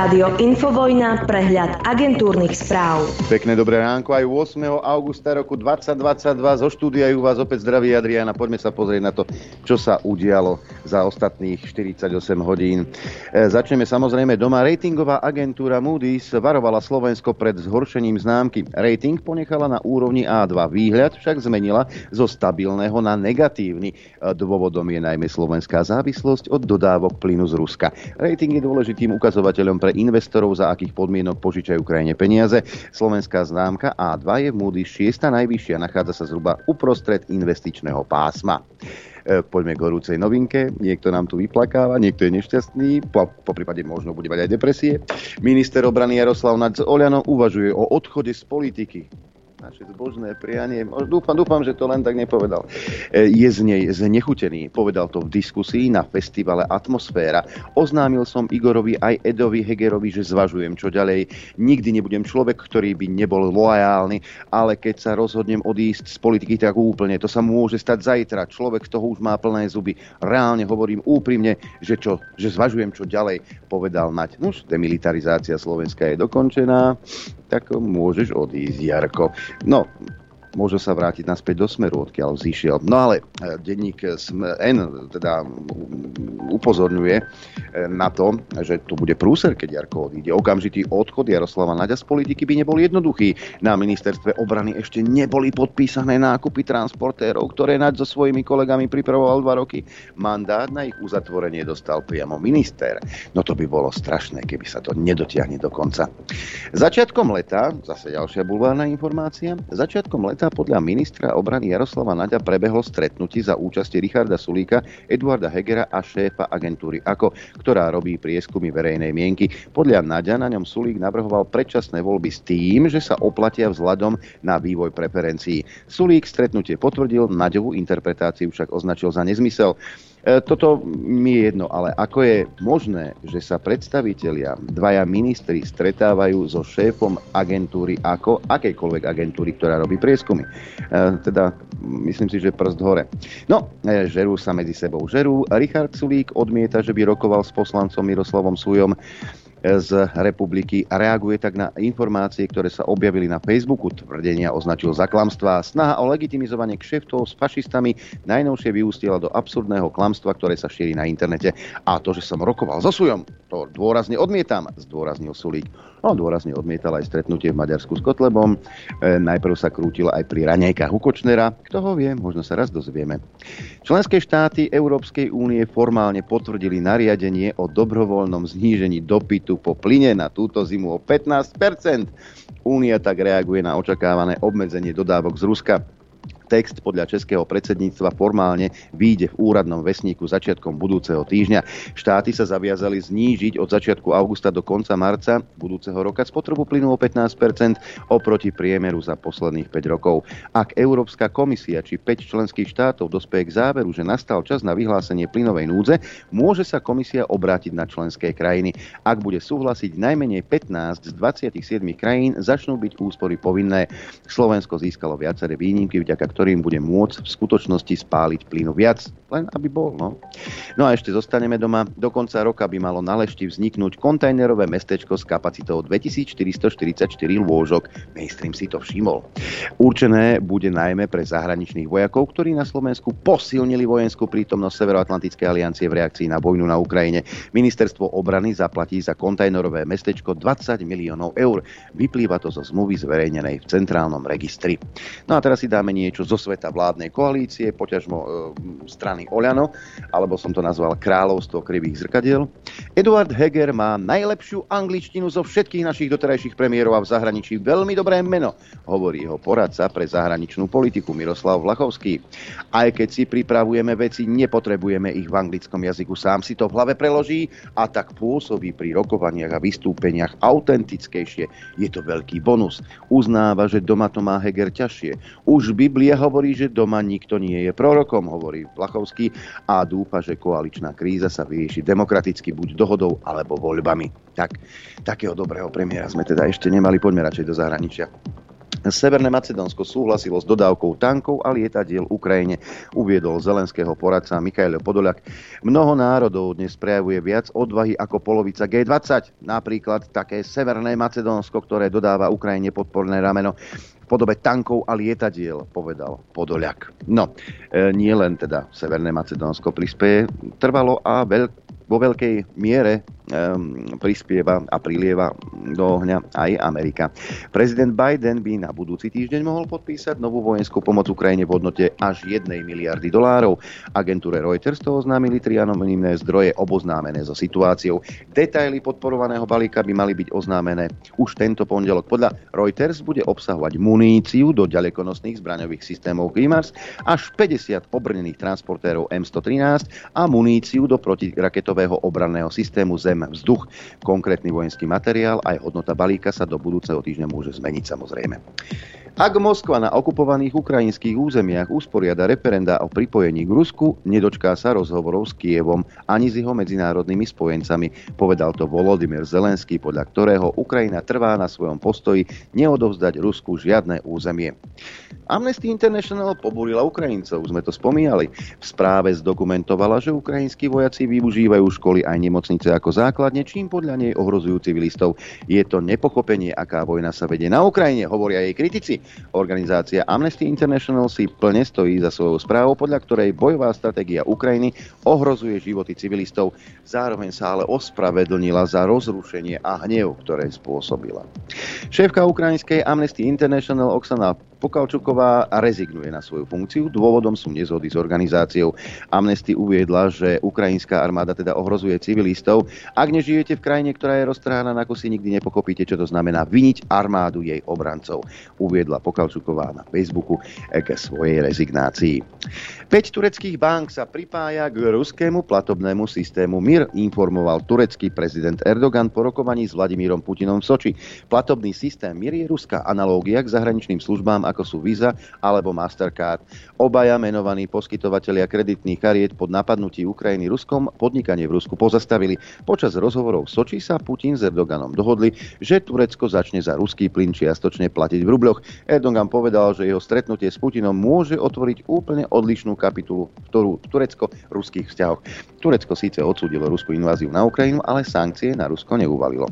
Rádio Infovojna, prehľad agentúrnych správ. Pekné dobré ránko aj 8. augusta roku 2022. Zo štúdia ju vás opäť zdraví Adriana. Poďme sa pozrieť na to, čo sa udialo za ostatných 48 hodín. E, začneme samozrejme doma. Ratingová agentúra Moody's varovala Slovensko pred zhoršením známky. Rating ponechala na úrovni A2. Výhľad však zmenila zo stabilného na negatívny. E, dôvodom je najmä slovenská závislosť od dodávok plynu z Ruska. Rating je dôležitým ukazovateľom cieľom pre investorov, za akých podmienok požičajú krajine peniaze. Slovenská známka A2 je v Moody šiesta najvyššia, nachádza sa zhruba uprostred investičného pásma e, poďme k horúcej novinke. Niekto nám tu vyplakáva, niekto je nešťastný, po, po prípade možno bude mať aj depresie. Minister obrany Jaroslav Nadz Oliano uvažuje o odchode z politiky naše zbožné prianie. Dúfam, dúfam, že to len tak nepovedal. E, je z nej znechutený. Povedal to v diskusii na festivale Atmosféra. Oznámil som Igorovi aj Edovi Hegerovi, že zvažujem, čo ďalej. Nikdy nebudem človek, ktorý by nebol loajálny, ale keď sa rozhodnem odísť z politiky tak úplne, to sa môže stať zajtra. Človek toho už má plné zuby. Reálne hovorím úprimne, že, čo, že zvažujem, čo ďalej, povedal Nať. Nuž, demilitarizácia Slovenska je dokončená tak môžeš odísť, Jarko. No, môže sa vrátiť naspäť do Smeru, odkiaľ zišiel. No ale e, denník N teda upozorňuje e, na to, že tu bude prúser, keď Jarko odíde. Okamžitý odchod Jaroslava Naďa z politiky by nebol jednoduchý. Na ministerstve obrany ešte neboli podpísané nákupy transportérov, ktoré Naď so svojimi kolegami pripravoval dva roky. Mandát na ich uzatvorenie dostal priamo minister. No to by bolo strašné, keby sa to nedotiahne do konca. Začiatkom leta, zase ďalšia bulvárna informácia, začiatkom leta leta podľa ministra obrany Jaroslava Naďa prebehlo stretnutie za účasti Richarda Sulíka, Eduarda Hegera a šéfa agentúry AKO, ktorá robí prieskumy verejnej mienky. Podľa Naďa na ňom Sulík navrhoval predčasné voľby s tým, že sa oplatia vzhľadom na vývoj preferencií. Sulík stretnutie potvrdil, Naďovú interpretáciu však označil za nezmysel. E, toto mi je jedno, ale ako je možné, že sa predstavitelia, dvaja ministri stretávajú so šéfom agentúry ako akejkoľvek agentúry, ktorá robí prieskumy. E, teda myslím si, že prst hore. No, e, žerú sa medzi sebou žerú. Richard Sulík odmieta, že by rokoval s poslancom Miroslavom Sujom z republiky a reaguje tak na informácie, ktoré sa objavili na Facebooku. Tvrdenia označil za klamstvá. Snaha o legitimizovanie kšeftov s fašistami najnovšie vyústila do absurdného klamstva, ktoré sa šíri na internete. A to, že som rokoval so Sujom, to dôrazne odmietam, zdôraznil Sulík. On dôrazne odmietal aj stretnutie v Maďarsku s Kotlebom. E, najprv sa krútil aj pri raňajkách u Kočnera. Kto ho vie, možno sa raz dozvieme. Členské štáty Európskej únie formálne potvrdili nariadenie o dobrovoľnom znížení dopytu po plyne na túto zimu o 15% Únia tak reaguje na očakávané obmedzenie dodávok z Ruska. Text podľa českého predsedníctva formálne výjde v úradnom vesníku začiatkom budúceho týždňa. Štáty sa zaviazali znížiť od začiatku augusta do konca marca budúceho roka spotrebu plynu o 15% oproti priemeru za posledných 5 rokov. Ak Európska komisia či 5 členských štátov dospeje k záveru, že nastal čas na vyhlásenie plynovej núdze, môže sa komisia obrátiť na členské krajiny. Ak bude súhlasiť najmenej 15 z 27 krajín, začnú byť úspory povinné. Slovensko získalo viaceré výnimky, vďaka ktorým bude môcť v skutočnosti spáliť plynu viac, len aby bol. No. no a ešte zostaneme doma. Do konca roka by malo na Lešti vzniknúť kontajnerové mestečko s kapacitou 2444 lôžok. Mainstream si to všimol. Určené bude najmä pre zahraničných vojakov, ktorí na Slovensku posilnili vojenskú prítomnosť Severoatlantickej aliancie v reakcii na vojnu na Ukrajine. Ministerstvo obrany zaplatí za kontajnerové mestečko 20 miliónov eur. Vyplýva to zo zmluvy zverejnenej v centrálnom registri. No a teraz si dáme niečo zo sveta vládnej koalície, poťažmo e, strany Oľano, alebo som to nazval kráľovstvo krivých zrkadiel. Eduard Heger má najlepšiu angličtinu zo všetkých našich doterajších premiérov a v zahraničí veľmi dobré meno, hovorí jeho poradca pre zahraničnú politiku Miroslav Vlachovský. Aj keď si pripravujeme veci, nepotrebujeme ich v anglickom jazyku, sám si to v hlave preloží a tak pôsobí pri rokovaniach a vystúpeniach autentickejšie. Je to veľký bonus. Uznáva, že doma to má Heger ťažšie. Už Biblia hovorí, že doma nikto nie je prorokom, hovorí Plachovský a dúfa, že koaličná kríza sa vyrieši demokraticky buď dohodou alebo voľbami. Tak, takého dobrého premiéra sme teda ešte nemali. Poďme radšej do zahraničia. Severné Macedónsko súhlasilo s dodávkou tankov a lietadiel Ukrajine, uviedol zelenského poradca Michail Podoliak. Mnoho národov dnes prejavuje viac odvahy ako polovica G20, napríklad také Severné Macedónsko, ktoré dodáva Ukrajine podporné rameno podobe tankov a lietadiel, povedal Podoliak. No, e, nie len teda Severné Macedónsko prispieje, trvalo a veľk, vo veľkej miere prispieva a prilieva do ohňa aj Amerika. Prezident Biden by na budúci týždeň mohol podpísať novú vojenskú pomoc Ukrajine v hodnote až 1 miliardy dolárov. Agentúre Reuters to oznámili tri anonimné zdroje oboznámené so situáciou. Detaily podporovaného balíka by mali byť oznámené už tento pondelok. Podľa Reuters bude obsahovať muníciu do ďalekonosných zbraňových systémov HIMARS až 50 obrnených transportérov M113 a muníciu do protiraketového obranného systému Zem-vzduch. Konkrétny vojenský materiál aj hodnota balíka sa do budúceho týždňa môže zmeniť samozrejme. Ak Moskva na okupovaných ukrajinských územiach usporiada referenda o pripojení k Rusku, nedočká sa rozhovorov s Kievom ani s jeho medzinárodnými spojencami, povedal to Volodymyr Zelenský, podľa ktorého Ukrajina trvá na svojom postoji neodovzdať Rusku žiadne územie. Amnesty International pobúrila Ukrajincov, sme to spomínali. V správe zdokumentovala, že ukrajinskí vojaci využívajú školy aj nemocnice ako základne, čím podľa nej ohrozujú civilistov. Je to nepochopenie, aká vojna sa vedie na Ukrajine, hovoria jej kritici. Organizácia Amnesty International si plne stojí za svojou správou, podľa ktorej bojová stratégia Ukrajiny ohrozuje životy civilistov. Zároveň sa ale ospravedlnila za rozrušenie a hnev, ktoré spôsobila. Šéfka ukrajinskej Amnesty International Oksana Pokalčuková rezignuje na svoju funkciu. Dôvodom sú nezhody s organizáciou. Amnesty uviedla, že ukrajinská armáda teda ohrozuje civilistov. Ak nežijete v krajine, ktorá je roztrhaná na kusy, nikdy nepochopíte, čo to znamená viniť armádu jej obrancov. Uviedla Pokalčuková na Facebooku k svojej rezignácii. 5 tureckých bank sa pripája k ruskému platobnému systému MIR, informoval turecký prezident Erdogan po rokovaní s Vladimírom Putinom v Soči. Platobný systém MIR je ruská analógia k zahraničným službám ako sú Visa alebo Mastercard. Obaja menovaní poskytovatelia kreditných kariet pod napadnutí Ukrajiny Ruskom podnikanie v Rusku pozastavili. Počas rozhovorov v Soči sa Putin s Erdoganom dohodli, že Turecko začne za ruský plyn čiastočne platiť v rubloch. Erdogan povedal, že jeho stretnutie s Putinom môže otvoriť úplne odlišnú kapitulu v turecko-ruských vzťahoch. Turecko síce odsúdilo ruskú inváziu na Ukrajinu, ale sankcie na Rusko neuvalilo.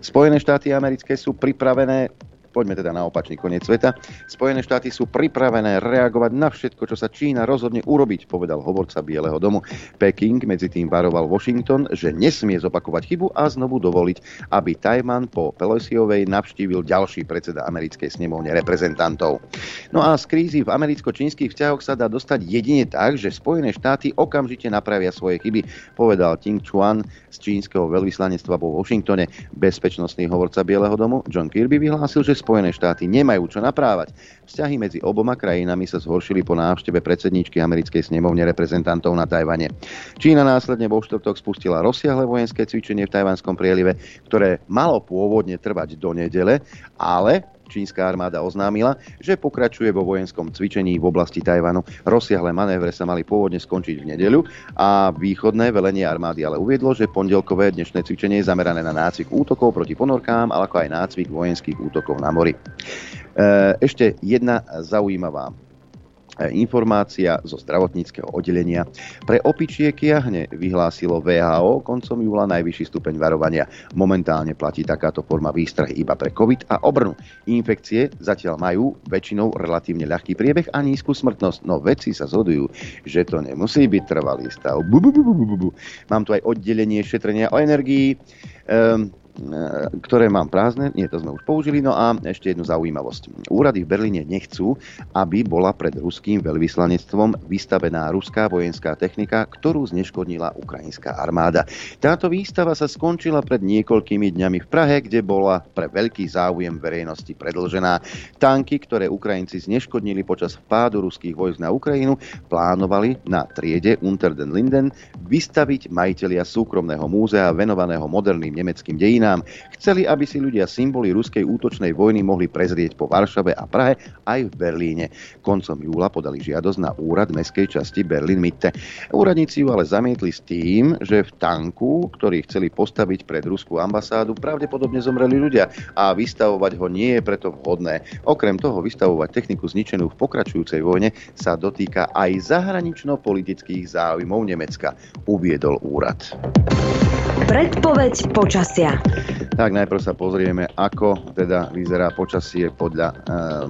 Spojené štáty americké sú pripravené Poďme teda na opačný koniec sveta. Spojené štáty sú pripravené reagovať na všetko, čo sa Čína rozhodne urobiť, povedal hovorca Bieleho domu. Peking medzi tým varoval Washington, že nesmie zopakovať chybu a znovu dovoliť, aby Tajman po Pelosiovej navštívil ďalší predseda americkej snemovne reprezentantov. No a z krízy v americko-čínskych vzťahoch sa dá dostať jedine tak, že Spojené štáty okamžite napravia svoje chyby, povedal Ting Chuan z čínskeho veľvyslanectva vo Washingtone. Bezpečnostný hovorca Bieleho domu John Kirby vyhlásil, že Spojené štáty nemajú čo naprávať. Vzťahy medzi oboma krajinami sa zhoršili po návšteve predsedničky americkej snemovne reprezentantov na Tajvane. Čína následne vo štvrtok spustila rozsiahle vojenské cvičenie v tajvanskom prielive, ktoré malo pôvodne trvať do nedele, ale čínska armáda oznámila, že pokračuje vo vojenskom cvičení v oblasti Tajvanu. Rozsiahle manévre sa mali pôvodne skončiť v nedeľu a východné velenie armády ale uviedlo, že pondelkové dnešné cvičenie je zamerané na nácvik útokov proti ponorkám, ale ako aj nácvik vojenských útokov na mori. E, ešte jedna zaujímavá informácia zo zdravotníckého oddelenia. Pre opičie kiahne vyhlásilo VHO koncom júla najvyšší stupeň varovania. Momentálne platí takáto forma výstrahy iba pre COVID a obrnu. Infekcie zatiaľ majú väčšinou relatívne ľahký priebeh a nízku smrtnosť, no vedci sa zhodujú, že to nemusí byť trvalý stav. Bu, bu, bu. Mám tu aj oddelenie šetrenia o energii. Um, E, ktoré mám prázdne, nie, to sme už použili. No a ešte jednu zaujímavosť. Úrady v Berlíne nechcú, aby bola pred ruským veľvyslanectvom vystavená ruská vojenská technika, ktorú zneškodnila ukrajinská armáda. Táto výstava sa skončila pred niekoľkými dňami v Prahe, kde bola pre veľký záujem verejnosti predlžená. Tanky, ktoré Ukrajinci zneškodnili počas vpádu ruských vojsk na Ukrajinu, plánovali na triede Unter den Linden vystaviť majitelia súkromného múzea venovaného moderným nemeckým dejinám dejinám. Chceli, aby si ľudia symboly ruskej útočnej vojny mohli prezrieť po Varšave a Prahe aj v Berlíne. Koncom júla podali žiadosť na úrad mestskej časti Berlin Mitte. Úradníci ju ale zamietli s tým, že v tanku, ktorý chceli postaviť pred ruskú ambasádu, pravdepodobne zomreli ľudia a vystavovať ho nie je preto vhodné. Okrem toho vystavovať techniku zničenú v pokračujúcej vojne sa dotýka aj zahranično-politických záujmov Nemecka, uviedol úrad. Predpoveď počasia. Tak najprv sa pozrieme, ako teda vyzerá počasie podľa e,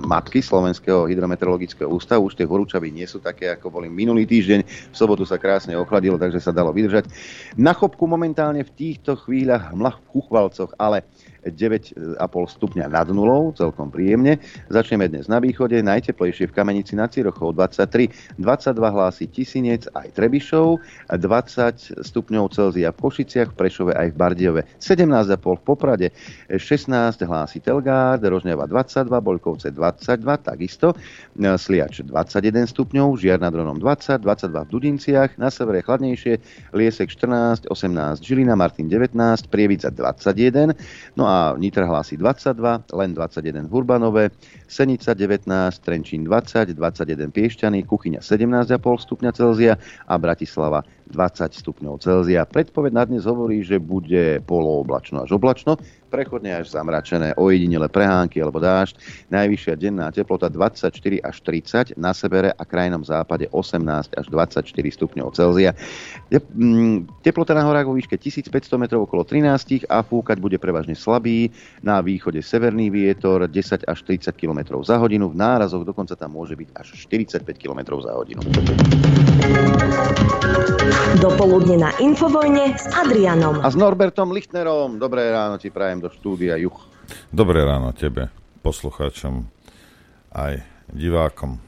matky Slovenského hydrometeorologického ústavu. Už tie horúčavy nie sú také, ako boli minulý týždeň. V sobotu sa krásne ochladilo, takže sa dalo vydržať. Na chopku momentálne v týchto chvíľach mlh v Chuchvalcoch, ale 9,5 stupňa nad nulou, celkom príjemne. Začneme dnes na východe, najteplejšie v Kamenici nad Cirochou 23, 22 hlási Tisinec aj Trebišov, 20 stupňov Celzia v Košiciach, v Prešove aj v Bardiove, 17,5 v Poprade, 16 hlási Telgárd, Rožňava 22, Boľkovce 22, takisto, Sliač 21 stupňov, Žiar nad Ronom 20, 22 v Dudinciach, na severe chladnejšie, Liesek 14, 18 Žilina, Martin 19, Prievica 21, no a a Nitra hlási 22, len 21 v Urbanove, Senica 19, Trenčín 20, 21 Piešťany, Kuchyňa 17,5 stupňa Celzia a Bratislava 20 stupňov Celzia. Predpoveď na dnes hovorí, že bude polooblačno až oblačno, prechodne až zamračené, ojedinele prehánky alebo dážď. Najvyššia denná teplota 24 až 30, na severe a krajnom západe 18 až 24 stupňov Celzia. Mm, teplota na horách vo výške 1500 metrov okolo 13 a fúkať bude prevažne slabý. Na východe severný vietor 10 až 30 km za hodinu, v nárazoch dokonca tam môže byť až 45 km za hodinu. Dopoludne na Infovojne s Adrianom. A s Norbertom Lichtnerom. Dobré ráno ti prajem do štúdia Juch. Dobré ráno tebe, poslucháčom aj divákom.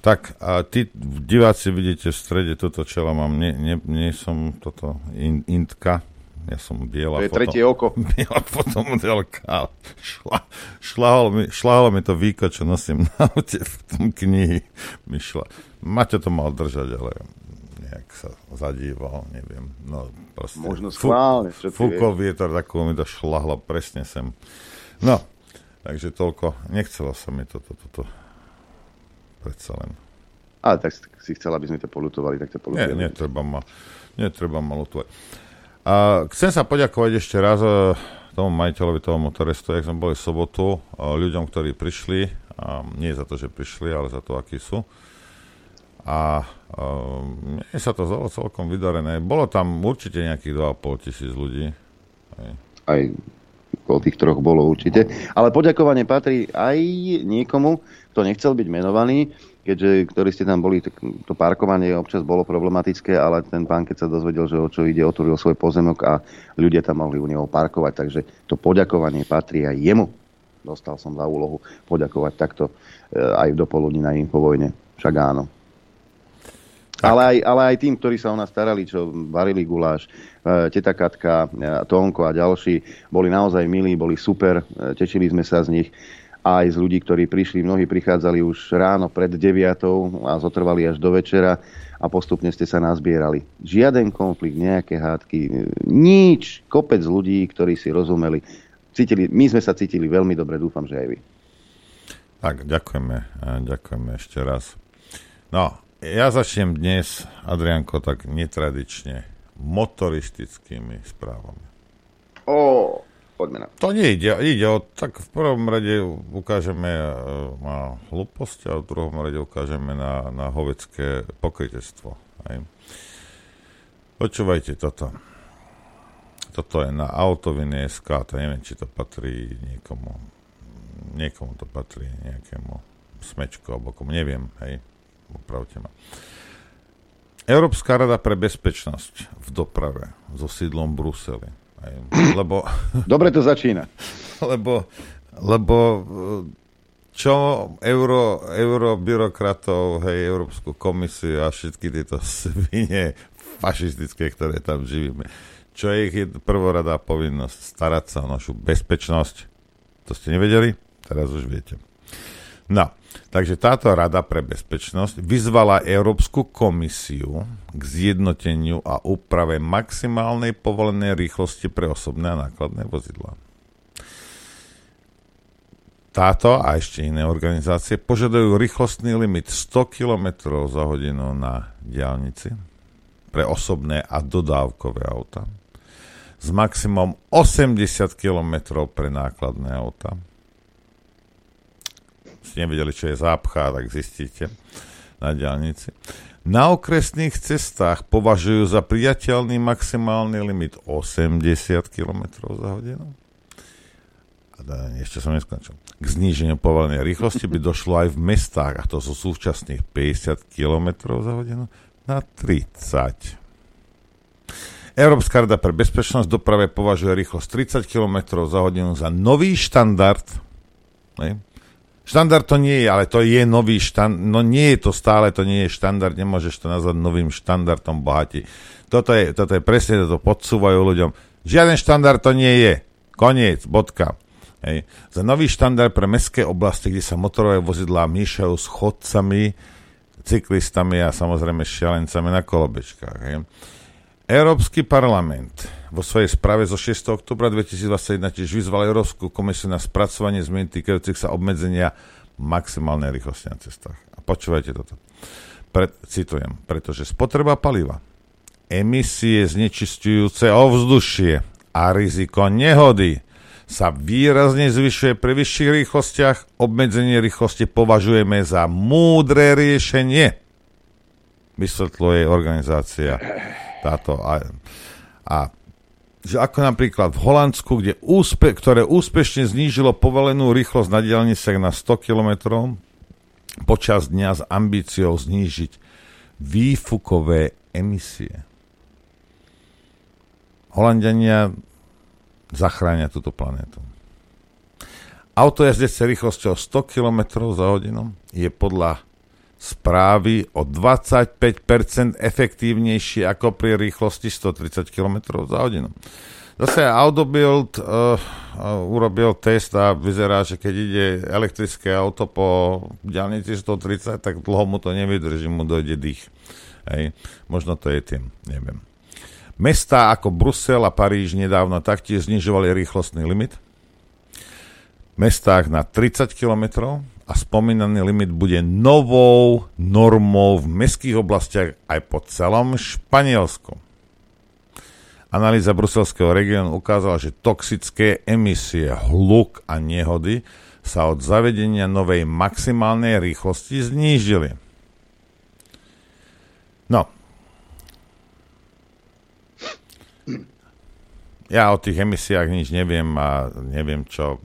Tak a ty diváci vidíte v strede toto čelo mám, nie, nie, nie som toto in, intka, ja som biela to je tretie oko. Biela fotomodelka. Šla, šlahalo, mi, mi to výko, čo nosím na aute v tom knihy. Mi šla. Maťo to mal držať, ale nejak sa zadíval, neviem. No, proste, Možno schválne. Fú, fúkol vietor, takú mi to šlahlo presne sem. No, takže toľko. Nechcelo sa mi toto, toto. Predsa len. Ale tak si chcel, aby sme to polutovali, tak to polutujeme. Nie, netreba ma, netreba ma lutovať. A chcem sa poďakovať ešte raz e, tomu majiteľovi toho motorestu, jak sme boli v sobotu, e, ľuďom, ktorí prišli, a nie za to, že prišli, ale za to, akí sú a uh, mne sa to zdalo celkom vydarené. Bolo tam určite nejakých 2,5 tisíc ľudí. Hej. Aj okolo tých troch bolo určite. Ale poďakovanie patrí aj niekomu, kto nechcel byť menovaný, keďže ktorí ste tam boli, to parkovanie občas bolo problematické, ale ten pán, keď sa dozvedel, že o čo ide, otvoril svoj pozemok a ľudia tam mohli u neho parkovať. Takže to poďakovanie patrí aj jemu. Dostal som za úlohu poďakovať takto e, aj v dopoludní na Infovojne. Však áno. Ale aj, ale aj tým, ktorí sa o nás starali, čo varili guláš, e, teta Katka, e, Tonko a ďalší, boli naozaj milí, boli super, e, tešili sme sa z nich. Aj z ľudí, ktorí prišli, mnohí prichádzali už ráno pred 9 a zotrvali až do večera a postupne ste sa nazbierali. Žiaden konflikt, nejaké hádky, nič. Kopec ľudí, ktorí si rozumeli. Cítili, my sme sa cítili veľmi dobre, dúfam, že aj vy. Tak, ďakujeme, ďakujeme ešte raz. No, ja začnem dnes, Adrianko, tak netradične, motoristickými správami. Ó, poďme na to. nie ide, ide o, tak v prvom rade ukážeme e, na hlúposť a v druhom rade ukážeme na, na hovecké pokrytectvo. Aj. Počúvajte toto. Toto je na autoviny SK, to neviem, či to patrí niekomu. Niekomu to patrí, nejakému smečku alebo komu, neviem, hej opravte ma. Európska rada pre bezpečnosť v doprave so sídlom Bruseli. Aj, lebo... Dobre to začína. Lebo, lebo čo euro, eurobyrokratov, hej, Európsku komisiu a všetky tieto svine fašistické, ktoré tam živíme. Čo je ich prvoradá povinnosť? Starať sa o našu bezpečnosť. To ste nevedeli? Teraz už viete. No, takže táto Rada pre bezpečnosť vyzvala Európsku komisiu k zjednoteniu a úprave maximálnej povolenej rýchlosti pre osobné a nákladné vozidla. Táto a ešte iné organizácie požadujú rýchlostný limit 100 km za hodinu na diálnici pre osobné a dodávkové auta s maximum 80 km pre nákladné auta nevedeli, čo je zápcha, tak zistíte na diálnici. Na okresných cestách považujú za priateľný maximálny limit 80 km za hodinu. A ešte som neskončil. K zníženiu povolenej rýchlosti by došlo aj v mestách, a to sú súčasných 50 km za hodinu, na 30. Európska rada pre bezpečnosť doprave považuje rýchlosť 30 km za hodinu za nový štandard. Ne? Štandard to nie je, ale to je nový štandard. No nie je to stále, to nie je štandard, nemôžeš to nazvať novým štandardom bohatí. Toto je, toto je presne, to podsúvajú ľuďom. Žiaden štandard to nie je. Koniec, bodka. Hej. Za nový štandard pre mestské oblasti, kde sa motorové vozidlá míšajú s chodcami, cyklistami a samozrejme šialencami na kolobečkách. Hej. Európsky parlament vo svojej správe zo 6. oktobra 2021 tiež vyzval Európsku komisiu na spracovanie zmien týkajúcich sa obmedzenia maximálnej rýchlosti na cestách. A počúvajte toto. Pre, citujem, pretože spotreba paliva, emisie znečistujúce ovzdušie a riziko nehody sa výrazne zvyšuje pri vyšších rýchlostiach. Obmedzenie rýchlosti považujeme za múdre riešenie, vysvetľuje organizácia táto. A, a že ako napríklad v Holandsku, kde úspe, ktoré úspešne znížilo povolenú rýchlosť na dielniciach na 100 km počas dňa s ambíciou znížiť výfukové emisie. Holandiania zachránia túto planetu. Auto jazdece rýchlosťou 100 km za hodinu je podľa správy o 25% efektívnejšie ako pri rýchlosti 130 km za hodinu. Zase Autobuild uh, uh, urobil test a vyzerá, že keď ide elektrické auto po diálnici 130, tak dlho mu to nevydrží, mu dojde dých. Hej. Možno to je tým, neviem. Mestá ako Brusel a Paríž nedávno taktiež znižovali rýchlostný limit. V mestách na 30 km a spomínaný limit bude novou normou v mestských oblastiach aj po celom Španielsku. Analýza bruselského regiónu ukázala, že toxické emisie, hluk a nehody sa od zavedenia novej maximálnej rýchlosti znížili. No. Ja o tých emisiách nič neviem a neviem, čo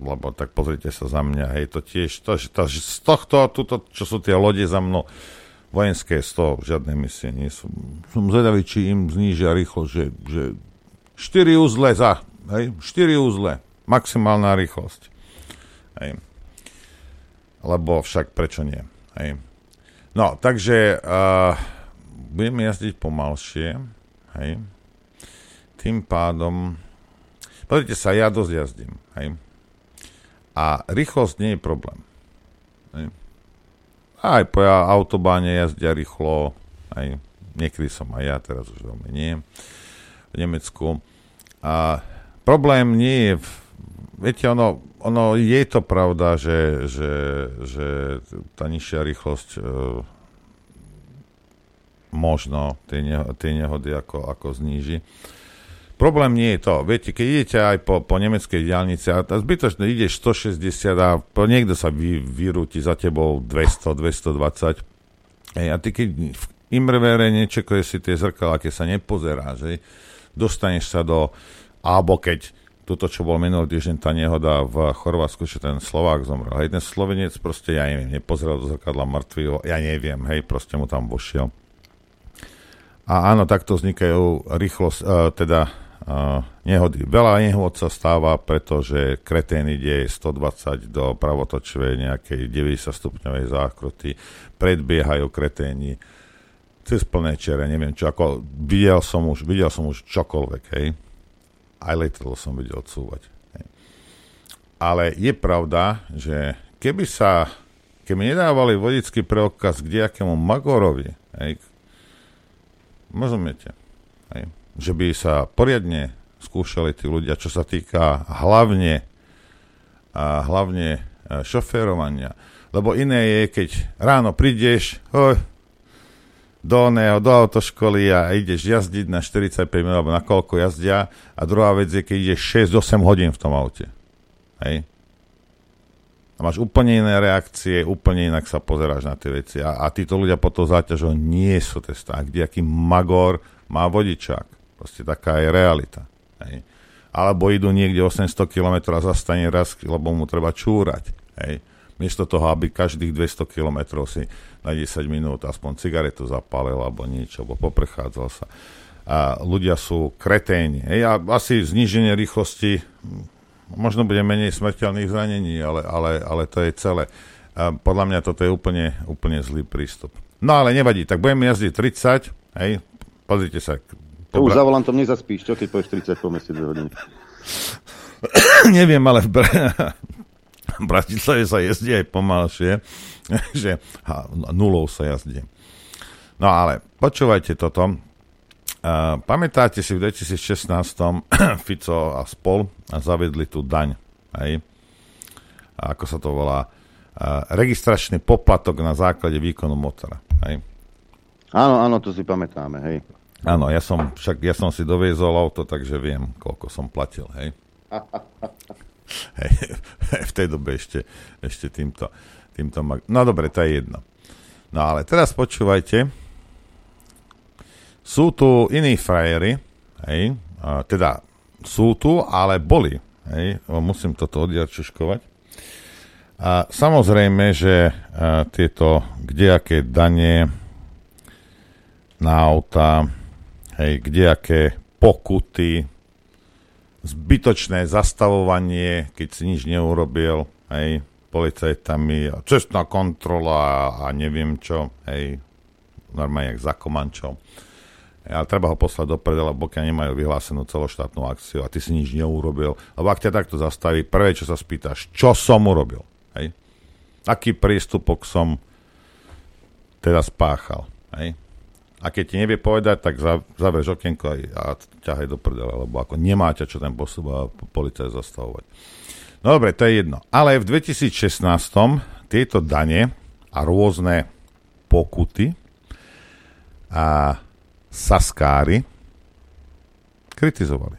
lebo tak pozrite sa za mňa, hej, to tiež, to, to, z tohto, tuto, čo sú tie lode za mnou, vojenské z toho žiadne misie nie sú. Som zvedavý, či im znížia rýchlo, že, že 4 úzle za, hej, 4 úzle, maximálna rýchlosť. Hej. Lebo však prečo nie, hej. No, takže uh, budeme jazdiť pomalšie, hej. Tým pádom, pozrite sa, ja dosť jazdím, hej a rýchlosť nie je problém. Aj po autobáne jazdia rýchlo, aj niekedy som aj ja, teraz už veľmi nie, v Nemecku. A problém nie je, v, viete, ono, ono je to pravda, že, že, že tá nižšia rýchlosť e, možno tie, ne, tie nehody ako, ako zníži. Problém nie je to. Viete, keď idete aj po, po nemeckej diálnici a zbytočne ideš 160 a niekto sa vy, vyrúti za tebou 200, 220. Ej, a ty keď v Imrevere nečekuje si tie zrkala, keď sa nepozerá, že dostaneš sa do, alebo keď toto, čo bol minulý týždeň, tá nehoda v Chorvátsku, že ten Slovák zomrel. Hej, ten Slovenec proste, ja neviem, nepozeral do zrkadla mŕtvy, ja neviem, hej, proste mu tam vošiel. A áno, takto vznikajú rýchlosť, uh, teda nehody. Veľa nehod sa stáva, pretože kretén ide 120 do pravotočovej nejakej 90 stupňovej zákruty, predbiehajú kreténi cez plné čere, neviem čo, ako videl som už, videl som už čokoľvek, hej. Aj letadlo som videl odsúvať. Hej. Ale je pravda, že keby sa, keby nedávali vodický preukaz k nejakému Magorovi, hej, rozumiete, hej, že by sa poriadne skúšali tí ľudia, čo sa týka hlavne, a hlavne e, šoférovania. Lebo iné je, keď ráno prídeš oj, do, oného, do autoškoly a ideš jazdiť na 45 minút, alebo na koľko jazdia. A druhá vec je, keď ideš 6-8 hodín v tom aute. Hej? A máš úplne iné reakcie, úplne inak sa pozeráš na tie veci. A, a títo ľudia pod tou záťažou nie sú testá. Kde aký magor má vodičák. Proste taká je realita. Hej? Alebo idú niekde 800 km a zastane raz, lebo mu treba čúrať. Hej? Miesto toho, aby každých 200 km si na 10 minút aspoň cigaretu zapálil alebo niečo, alebo poprechádzal sa. A ľudia sú kreténi. Hej, a asi zníženie rýchlosti, možno bude menej smrteľných zranení, ale, ale, ale to je celé. A podľa mňa toto je úplne, úplne zlý prístup. No ale nevadí, tak budeme jazdiť 30, hej, pozrite sa. To už za volantom nezaspíš, čo keď povieš 30 po meste 2 hodiny? Neviem, ale v, v Bratislave sa jezdí aj pomalšie, že ha, nulou sa jazdí. No ale počúvajte toto. Uh, pamätáte si v 2016 Fico a spol zavedli tú daň. Hej? A ako sa to volá? Uh, registračný poplatok na základe výkonu motora. Hej? Áno, áno, to si pamätáme, hej. Áno, ja som, však ja som si doviezol auto, takže viem, koľko som platil, hej. Hej, v tej dobe ešte, ešte týmto, týmto mag- No dobre, to je jedno. No ale teraz počúvajte. Sú tu iní frajery, hej, a teda sú tu, ale boli, hej, musím toto odjarčuškovať. A samozrejme, že a, tieto kdejaké dane na auta, hej, kdejaké pokuty, zbytočné zastavovanie, keď si nič neurobil, hej, policajtami, cestná kontrola a neviem čo, hej, normálne jak za komančou. Ale treba ho poslať do predela, pokiaľ nemajú vyhlásenú celoštátnu akciu a ty si nič neurobil. Lebo ak ťa takto zastaví, prvé, čo sa spýtaš, čo som urobil? Hej? Aký prístupok som teda spáchal? Hej? A keď ti nevie povedať, tak zavrieš okienko a ťahaj do prdele, lebo ako nemáte čo ten postup a policaj zastavovať. No dobre, to je jedno. Ale v 2016 tieto dane a rôzne pokuty a saskári kritizovali.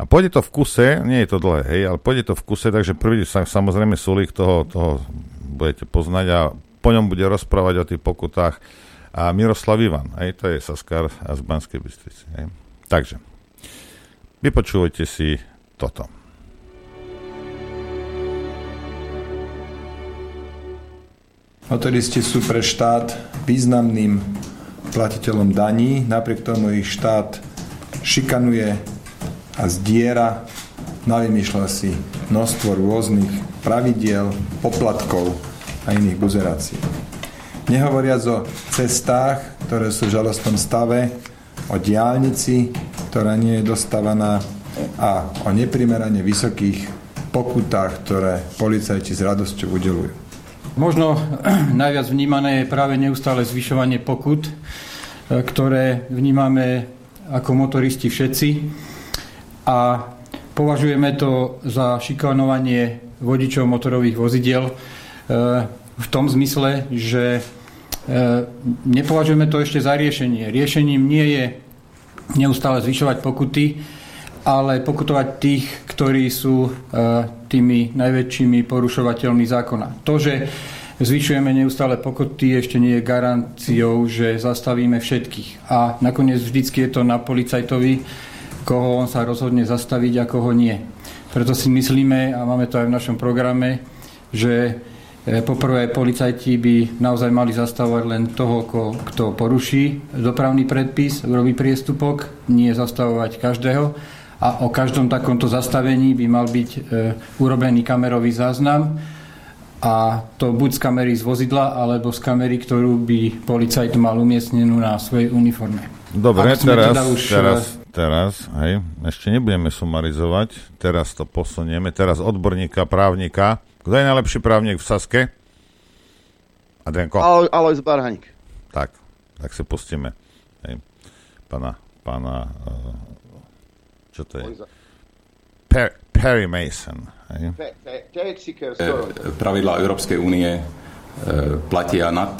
A pôjde to v kuse, nie je to dlhé, hej, ale pôjde to v kuse, takže prvý sa, samozrejme Sulík toho, toho budete poznať a po ňom bude rozprávať o tých pokutách a Miroslav Ivan, aj to je Saskar z Banskej Bystrici. Aj. Takže, vypočujte si toto. Motoristi sú pre štát významným platiteľom daní, napriek tomu ich štát šikanuje a zdiera, navymýšľa si množstvo rôznych pravidiel, poplatkov a iných buzerácií. Nehovoriac o cestách, ktoré sú v žalostnom stave, o diálnici, ktorá nie je dostávaná a o neprimerane vysokých pokutách, ktoré policajti s radosťou udelujú. Možno najviac vnímané je práve neustále zvyšovanie pokut, e, ktoré vnímame ako motoristi všetci a považujeme to za šikanovanie vodičov motorových vozidiel e, v tom zmysle, že nepovažujeme to ešte za riešenie. Riešením nie je neustále zvyšovať pokuty, ale pokutovať tých, ktorí sú e, tými najväčšími porušovateľmi zákona. To, že zvyšujeme neustále pokuty, ešte nie je garanciou, že zastavíme všetkých. A nakoniec vždycky je to na policajtovi, koho on sa rozhodne zastaviť a koho nie. Preto si myslíme, a máme to aj v našom programe, že E, poprvé, policajti by naozaj mali zastavovať len toho, kto poruší dopravný predpis, urobí priestupok, nie zastavovať každého. A o každom takomto zastavení by mal byť e, urobený kamerový záznam a to buď z kamery z vozidla, alebo z kamery, ktorú by policajt mal umiestnenú na svojej uniforme. Dobre, teraz, teda už... teraz, teraz, hej, ešte nebudeme sumarizovať, teraz to posunieme, teraz odborníka, právnika, Kto je najlepší právnik v Saske? Adrianko? Alo, Alois Barhaník. Tak, tak si pustíme. Hej. Pána, pána, uh, čo to je? Per, Perry Mason. Hej. Pravidla Európskej únie e, platia nad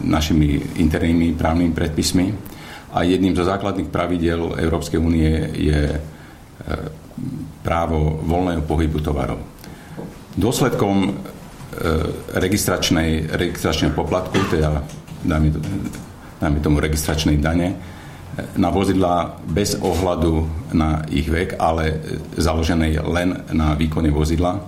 našimi internými právnymi predpismi a jedným zo základných pravidel Európskej únie je právo voľného pohybu tovarov. Dôsledkom registračnej, registračného poplatku, teda dáme, dáme tomu registračnej dane, na vozidla bez ohľadu na ich vek, ale založené len na výkone vozidla,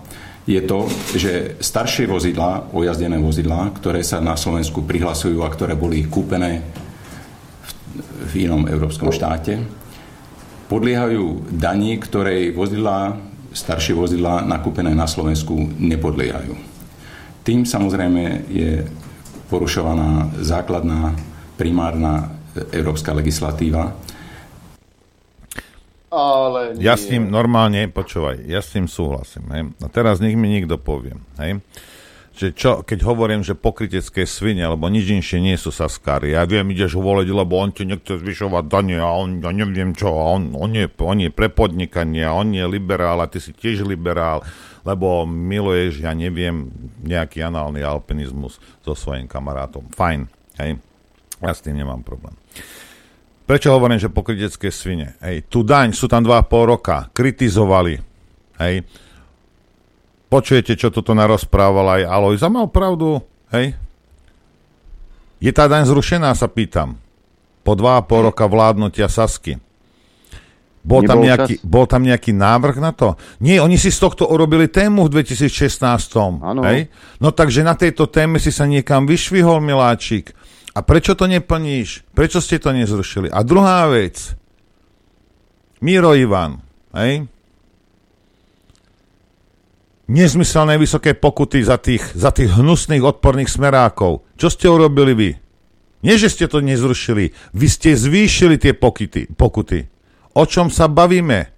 je to, že staršie vozidla, ojazdené vozidla, ktoré sa na Slovensku prihlasujú a ktoré boli kúpené v, v inom európskom štáte, podliehajú daní, ktorej vozidla, staršie vozidla nakúpené na Slovensku nepodliehajú. Tým samozrejme je porušovaná základná primárna európska legislatíva. Ale Ja s tým normálne, počúvaj, ja s tým súhlasím. Hej. A teraz nech mi niekto povie. Hej. Že čo, keď hovorím, že pokrytecké svine, alebo nič inšie nie sú saskári. Ja viem, ideš voliť, lebo on ti nechce zvyšovať dane a on, ja neviem čo, a on, on, je, on je pre podnikanie on je liberál a ty si tiež liberál, lebo miluješ, ja neviem, nejaký análny alpinizmus so svojím kamarátom. Fajn, hej. Ja s tým nemám problém. Prečo hovorím, že pokrytecké svine? Hej, tu daň sú tam 2,5 roka, kritizovali. Hej. Počujete, čo toto narozprával aj Alois a mal pravdu. Hej. Je tá daň zrušená, sa pýtam. Po 2,5 roka vládnutia Sasky. Bol tam, Nebol nejaký, čas? bol tam nejaký návrh na to? Nie, oni si z tohto urobili tému v 2016. Áno. Hej? No takže na tejto téme si sa niekam vyšvihol, miláčik. A prečo to neplníš? Prečo ste to nezrušili? A druhá vec. Miro Ivan, hej? Nezmyselné vysoké pokuty za tých, za tých hnusných odporných smerákov. Čo ste urobili vy? Nie, že ste to nezrušili. Vy ste zvýšili tie pokuty. pokuty. O čom sa bavíme?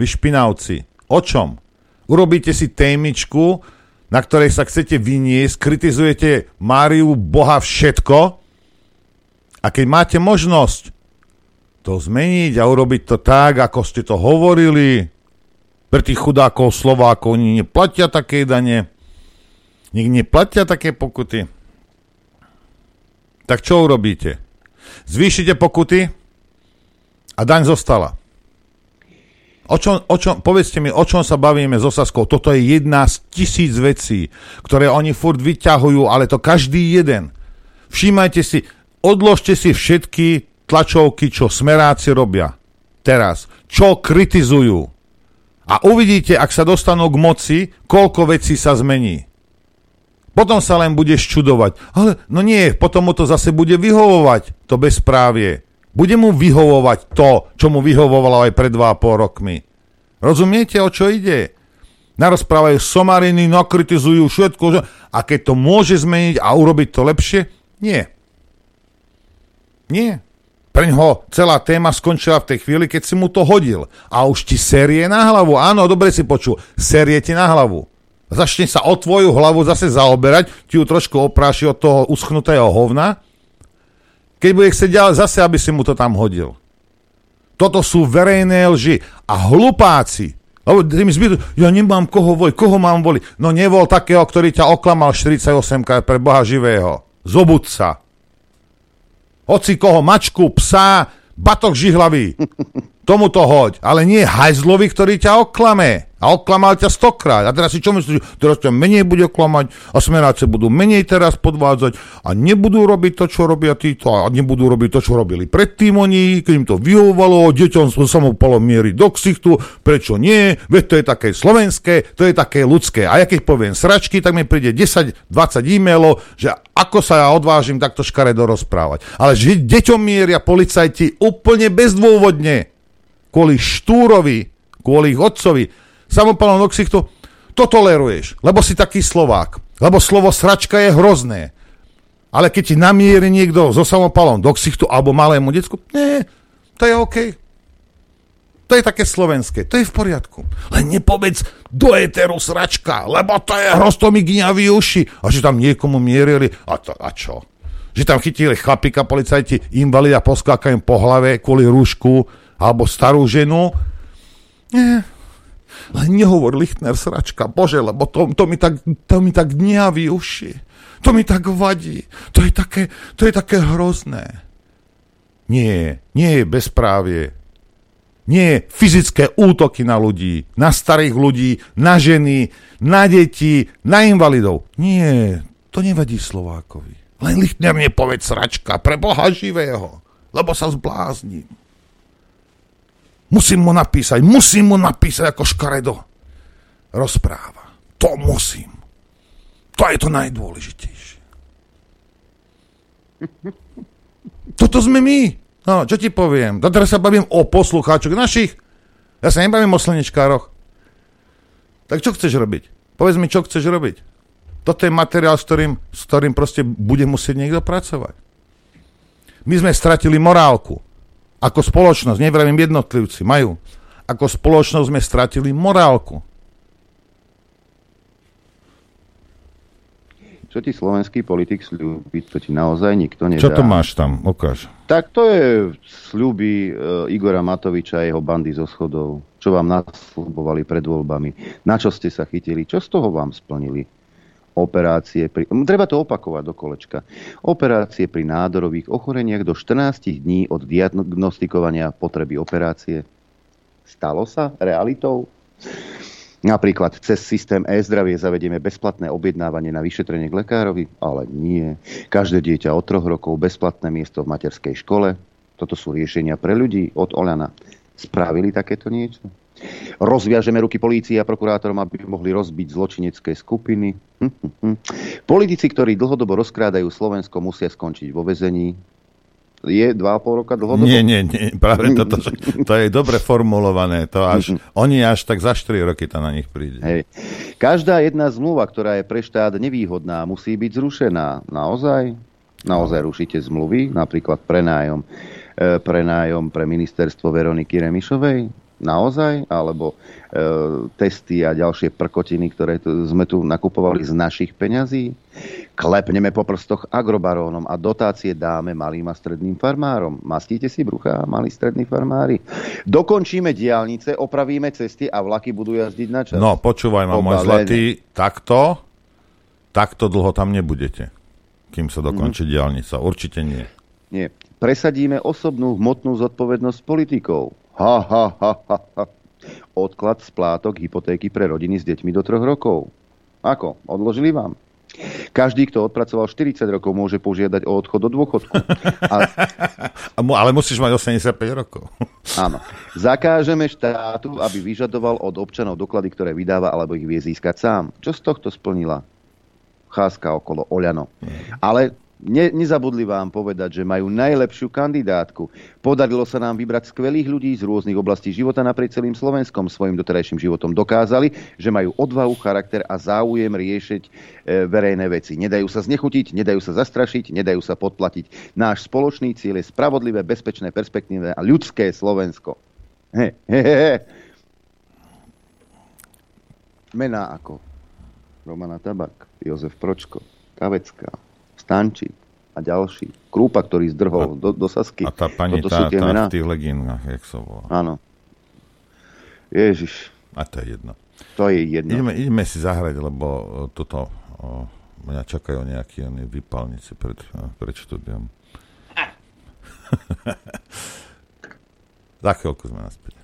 Vy špinavci. O čom? Urobíte si témičku, na ktorej sa chcete vyniesť, kritizujete Máriu Boha všetko a keď máte možnosť to zmeniť a urobiť to tak, ako ste to hovorili, pre tých chudákov Slovákov oni neplatia také dane, nik neplatia také pokuty. Tak čo urobíte? Zvýšite pokuty a daň zostala. O čom, o čom, povedzte mi, o čom sa bavíme so Saskou? Toto je jedna z tisíc vecí, ktoré oni furt vyťahujú, ale to každý jeden. Všímajte si, odložte si všetky tlačovky, čo smeráci robia. Teraz. Čo kritizujú. A uvidíte, ak sa dostanú k moci, koľko vecí sa zmení. Potom sa len budeš čudovať. Ale no nie, potom mu to zase bude vyhovovať, to bezprávie. Bude mu vyhovovať to, čo mu vyhovovalo aj pred 2,5 rokmi. Rozumiete, o čo ide? Narozprávajú somariny, nakritizujú všetko. že- A keď to môže zmeniť a urobiť to lepšie? Nie. Nie. Preňho celá téma skončila v tej chvíli, keď si mu to hodil. A už ti série na hlavu. Áno, dobre si počul. Série ti na hlavu. Začne sa o tvoju hlavu zase zaoberať, ti ju trošku opráši od toho uschnutého hovna. Keď bude chcieť ďalej, zase, aby si mu to tam hodil. Toto sú verejné lži. A hlupáci, lebo tým zbytu, ja nemám koho voliť, koho mám voliť? No nevol takého, ktorý ťa oklamal 48 krát pre Boha živého. Zobud sa. Hoci koho, mačku, psa, batok žihlavý. Tomu to hoď. Ale nie hajzlovi, ktorý ťa oklame. A oklamal ťa stokrát. A teraz si čo myslíš? Teraz ťa menej bude oklamať a smeráce budú menej teraz podvádzať a nebudú robiť to, čo robia títo a nebudú robiť to, čo robili predtým oni, keď im to vyhovovalo, deťom som samopalo miery do ksichtu, prečo nie? Veď to je také slovenské, to je také ľudské. A ja keď poviem sračky, tak mi príde 10-20 e-mailov, že ako sa ja odvážim takto škaredo rozprávať. Ale že deťom mieria policajti úplne bezdôvodne kvôli Štúrovi, kvôli ich otcovi, samopalom do ksichtu, to toleruješ, lebo si taký Slovák. Lebo slovo sračka je hrozné. Ale keď ti namierí niekto so samopalom do ksichtu alebo malému decku, nie, to je OK. To je také slovenské, to je v poriadku. Len nepovedz do éteru sračka, lebo to je hroz, to mi gňaví uši. A že tam niekomu mierili, a, to, a čo? Že tam chytili chlapika, policajti, invalida, poskákajú po hlave kvôli rúšku, alebo starú ženu. Nie, len nehovor Lichtner sračka, bože, lebo to, to, mi tak, to mi tak gňaví uši. To mi tak vadí. To je také, to je také hrozné. Nie, nie je bezprávie, nie fyzické útoky na ľudí, na starých ľudí, na ženy, na deti, na invalidov. Nie, to nevadí Slovákovi. Len Lichtner nepoveď sračka pre Boha živého, lebo sa zblázním. Musím mu napísať, musím mu napísať ako škaredo. Rozpráva. To musím. To je to najdôležitejšie. Toto sme my. No, čo ti poviem? No teraz sa bavím o poslucháčoch našich. Ja sa nebavím o slnečkároch. Tak čo chceš robiť? Povedz mi, čo chceš robiť. Toto je materiál, s ktorým, s ktorým proste bude musieť niekto pracovať. My sme stratili morálku. Ako spoločnosť, nevravím jednotlivci, majú. Ako spoločnosť sme stratili morálku. Čo ti slovenský politik slúbi, to ti naozaj nikto nedá. Čo to máš tam? Ukáž. Tak to je sľuby e, Igora Matoviča a jeho bandy zo schodov. Čo vám nasľubovali pred voľbami. Na čo ste sa chytili? Čo z toho vám splnili? Operácie pri... Treba to opakovať do kolečka. Operácie pri nádorových ochoreniach do 14 dní od diagnostikovania potreby operácie. Stalo sa realitou? Napríklad cez systém e-zdravie zavedieme bezplatné objednávanie na vyšetrenie k lekárovi, ale nie. Každé dieťa od troch rokov bezplatné miesto v materskej škole. Toto sú riešenia pre ľudí od Olana. Spravili takéto niečo? Rozviažeme ruky polícii a prokurátorom, aby mohli rozbiť zločinecké skupiny. Hm, hm, hm. Politici, ktorí dlhodobo rozkrádajú Slovensko, musia skončiť vo vezení je 2,5 roka dlhodobo? Nie, nie, nie, práve toto, to je dobre formulované, to až, oni až tak za 4 roky to na nich príde. Hej. Každá jedna zmluva, ktorá je pre štát nevýhodná, musí byť zrušená. Naozaj? Naozaj rušíte zmluvy, napríklad prenájom, e, prenájom pre ministerstvo Veroniky Remišovej? Naozaj, alebo e, testy a ďalšie prkotiny, ktoré tu, sme tu nakupovali z našich peňazí. Klepneme po prstoch agrobarónom a dotácie dáme malým a stredným farmárom. Mastíte si brucha, malí strední farmári. Dokončíme diálnice, opravíme cesty a vlaky budú jazdiť na čas. No, počúvaj ma, môj zlatý, takto, takto dlho tam nebudete, kým sa dokončí mm. diálnica. Určite nie. Nie. Presadíme osobnú hmotnú zodpovednosť politikov Ha, ha, ha, ha, ha. Odklad splátok hypotéky pre rodiny s deťmi do troch rokov. Ako? Odložili vám? Každý, kto odpracoval 40 rokov, môže požiadať o odchod do dôchodku. A... Ale musíš mať 85 rokov. Áno. Zakážeme štátu, aby vyžadoval od občanov doklady, ktoré vydáva, alebo ich vie získať sám. Čo z tohto splnila? Cházka okolo Oľano. Ale Ne, nezabudli vám povedať, že majú najlepšiu kandidátku. Podarilo sa nám vybrať skvelých ľudí z rôznych oblastí života naprieč celým Slovenskom. Svojim doterajším životom dokázali, že majú odvahu, charakter a záujem riešiť e, verejné veci. Nedajú sa znechutiť, nedajú sa zastrašiť, nedajú sa podplatiť. Náš spoločný cieľ je spravodlivé, bezpečné, perspektívne a ľudské Slovensko. He, he, he. Mená ako Romana Tabak, Jozef Pročko, Kavecká, Stančík a ďalší. Krúpa, ktorý zdrhol a, do, do Sasky. A tá pani Toto tá, sú tie tá mená. v tých legínach, jak sa volá. Áno. Ježiš. A to je jedno. To je jedno. Ideme, ideme si zahrať, lebo toto o, mňa čakajú nejakí oni vypalníci pred, pred štúdiom. Za chvíľku sme naspäť.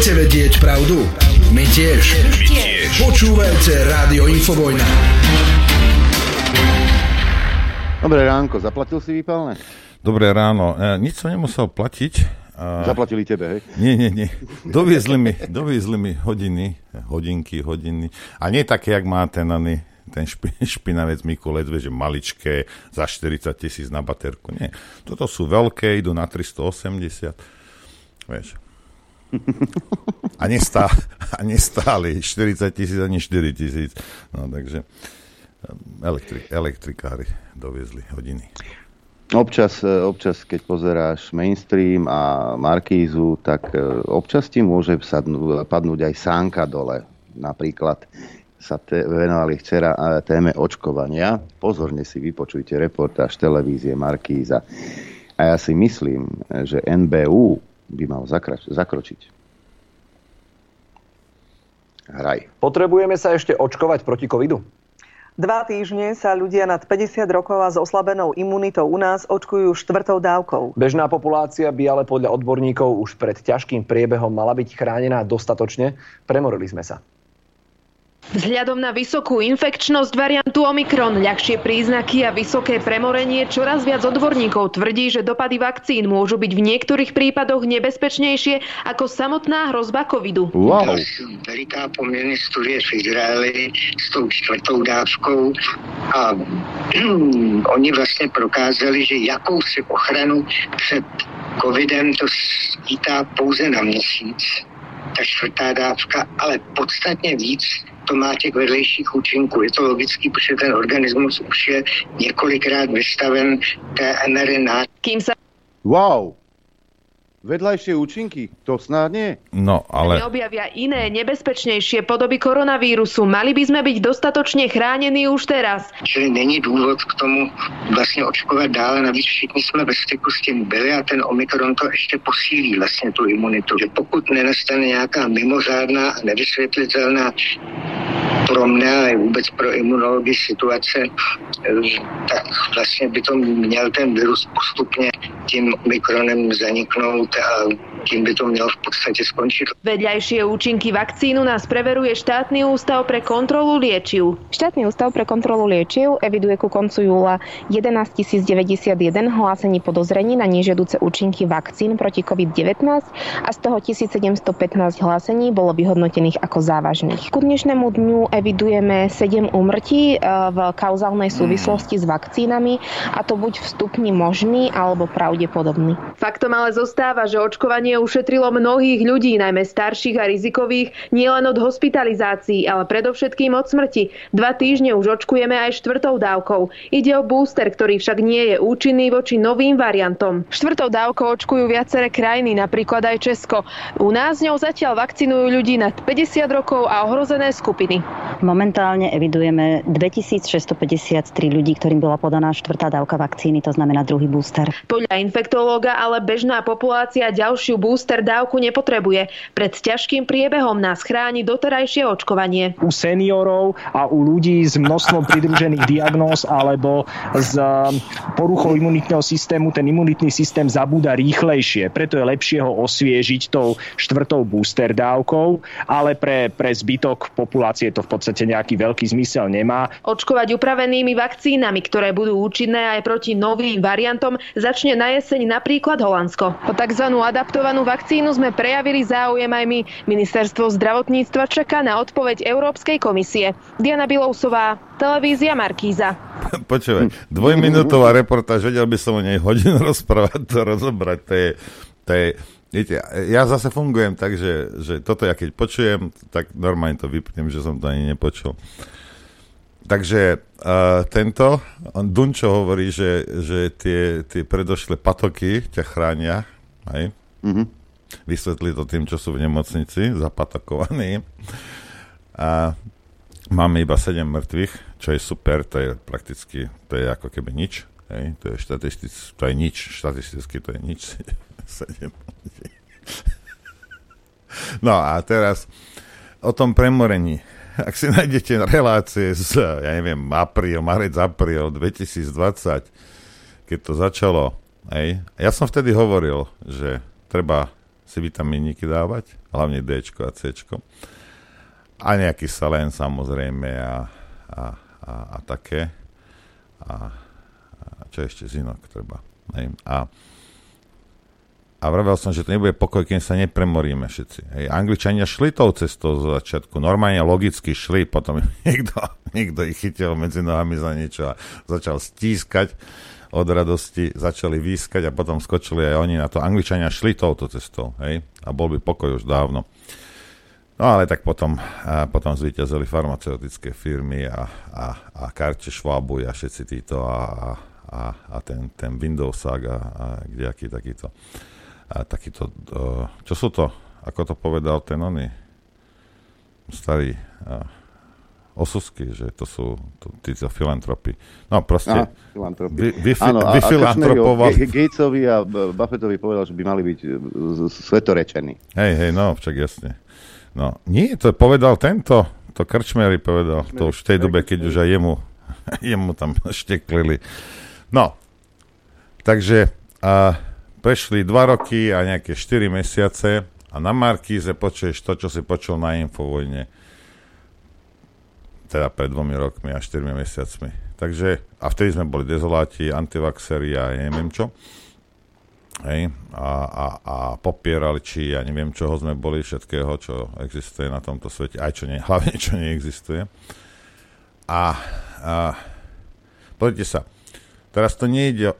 Chcete vedieť pravdu? My tiež. My tiež. Počúvajte Rádio Infovojna. Dobré ránko, zaplatil si výpalné? Dobré ráno. E, nič som nemusel platiť. A... Zaplatili tebe, hej? Nie, nie, nie. Doviezli mi, doviezli mi hodiny, hodinky, hodiny. A nie také, jak má ten, ten špi, špinavec Mikulec, že maličké, za 40 tisíc na baterku. Nie. Toto sú veľké, idú na 380. Vieš. A, nestá, a nestáli 40 tisíc ani 4 tisíc. No takže um, elektri, elektrikári doviezli hodiny. Občas, e, občas, keď pozeráš mainstream a Markízu, tak e, občas ti môže sadnú, padnúť aj sánka dole. Napríklad sa te, venovali včera e, téme očkovania. Pozorne si vypočujte reportáž televízie Markíza. A ja si myslím, že NBU by mal zakrač- zakročiť. Hraj. Potrebujeme sa ešte očkovať proti covidu? Dva týždne sa ľudia nad 50 rokov a s oslabenou imunitou u nás očkujú štvrtou dávkou. Bežná populácia by ale podľa odborníkov už pred ťažkým priebehom mala byť chránená dostatočne. Premorili sme sa. Vzhľadom na vysokú infekčnosť variantu Omikron, ľahšie príznaky a vysoké premorenie, čoraz viac odborníkov tvrdí, že dopady vakcín môžu byť v niektorých prípadoch nebezpečnejšie ako samotná hrozba covidu. Wow. Veliká poměrně studie v Izraeli s tou čtvrtou dávkou a oni vlastně prokázali, že jakousi ochranu před covidem to skýtá pouze na měsíc ta čtvrtá dávka, ale podstatně víc to má těch vedlejších účinků. Je to logický, protože ten organismus už je několikrát vystaven té mRNA. Kým sa Wow. Vedľajšie účinky? To snad nie? No, ale... neobjavia iné, nebezpečnejšie podoby koronavírusu, mali by sme byť dostatočne chránení už teraz. Čili není důvod k tomu vlastně očkovat dále, navíc všichni jsme ve styku s tím byli a ten Omikron to ještě posílí vlastně tu imunitu. Že pokud nenastane nějaká mimořádná a nevysvětlitelná pro mne, ale vůbec pro imunologii situace, tak vlastně by to měl ten virus postupně tím Omikronem zaniknout a tím by to mělo v podstatě skončit. Vedľajšie účinky vakcínu nás preveruje štátny ústav pre kontrolu liečiv. Štátny ústav pre kontrolu liečiv eviduje ku koncu júla 11 091 hlásení podozrení na nežiaduce účinky vakcín proti COVID-19 a z toho 1715 hlásení bolo vyhodnotených ako závažných. Ku dnešnému dňu evidujeme 7 úmrtí e, v kauzálnej súvislosti s vakcínami a to buď v stupni možný alebo pravdepodobný. Faktom ale zostáva, že očkovanie ušetrilo mnohých ľudí, najmä starších a rizikových, nielen od hospitalizácií, ale predovšetkým od smrti. Dva týždne už očkujeme aj štvrtou dávkou. Ide o booster, ktorý však nie je účinný voči novým variantom. Štvrtou dávkou očkujú viaceré krajiny, napríklad aj Česko. U nás ňou zatiaľ vakcinujú ľudí nad 50 rokov a ohrozené skupiny. Momentálne evidujeme 2653 ľudí, ktorým bola podaná štvrtá dávka vakcíny, to znamená druhý booster. Podľa infektológa ale bežná populácia ďalšiu booster dávku nepotrebuje. Pred ťažkým priebehom nás chráni doterajšie očkovanie. U seniorov a u ľudí s množstvom pridružených diagnóz alebo s um, poruchou imunitného systému ten imunitný systém zabúda rýchlejšie. Preto je lepšie ho osviežiť tou štvrtou booster dávkou, ale pre, pre zbytok populácie to v podstate nejaký veľký zmysel nemá. Očkovať upravenými vakcínami, ktoré budú účinné aj proti novým variantom, začne na jeseň napríklad Holandsko. O tzv. adaptovanú vakcínu sme prejavili záujem aj my. Ministerstvo zdravotníctva čaká na odpoveď Európskej komisie. Diana Bilousová, televízia Markíza. Počúvaj, dvojminútová reportáž, vedel by som o nej hodinu rozprávať, to rozobrať, to je, to je Viete, ja zase fungujem tak, že, že toto ja keď počujem, tak normálne to vypnem, že som to ani nepočul. Takže uh, tento, on Dunčo hovorí, že, že tie, tie predošlé patoky ťa chránia, hej? Mhm. Vysvetli to tým, čo sú v nemocnici, zapatokovaní. A máme iba 7 mŕtvych, čo je super, to je prakticky, to je ako keby nič. Hej? To je štatistic, to je nič, štatisticky to je nič. 7 ľudí. No a teraz o tom premorení. Ak si nájdete relácie z, ja neviem, apríl, marec, apríl 2020, keď to začalo, hej, ja som vtedy hovoril, že treba si vitamíniky dávať, hlavne D a C. A nejaký selén samozrejme a, a, a, a také. A, a čo ešte zinok treba. Hej. A, a vravel som, že to nebude pokoj, kým sa nepremoríme všetci. Hej. Angličania šli tou cestou z začiatku. Normálne logicky šli, potom niekto, niekto ich chytil medzi nohami za niečo a začal stískať od radosti začali výskať a potom skočili aj oni na to. Angličania šli touto cestou, hej, a bol by pokoj už dávno. No ale tak potom, a potom zvíťazili farmaceutické firmy a, a, a Karče Schwabu a všetci títo a, a, a ten, ten Windows a, a kdejaký takýto, a takýto, čo sú to, ako to povedal ten oný starý, a, osusky, že to sú to, títo filantropy. No proste, Aha, vy, vy, Áno, vy filantropovali... Gatesovi a Buffettovi povedal, že by mali byť e, svetorečení. Hej, hej, no, však jasne. No, nie, to povedal tento, to Krčmery povedal, Krčmery, to už v tej dobe, keď už aj jemu, jemu tam šteklili. No, takže a, prešli dva roky a nejaké 4 mesiace a na Markíze počuješ to, čo si počul na Infovojne teda pred dvomi rokmi a štyrmi mesiacmi. Takže, a vtedy sme boli dezoláti, antivaxeri a neviem čo. Hej, a, a, a popierali, či ja neviem čoho sme boli, všetkého, čo existuje na tomto svete, aj čo nie, hlavne čo neexistuje. A, a pozrite sa, teraz to nejde,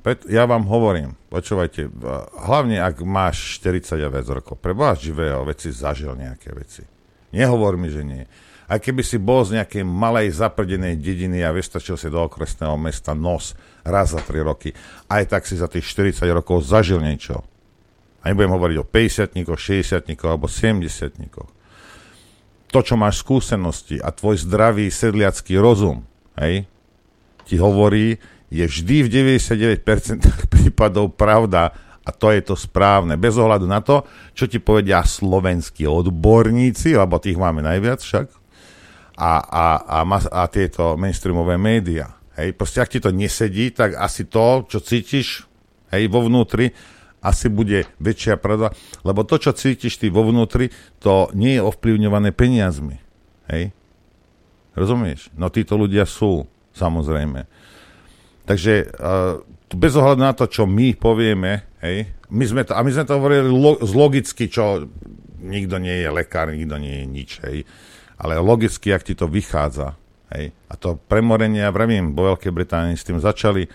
pred, ja vám hovorím, počúvajte, hlavne ak máš 40 a viac rokov, pre živého veci zažil nejaké veci. Nehovor mi, že nie aj keby si bol z nejakej malej zaprdenej dediny a vystačil si do okresného mesta nos raz za 3 roky, aj tak si za tých 40 rokov zažil niečo. A nebudem hovoriť o 50 60 alebo 70 To, čo máš skúsenosti a tvoj zdravý sedliacký rozum, hej, ti hovorí, je vždy v 99% prípadov pravda a to je to správne. Bez ohľadu na to, čo ti povedia slovenskí odborníci, lebo tých máme najviac však, a, a, a, mas, a tieto mainstreamové médiá. Hej, proste ak ti to nesedí, tak asi to, čo cítiš hej, vo vnútri, asi bude väčšia pravda, lebo to, čo cítiš ty vo vnútri, to nie je ovplyvňované peniazmi. Hej? Rozumieš? No títo ľudia sú, samozrejme. Takže uh, bez ohľadu na to, čo my povieme, hej, my sme to, a my sme to hovorili lo, z logicky, čo nikto nie je lekár, nikto nie je nič, hej ale logicky, ak ti to vychádza. Hej. A to premorenie, ja vravím, vo Veľkej Británii s tým začali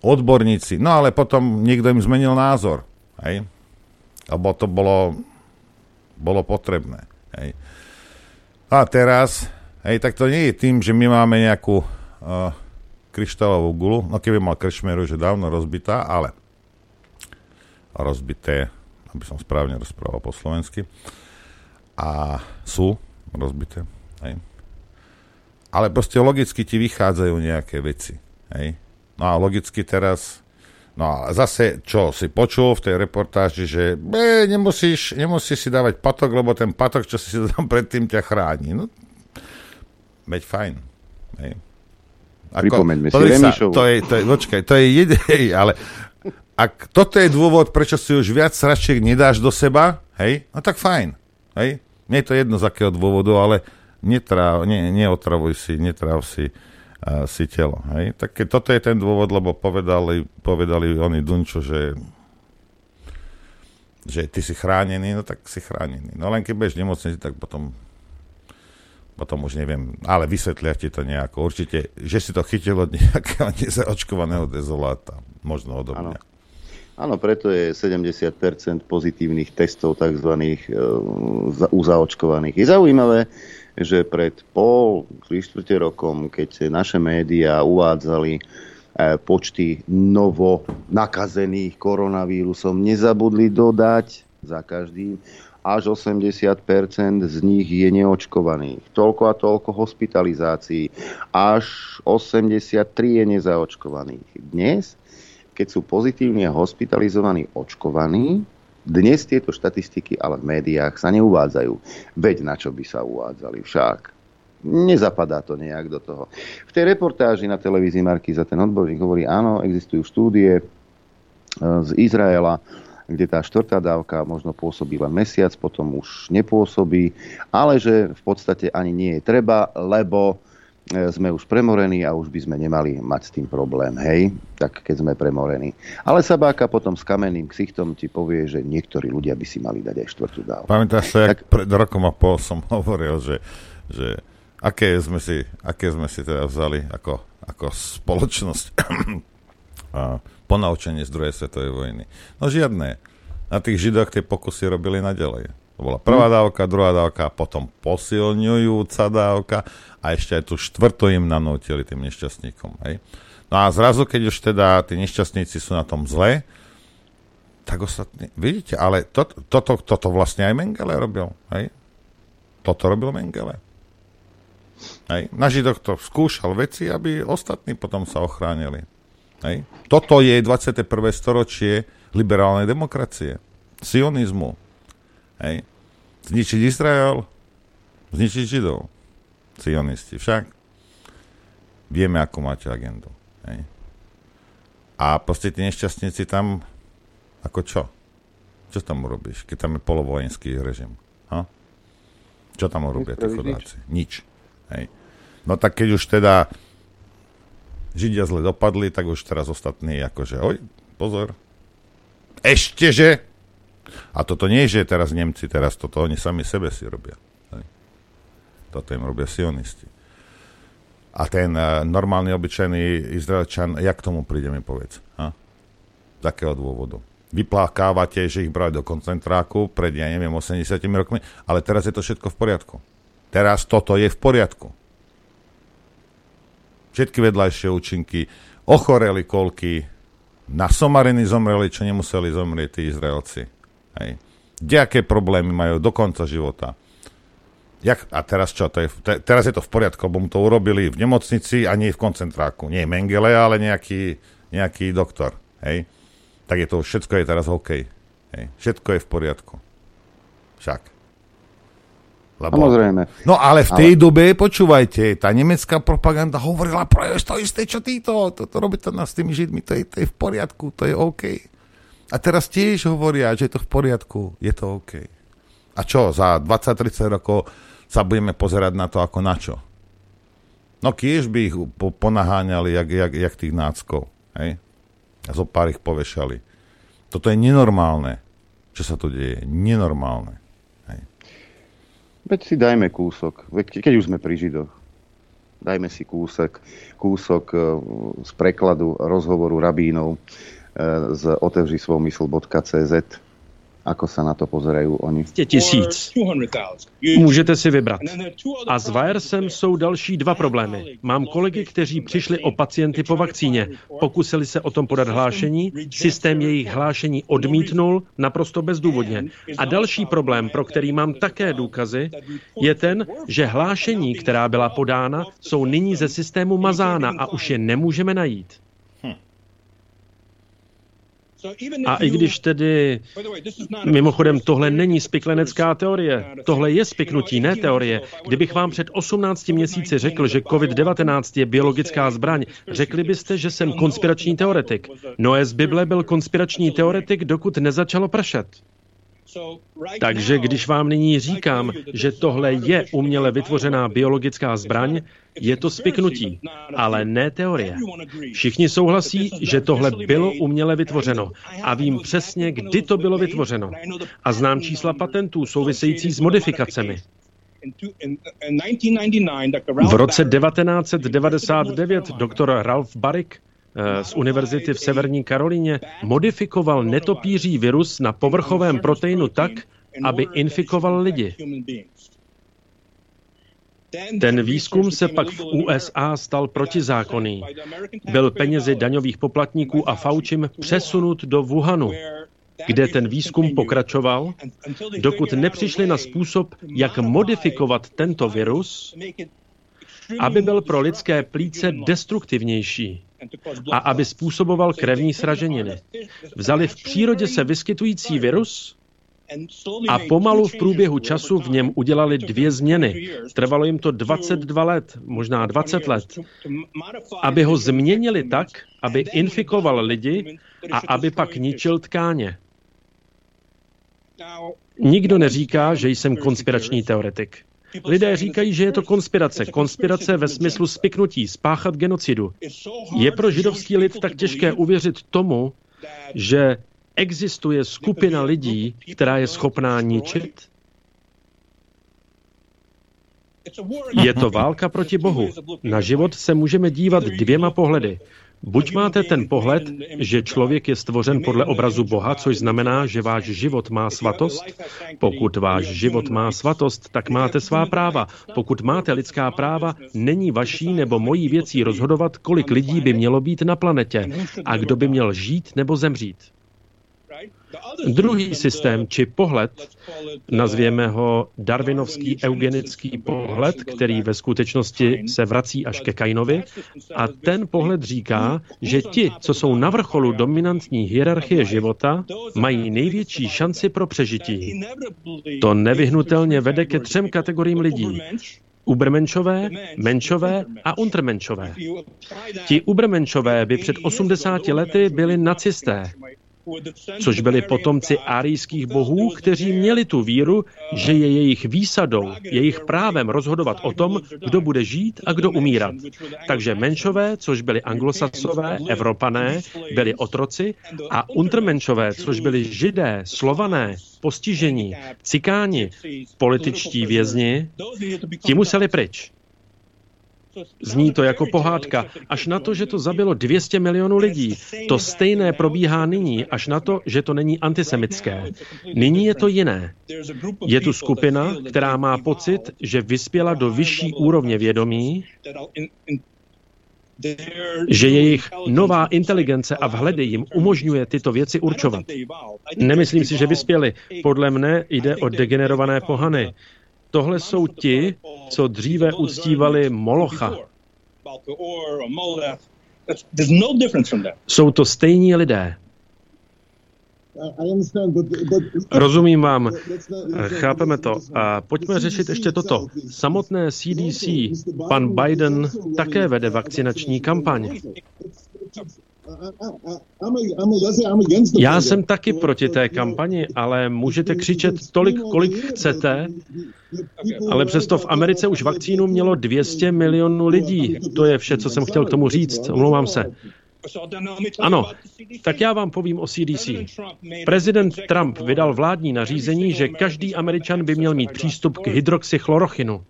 odborníci, no ale potom niekto im zmenil názor. Hej. Lebo to bolo, bolo potrebné. Hej. A teraz, hej, tak to nie je tým, že my máme nejakú uh, kryštálovú gulu, no keby mal kršmeru, že dávno rozbitá, ale rozbité, aby som správne rozprával po slovensky, a sú rozbité. Hej. Ale proste logicky ti vychádzajú nejaké veci. Hej. No a logicky teraz No a zase, čo si počul v tej reportáži, že be, nemusíš, nemusíš si dávať patok, lebo ten patok, čo si tam predtým, ťa chráni. No, veď fajn. Hej. Ako, Pripomeňme si Remišovu. To je, to je, počkaj, to je jeden, ale ak toto je dôvod, prečo si už viac sračiek nedáš do seba, hej, no tak fajn. Hej, mne je to jedno z akého dôvodu, ale netráv, ne, neotravuj si, netráv si, uh, si telo. Hej? Tak keď toto je ten dôvod, lebo povedali, povedali oni Dunčo, že že ty si chránený, no tak si chránený. No len keď budeš nemocný, tak potom potom už neviem, ale vysvetlia ti to nejako. Určite, že si to chytilo od nejakého nezaočkovaného dezoláta. Možno odo mňa. Ano. Áno, preto je 70% pozitívnych testov tzv. E, u zaočkovaných. Je zaujímavé, že pred pol, tri štvrte rokom, keď naše médiá uvádzali e, počty novo nakazených koronavírusom, nezabudli dodať za každým, až 80% z nich je neočkovaných. Toľko a toľko hospitalizácií. Až 83 je nezaočkovaných. Dnes keď sú pozitívne hospitalizovaní, očkovaní, dnes tieto štatistiky ale v médiách sa neuvádzajú. Veď na čo by sa uvádzali však. Nezapadá to nejak do toho. V tej reportáži na televízii Marky za ten odborník hovorí, áno, existujú štúdie e, z Izraela, kde tá štvrtá dávka možno pôsobí len mesiac, potom už nepôsobí, ale že v podstate ani nie je treba, lebo sme už premorení a už by sme nemali mať s tým problém, hej, tak keď sme premorení. Ale Sabáka potom s kamenným ksichtom ti povie, že niektorí ľudia by si mali dať aj štvrtú dávku. Pamätáš sa, tak... pred rokom a pol som hovoril, že, že aké, sme si, aké sme si teda vzali ako, ako spoločnosť a ponaučenie z druhej svetovej vojny. No žiadne. Na tých židoch tie pokusy robili naďalej. To bola prvá dávka, druhá dávka, potom posilňujúca dávka a ešte aj tú štvrtú im nanútili tým nešťastníkom. Hej? No a zrazu, keď už teda tí nešťastníci sú na tom zle, tak ostatní, vidíte, ale to, toto, toto vlastne aj Mengele robil. Hej? Toto robil Mengele. Hej? Na Židoch to skúšal veci, aby ostatní potom sa ochránili. Hej. Toto je 21. storočie liberálnej demokracie. Sionizmu. Hej. Zničiť Izrael, zničiť Židov. Sionisti. Však vieme, ako máte agendu. Hej. A proste tí nešťastníci tam, ako čo? Čo tam urobíš, keď tam je polovojenský režim? Ha? Čo tam urobia tí chudáci? Nič. Hej. No tak keď už teda Židia zle dopadli, tak už teraz ostatní akože, oj, pozor. Ešte, že? A toto nie je, že teraz Nemci, teraz toto oni sami sebe si robia. Hej. Toto im robia sionisti. A ten uh, normálny, obyčajný Izraelčan, jak k tomu príde, mi povedz. Ha? Z akého dôvodu? Vyplakávate, že ich brali do koncentráku pred, ja neviem, 80 rokmi, ale teraz je to všetko v poriadku. Teraz toto je v poriadku všetky vedľajšie účinky, ochoreli kolky, na somariny zomreli, čo nemuseli zomrieť tí Izraelci. Hej. Dejaké problémy majú do konca života. Jak, a teraz čo? To je, te, teraz je to v poriadku, lebo mu to urobili v nemocnici a nie v koncentráku. Nie Mengele, ale nejaký, nejaký doktor. Hej? Tak je to, všetko je teraz OK. Hej? Všetko je v poriadku. Však. Lebo... Samozrejme. No ale v tej ale... dobe, počúvajte, tá nemecká propaganda hovorila práve to isté, čo títo, to, to robí to s tými Židmi, to je, to je v poriadku, to je OK. A teraz tiež hovoria, že je to v poriadku, je to OK. A čo, za 20-30 rokov sa budeme pozerať na to ako na čo? No kiež by ich ponaháňali, jak, jak, jak tých náckov. Hej? A zo pár ich povešali. Toto je nenormálne, čo sa tu deje. Nenormálne. Veď si dajme kúsok, keď už sme pri Židoch. Dajme si kúsok, kúsok e, z prekladu rozhovoru rabínov z otevřisvomysl.cz Ako sa na to pozerajú oni? Tisíc. Můžete si vybrat. A s Viresem jsou další dva problémy. Mám kolegy, kteří přišli o pacienty po vakcíně. Pokusili se o tom podat hlášení, systém jejich hlášení odmítnul naprosto bezdůvodně. A další problém, pro který mám také důkazy, je ten, že hlášení, která byla podána, jsou nyní ze systému mazána a už je nemůžeme najít. A i když tedy, mimochodem, tohle není spiklenecká teorie, tohle je spiknutí, ne teorie. Kdybych vám před 18 měsíci řekl, že COVID-19 je biologická zbraň, řekli byste, že jsem konspirační teoretik. Noé z Bible byl konspirační teoretik, dokud nezačalo pršet. Takže když vám nyní říkám, že tohle je uměle vytvořená biologická zbraň, je to spiknutí, ale ne teorie. Všichni souhlasí, že tohle bylo uměle vytvořeno a vím přesně, kdy to bylo vytvořeno. A znám čísla patentů související s modifikacemi. V roce 1999 doktor Ralph Barrick z univerzity v Severní Karolíně modifikoval netopíří virus na povrchovém proteinu tak, aby infikoval lidi. Ten výzkum se pak v USA stal protizákonný. Byl penězi daňových poplatníků a Faučim přesunut do Wuhanu, kde ten výzkum pokračoval, dokud nepřišli na způsob, jak modifikovat tento virus, aby byl pro lidské plíce destruktivnější a aby způsoboval krevní sraženiny. Vzali v přírodě se vyskytující virus a pomalu v průběhu času v něm udělali dvě změny. Trvalo jim to 22 let, možná 20 let, aby ho změnili tak, aby infikoval lidi a aby pak ničil tkáně. Nikdo neříká, že jsem konspirační teoretik. Lidé říkají, že je to konspirace. Konspirace ve smyslu spiknutí, spáchat genocidu. Je pro židovský lid tak těžké uvěřit tomu, že existuje skupina lidí, která je schopná ničit? Je to válka proti Bohu. Na život se můžeme dívat dvěma pohledy. Buď máte ten pohled, že člověk je stvořen podle obrazu Boha, což znamená, že váš život má svatost. Pokud váš život má svatost, tak máte svá práva. Pokud máte lidská práva, není vaší nebo mojí věcí rozhodovat, kolik lidí by mělo být na planetě a kdo by měl žít nebo zemřít. Druhý systém či pohled, nazvěme ho darwinovský eugenický pohled, který ve skutečnosti se vrací až ke Kainovi, a ten pohled říká, že ti, co jsou na vrcholu dominantní hierarchie života, mají největší šanci pro přežití. To nevyhnutelně vede ke třem kategoriím lidí. Ubermenšové, menšové a untermenšové. Ti ubermenšové by před 80 lety byli nacisté, což byli potomci árijských bohů, kteří měli tu víru, že je jejich výsadou, jejich právem rozhodovat o tom, kdo bude žít a kdo umírat. Takže menšové, což byli anglosasové, evropané, byli otroci a untermenšové, což byli židé, slované, postižení, cikáni, političtí vězni, ti museli pryč. Zní to jako pohádka, až na to, že to zabilo 200 milionů lidí. To stejné probíhá nyní, až na to, že to není antisemické. Nyní je to jiné. Je tu skupina, která má pocit, že vyspěla do vyšší úrovně vědomí, že jejich nová inteligence a vhledy jim umožňuje tyto věci určovat. Nemyslím si, že vyspěli. Podle mne jde o degenerované pohany. Tohle jsou ti, co dříve uctívali Molocha. Jsou to stejní lidé. Rozumím vám, chápeme to. A pojďme řešit ještě toto. Samotné CDC, pan Biden také vede vakcinační kampaň. Já jsem taky proti té kampani, ale můžete křičet tolik, kolik chcete, ale přesto v Americe už vakcínu mělo 200 milionů lidí. To je vše, co jsem chtěl k tomu říct. Omlouvám se. Ano, tak já vám povím o CDC. Prezident Trump vydal vládní nařízení, že každý Američan by měl mít přístup k hydroxychlorochinu.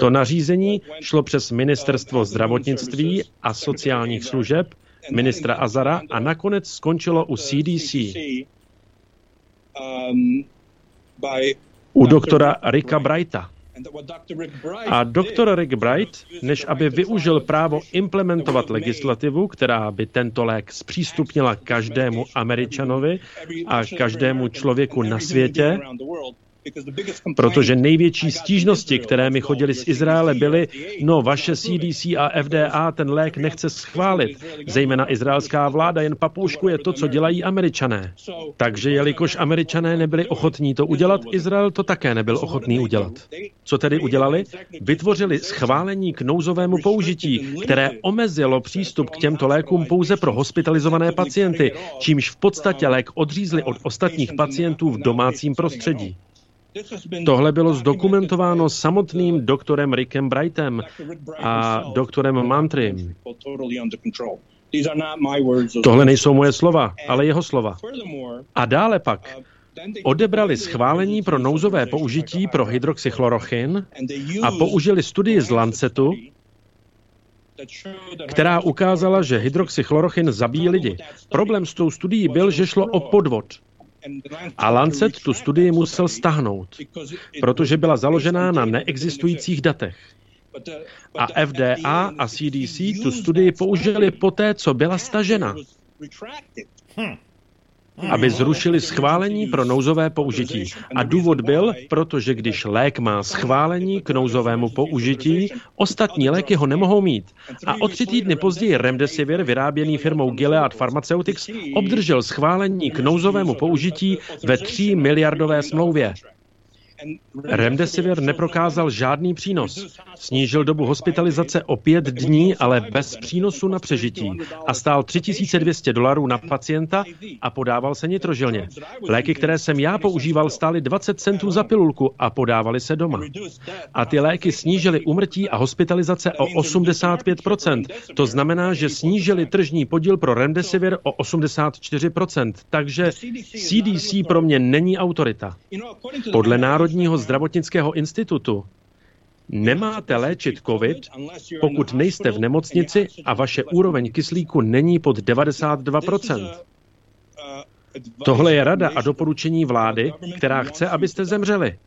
To nařízení šlo přes ministerstvo zdravotnictví a sociálních služeb, ministra Azara a nakonec skončilo u CDC. U doktora Ricka Brighta. A doktor Rick Bright, než aby využil právo implementovat legislativu, která by tento lék zpřístupnila každému Američanovi a každému člověku na světě, Protože největší stížnosti, které mi chodili z Izraele, byly, no vaše CDC a FDA ten lék nechce schválit. Zejména izraelská vláda jen papouškuje to, co dělají američané. Takže jelikož američané nebyli ochotní to udělat, Izrael to také nebyl ochotný udělat. Co tedy udělali? Vytvořili schválení k nouzovému použití, které omezilo přístup k těmto lékům pouze pro hospitalizované pacienty, čímž v podstatě lék odřízli od ostatních pacientů v domácím prostředí. Tohle bylo zdokumentováno samotným doktorem Rickem Brightem a doktorem Mantrym. Tohle nejsou moje slova, ale jeho slova. A dále pak odebrali schválení pro nouzové použití pro hydroxychlorochin a použili studii z Lancetu, která ukázala, že hydroxychlorochin zabíjí lidi. Problém s tou studií byl, že šlo o podvod. A Lancet tu studii musel stahnout, protože byla založená na neexistujících datech. A FDA a CDC tu studii použili poté, co byla stažena. Hm aby zrušili schválení pro nouzové použití. A důvod byl, protože když lék má schválení k nouzovému použití, ostatní léky ho nemohou mít. A o tři týdny později Remdesivir, vyráběný firmou Gilead Pharmaceutics, obdržel schválení k nouzovému použití ve 3 miliardové smlouvě. Remdesivir neprokázal žádný přínos. Snížil dobu hospitalizace o pět dní, ale bez přínosu na přežití. A stál 3200 dolarů na pacienta a podával se nitrožilně. Léky, které jsem já používal, stály 20 centů za pilulku a podávali se doma. A ty léky snížily umrtí a hospitalizace o 85%. To znamená, že snížili tržní podíl pro Remdesivir o 84%. Takže CDC pro mě není autorita. Podle Národního zdravotnického institutu nemáte léčit COVID, pokud nejste v nemocnici a vaše úroveň kyslíku není pod 92%. Tohle je rada a doporučení vlády, která chce, abyste zemřeli.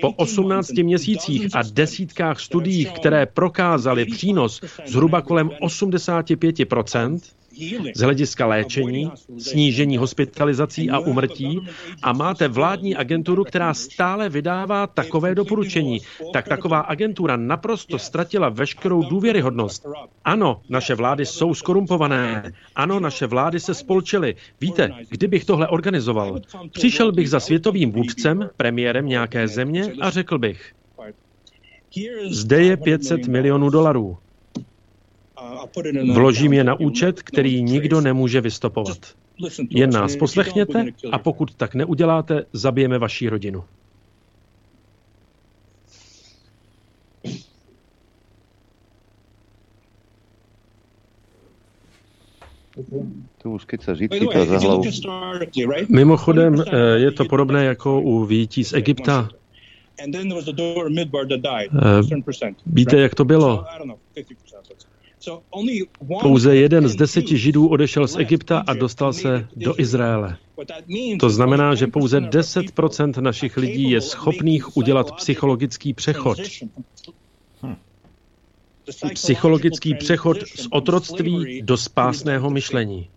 Po 18 měsících a desítkách studiích, které prokázaly přínos zhruba kolem 85 z hlediska léčení, snížení hospitalizací a umrtí a máte vládní agenturu, která stále vydává takové doporučení, tak taková agentura naprosto ztratila veškerou důvěryhodnost. Ano, naše vlády jsou skorumpované. Ano, naše vlády se spolčily. Víte, kdybych tohle organizoval, přišel bych za světovým vůdcem, premiérem nějaké země a řekl bych, zde je 500 milionů dolarů. Vložím je na účet, který nikdo nemůže vystopovat. Jen nás poslechněte a pokud tak neuděláte, zabijeme vaší rodinu. Tu už keď sa žid chytá za hlavu. Mimochodem, eh, je to podobné jako u výtí z Egypta. Eh, víte, jak to bylo? Pouze jeden z deseti židů odešel z Egypta a dostal se do Izraele. To znamená, že pouze 10% našich lidí je schopných udělat psychologický přechod. Psychologický přechod z otroctví do spásného myšlení.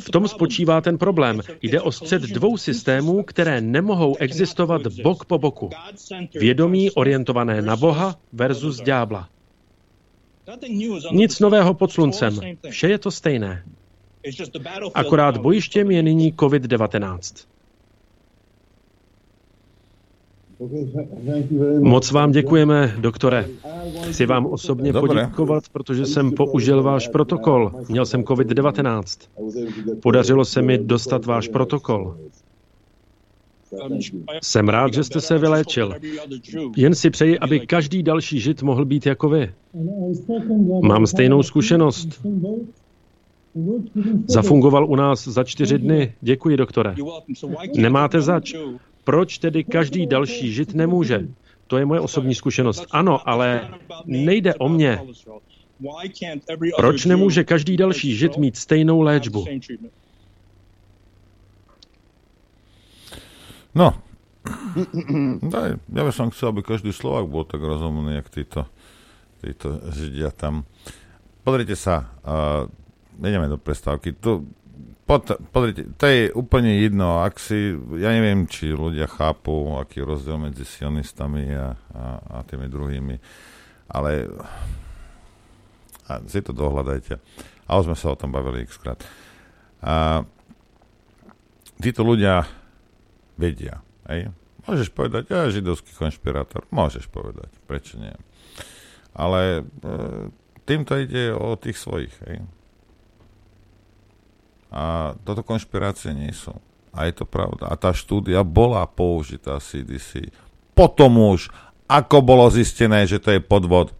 V tom spočívá ten problém. Jde o střed dvou systémů, které nemohou existovat bok po boku. Vědomí orientované na Boha versus ďábla. Nic nového pod sluncem. Vše je to stejné. Akorát bojištěm je nyní COVID-19. Moc vám děkujeme, doktore. Chci vám osobně Dobre. poděkovat, protože jsem použil váš protokol. Měl jsem COVID-19. Podařilo se mi dostat váš protokol. Jsem rád, že jste se vyléčil. Jen si přeji, aby každý další žid mohl být jako vy. Mám stejnou zkušenost. Zafungoval u nás za čtyři dny. Děkuji, doktore. Nemáte zač. Proč tedy každý další žid nemůže? To je moje osobní zkušenost. Ano, ale nejde o mě. Proč nemůže každý další žid mít stejnou léčbu? No, Daj, ja by som chcel, aby každý Slovak bol tak rozumný, jak títo, títo Židia tam. Pozrite sa, uh, ideme do prestávky. Tu, pod, pozrite, to je úplne jedno, ak si, ja neviem, či ľudia chápu, aký je rozdiel medzi sionistami a, a, a tými druhými, ale a si to dohľadajte. A už sme sa o tom bavili x krát. A, títo ľudia vedia. Hej? Môžeš povedať, ja židovský konšpirátor. Môžeš povedať, prečo nie. Ale e, týmto ide o tých svojich. Hej? A toto konšpirácie nie sú. A je to pravda. A tá štúdia bola použitá CDC. Potom už, ako bolo zistené, že to je podvod.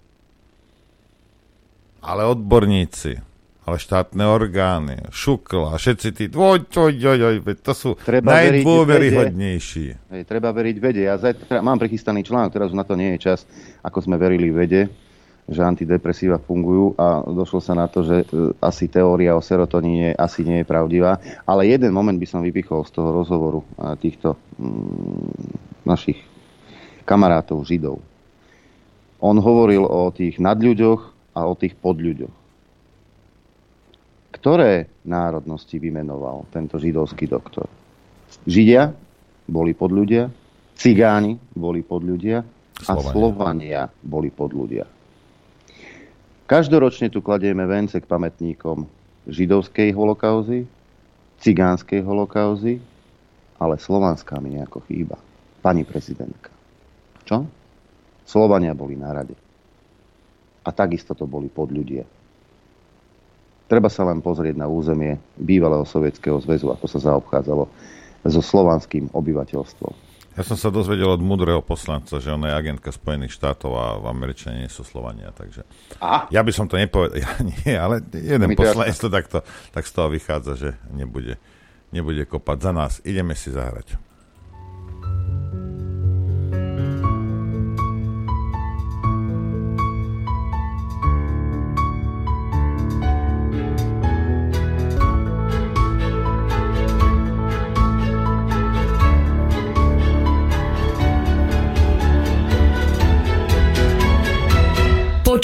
Ale odborníci, ale štátne orgány, šukl a všetci tí, oj, oj, oj, oj, to sú treba najdôveryhodnejší. Hej, treba veriť vede. Ja zajtra, mám prichystaný článok, teraz na to nie je čas, ako sme verili vede, že antidepresíva fungujú a došlo sa na to, že e, asi teória o serotoníne asi nie je pravdivá. Ale jeden moment by som vypichol z toho rozhovoru týchto mm, našich kamarátov, židov. On hovoril o tých nadľuďoch a o tých podľuďoch ktoré národnosti vymenoval tento židovský doktor? Židia boli podľudia, cigáni boli podľudia a Slovania boli podľudia. Každoročne tu kladieme vence k pamätníkom židovskej holokauzy, cigánskej holokauzy ale Slovanská mi nejako chýba. Pani prezidentka. Čo? Slovania boli na rade. A takisto to boli podľudia. Treba sa len pozrieť na územie bývalého sovietského zväzu, ako sa zaobchádzalo so slovanským obyvateľstvom. Ja som sa dozvedel od múdreho poslanca, že ona je agentka Spojených štátov a v Američane nie sú Slovania, takže... A? Ja by som to nepovedal, ja nie, ale jeden poslanec to takto, tak z toho vychádza, že nebude, nebude kopať za nás. Ideme si zahrať.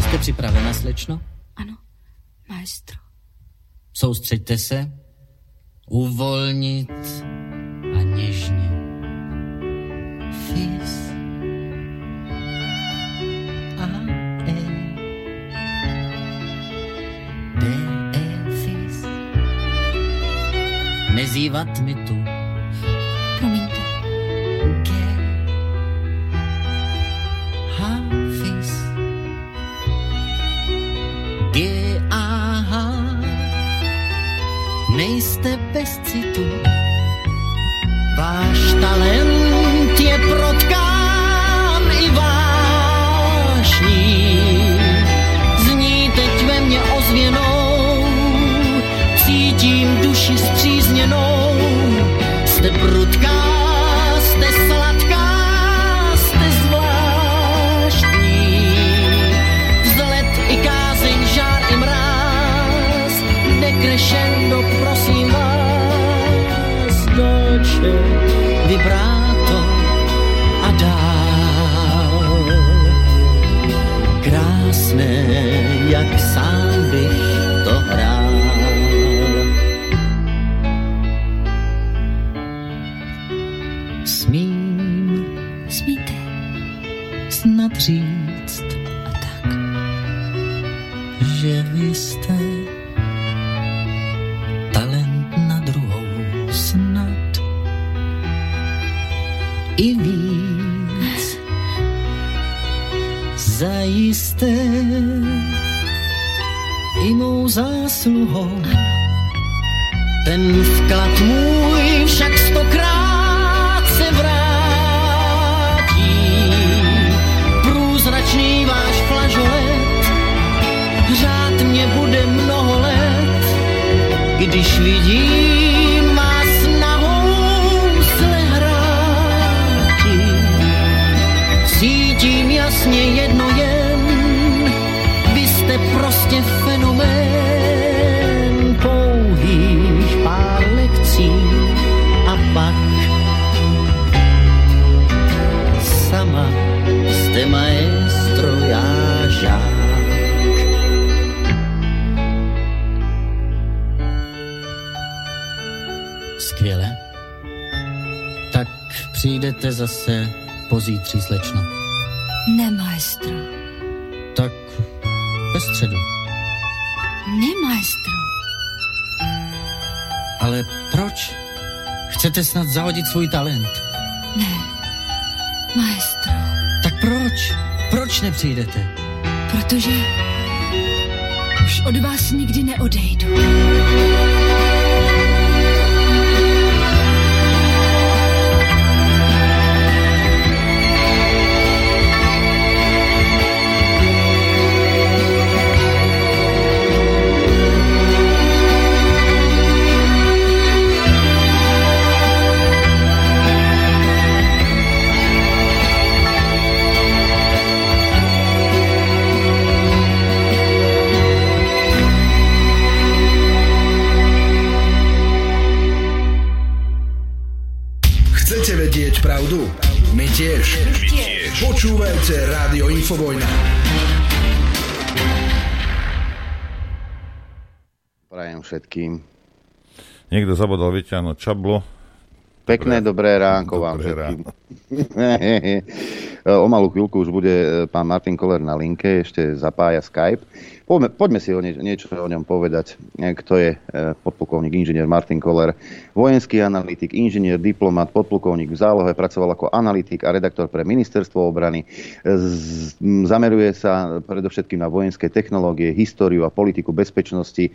Jste připravena, slečno? Ano, maestro. Soustřeďte se, uvolnit a něžně. Fis. A E. D. E. Fis. Nezývat mi tu Nejste bez citu. Váš talent je protkán i vášní. Zní teď ve mně ozvěnou, cítím duši zpřízněnou. Zásluhou. Ten vklad můj však stokrát se vrátí. Průzračný váš flažolet, řád mě bude mnoho let, když vidím přijdete zase pozítří, slečno. Ne, maestro. Tak ve středu. Ne, maestro. Ale proč? Chcete snad zahodit svůj talent? Ne, maestro. Tak proč? Proč nepřijdete? Protože už od vás nikdy neodejdu. Infovojna. Prajem všetkým. Niekto zabudol vyťahnuť čablu. Pekné dobré ránko vám Dobré všetkým. o malú chvíľku už bude e, pán Martin Koller na linke, ešte zapája Skype. Poďme, poďme si o nie, niečo o ňom povedať. E, Kto je e, podplukovník inžinier Martin Koller, vojenský analytik, inžinier, diplomat, podplukovník v zálohe, pracoval ako analytik a redaktor pre ministerstvo obrany. M, zameruje sa predovšetkým na vojenské technológie, históriu a politiku bezpečnosti.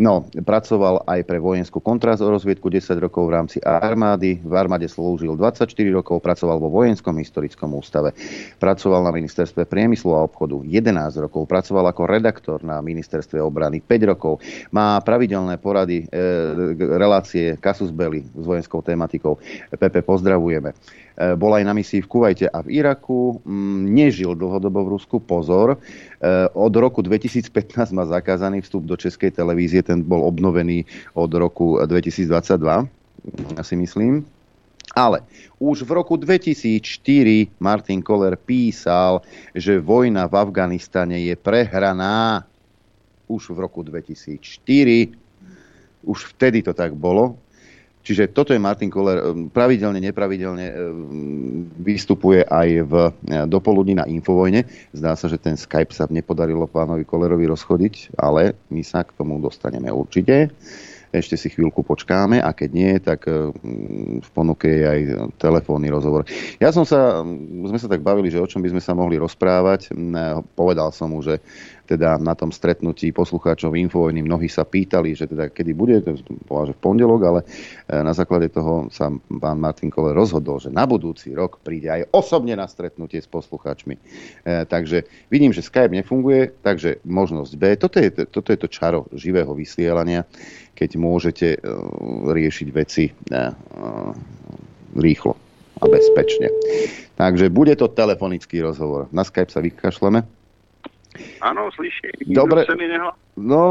No, pracoval aj pre vojenskú kontrarozviedku 10 rokov v rámci armády. V armáde slúžil 24 rokov, pracoval vo vojenskom historickom ústave. Pracoval na ministerstve priemyslu a obchodu 11 rokov. Pracoval ako redaktor na ministerstve obrany 5 rokov. Má pravidelné porady, e, relácie Kasus Belli s vojenskou tematikou. Pepe, pozdravujeme. E, bol aj na misii v Kuvajte a v Iraku. Mm, Nežil dlhodobo v Rusku, pozor. E, Od roku 2015 má zakázaný vstup do Českej televízie, ten bol obnovený od roku 2022, ja si myslím. Ale už v roku 2004 Martin Koller písal, že vojna v Afganistane je prehraná. Už v roku 2004. Už vtedy to tak bolo. Čiže toto je Martin Koller, pravidelne, nepravidelne e, vystupuje aj v e, dopoludní na Infovojne. Zdá sa, že ten Skype sa nepodarilo pánovi Kollerovi rozchodiť, ale my sa k tomu dostaneme určite. Ešte si chvíľku počkáme a keď nie, tak v ponuke je aj telefónny rozhovor. Ja som sa, sme sa tak bavili, že o čom by sme sa mohli rozprávať. Povedal som mu, že teda na tom stretnutí poslucháčov Infovojny mnohí sa pýtali, že teda kedy bude, to že v pondelok, ale e, na základe toho sa pán Martin Kole rozhodol, že na budúci rok príde aj osobne na stretnutie s poslucháčmi. Takže vidím, že Skype nefunguje, takže možnosť B. Toto je, toto je to čaro živého vysielania, keď môžete e, riešiť veci rýchlo a bezpečne. Takže bude to telefonický rozhovor. Na Skype sa vykašleme. Áno, slyším. Dobre. No,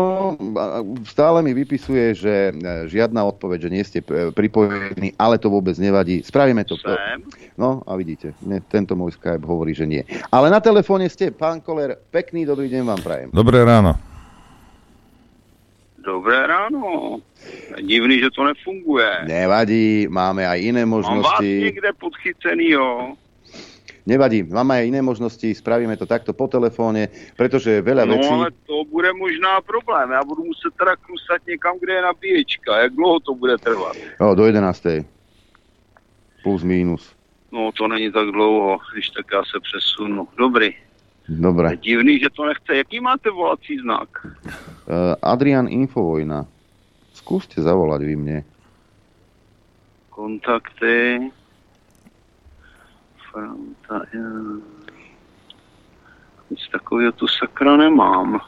stále mi vypisuje, že žiadna odpoveď, že nie ste pripojení, ale to vôbec nevadí. Spravíme to. Sem. No a vidíte, mne tento môj Skype hovorí, že nie. Ale na telefóne ste, pán Koler, pekný dobrý deň vám prajem. Dobré ráno. Dobré ráno. Divný, že to nefunguje. Nevadí, máme aj iné možnosti. Mám vás niekde podchycenýho. Nevadí, máme aj iné možnosti, spravíme to takto po telefóne, pretože veľa no, vecí... No ale to bude možná problém. Ja budu muset teda krusat někam, kde je nabíječka. Jak dlouho to bude trvat? No, do 11. Plus, minus. No, to není tak dlouho, když tak já se přesunu. Dobrý. Dobre. Je divný, že to nechce. Jaký máte volací znak? Uh, Adrian Infovojna. Skúste zavolať vy mne. Kontakty. Franta. Nic takového tu sakra nemám.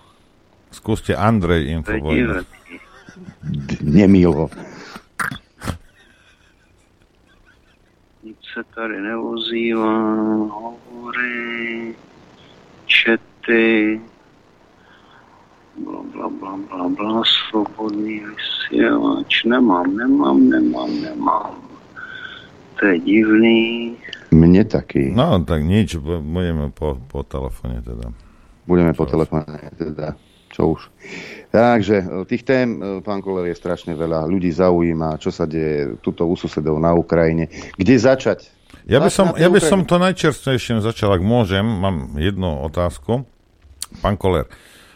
Skúste Andrej Infovojna. Nemilo. Nic se tady neozývá, hovory, čety, bla, bla, bla, bla, bla, svobodný vysílač, nemám, nemám, nemám, nemám. To je divný. Mne taký. No, tak nič, budeme po, po telefóne teda. Budeme po telefóne teda, čo už. Takže e, tých tém, e, pán Koller, je strašne veľa. Ľudí zaujíma, čo sa deje tuto u susedov na Ukrajine. Kde začať? Ja by som, ja by som to najčerstvejším začal, ak môžem. Mám jednu otázku. Pán Koller,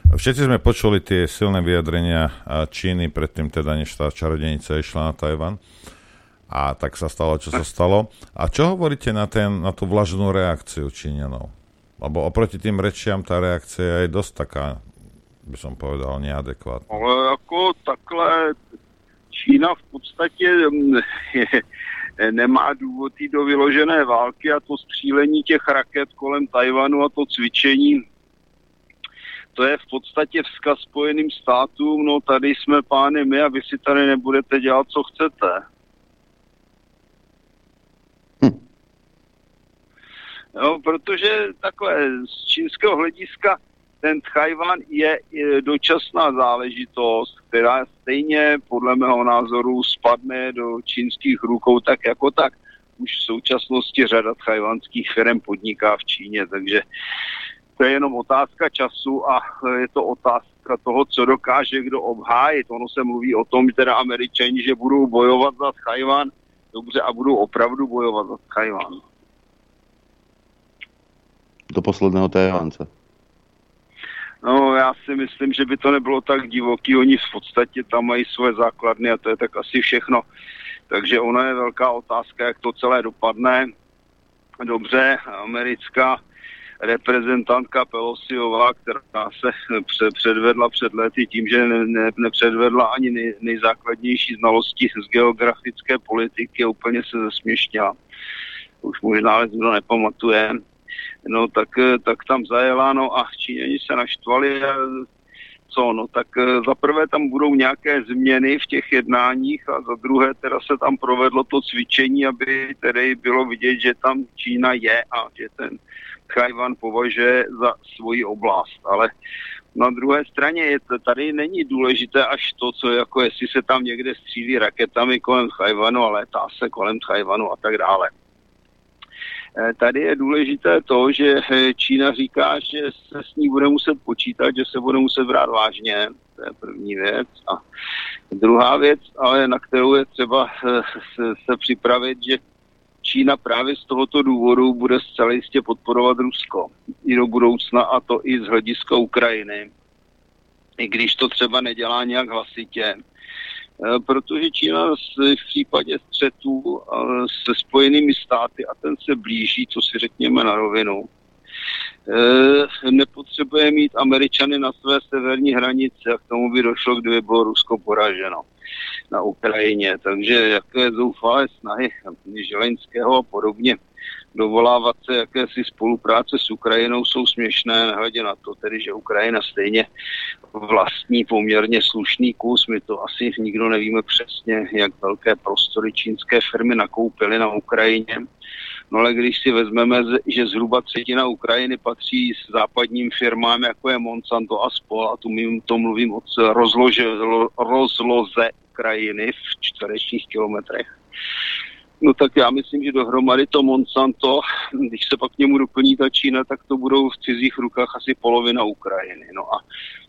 všetci sme počuli tie silné vyjadrenia Číny predtým, teda než tá čarodenica išla na Tajvan a tak sa stalo, čo sa stalo. A čo hovoríte na, ten, na tú vlažnú reakciu Číňanov? Lebo oproti tým rečiam tá reakcia je dosť taká, by som povedal, neadekvátna. Ale ako takhle Čína v podstatě mm, je, nemá důvod do vyložené války a to střílení těch raket kolem Tajvanu a to cvičení to je v podstatě vzkaz Spojeným státům, no tady jsme pány my a vy si tady nebudete dělat, co chcete. Jo, protože takhle z čínského hlediska ten Tchajvan je dočasná záležitost, která stejně podle mého názoru spadne do čínských rukou tak jako tak. Už v současnosti řada tchajvanských firm podniká v Číně, takže to je jenom otázka času a je to otázka toho, co dokáže kdo obhájit. Ono se mluví o tom, teda američani, že budou bojovat za Tchajvan, dobře, a budou opravdu bojovat za Tchajvan do posledného Tajvánce? No, já si myslím, že by to nebylo tak divoký. Oni v podstatě tam mají svoje základny a to je tak asi všechno. Takže ono je velká otázka, jak to celé dopadne. Dobře, americká reprezentantka Pelosiová, která se předvedla před lety tím, že ne, ne, nepředvedla ani nej, nejzákladnější znalosti z geografické politiky, úplně se zesměšnila. Už možná ale kdo nepamatuje no tak, eh, tak tam zajela, no a Číňani se naštvali a co, no tak eh, za prvé tam budou nějaké změny v těch jednáních a za druhé teda se tam provedlo to cvičení, aby tedy bylo vidět, že tam Čína je a že ten Tchajvan považuje za svoji oblast, ale na druhé straně je to, tady není důležité až to, co jako jestli se tam někde střílí raketami kolem Tchajvanu a létá se kolem Tchajvanu a tak dále. Eh, tady je důležité to, že eh, Čína říká, že se s ní bude muset počítat, že se bude muset brát vážně. To je první věc. A druhá věc, ale na kterou je třeba eh, se, připravit, že Čína právě z tohoto důvodu bude zcela jistě podporovat Rusko i do budoucna a to i z hlediska Ukrajiny. I když to třeba nedělá nějak hlasitě. Protože Čína v případě střetů se spojenými státy, a ten se blíží, co si řekněme na rovinu, nepotřebuje mít Američany na své severní hranici a k tomu by došlo, kdyby bylo Rusko poraženo na Ukrajině. Takže jaké zoufalé snahy Želeňského a podobně dovolávat se jakési spolupráce s Ukrajinou jsou směšné, nehledě na to tedy, že Ukrajina stejně vlastní poměrně slušný kus. My to asi nikdo nevíme přesně, jak velké prostory čínské firmy nakoupily na Ukrajině. No ale když si vezmeme, že zhruba třetina Ukrajiny patří s západním firmám, jako je Monsanto a spol, a tu mým to mluvím o rozlože, rozloze Ukrajiny v čtverečních kilometrech, No tak já myslím, že dohromady to Monsanto, když se pak k němu doplní ta Čína, tak to budou v cizích rukách asi polovina Ukrajiny. No a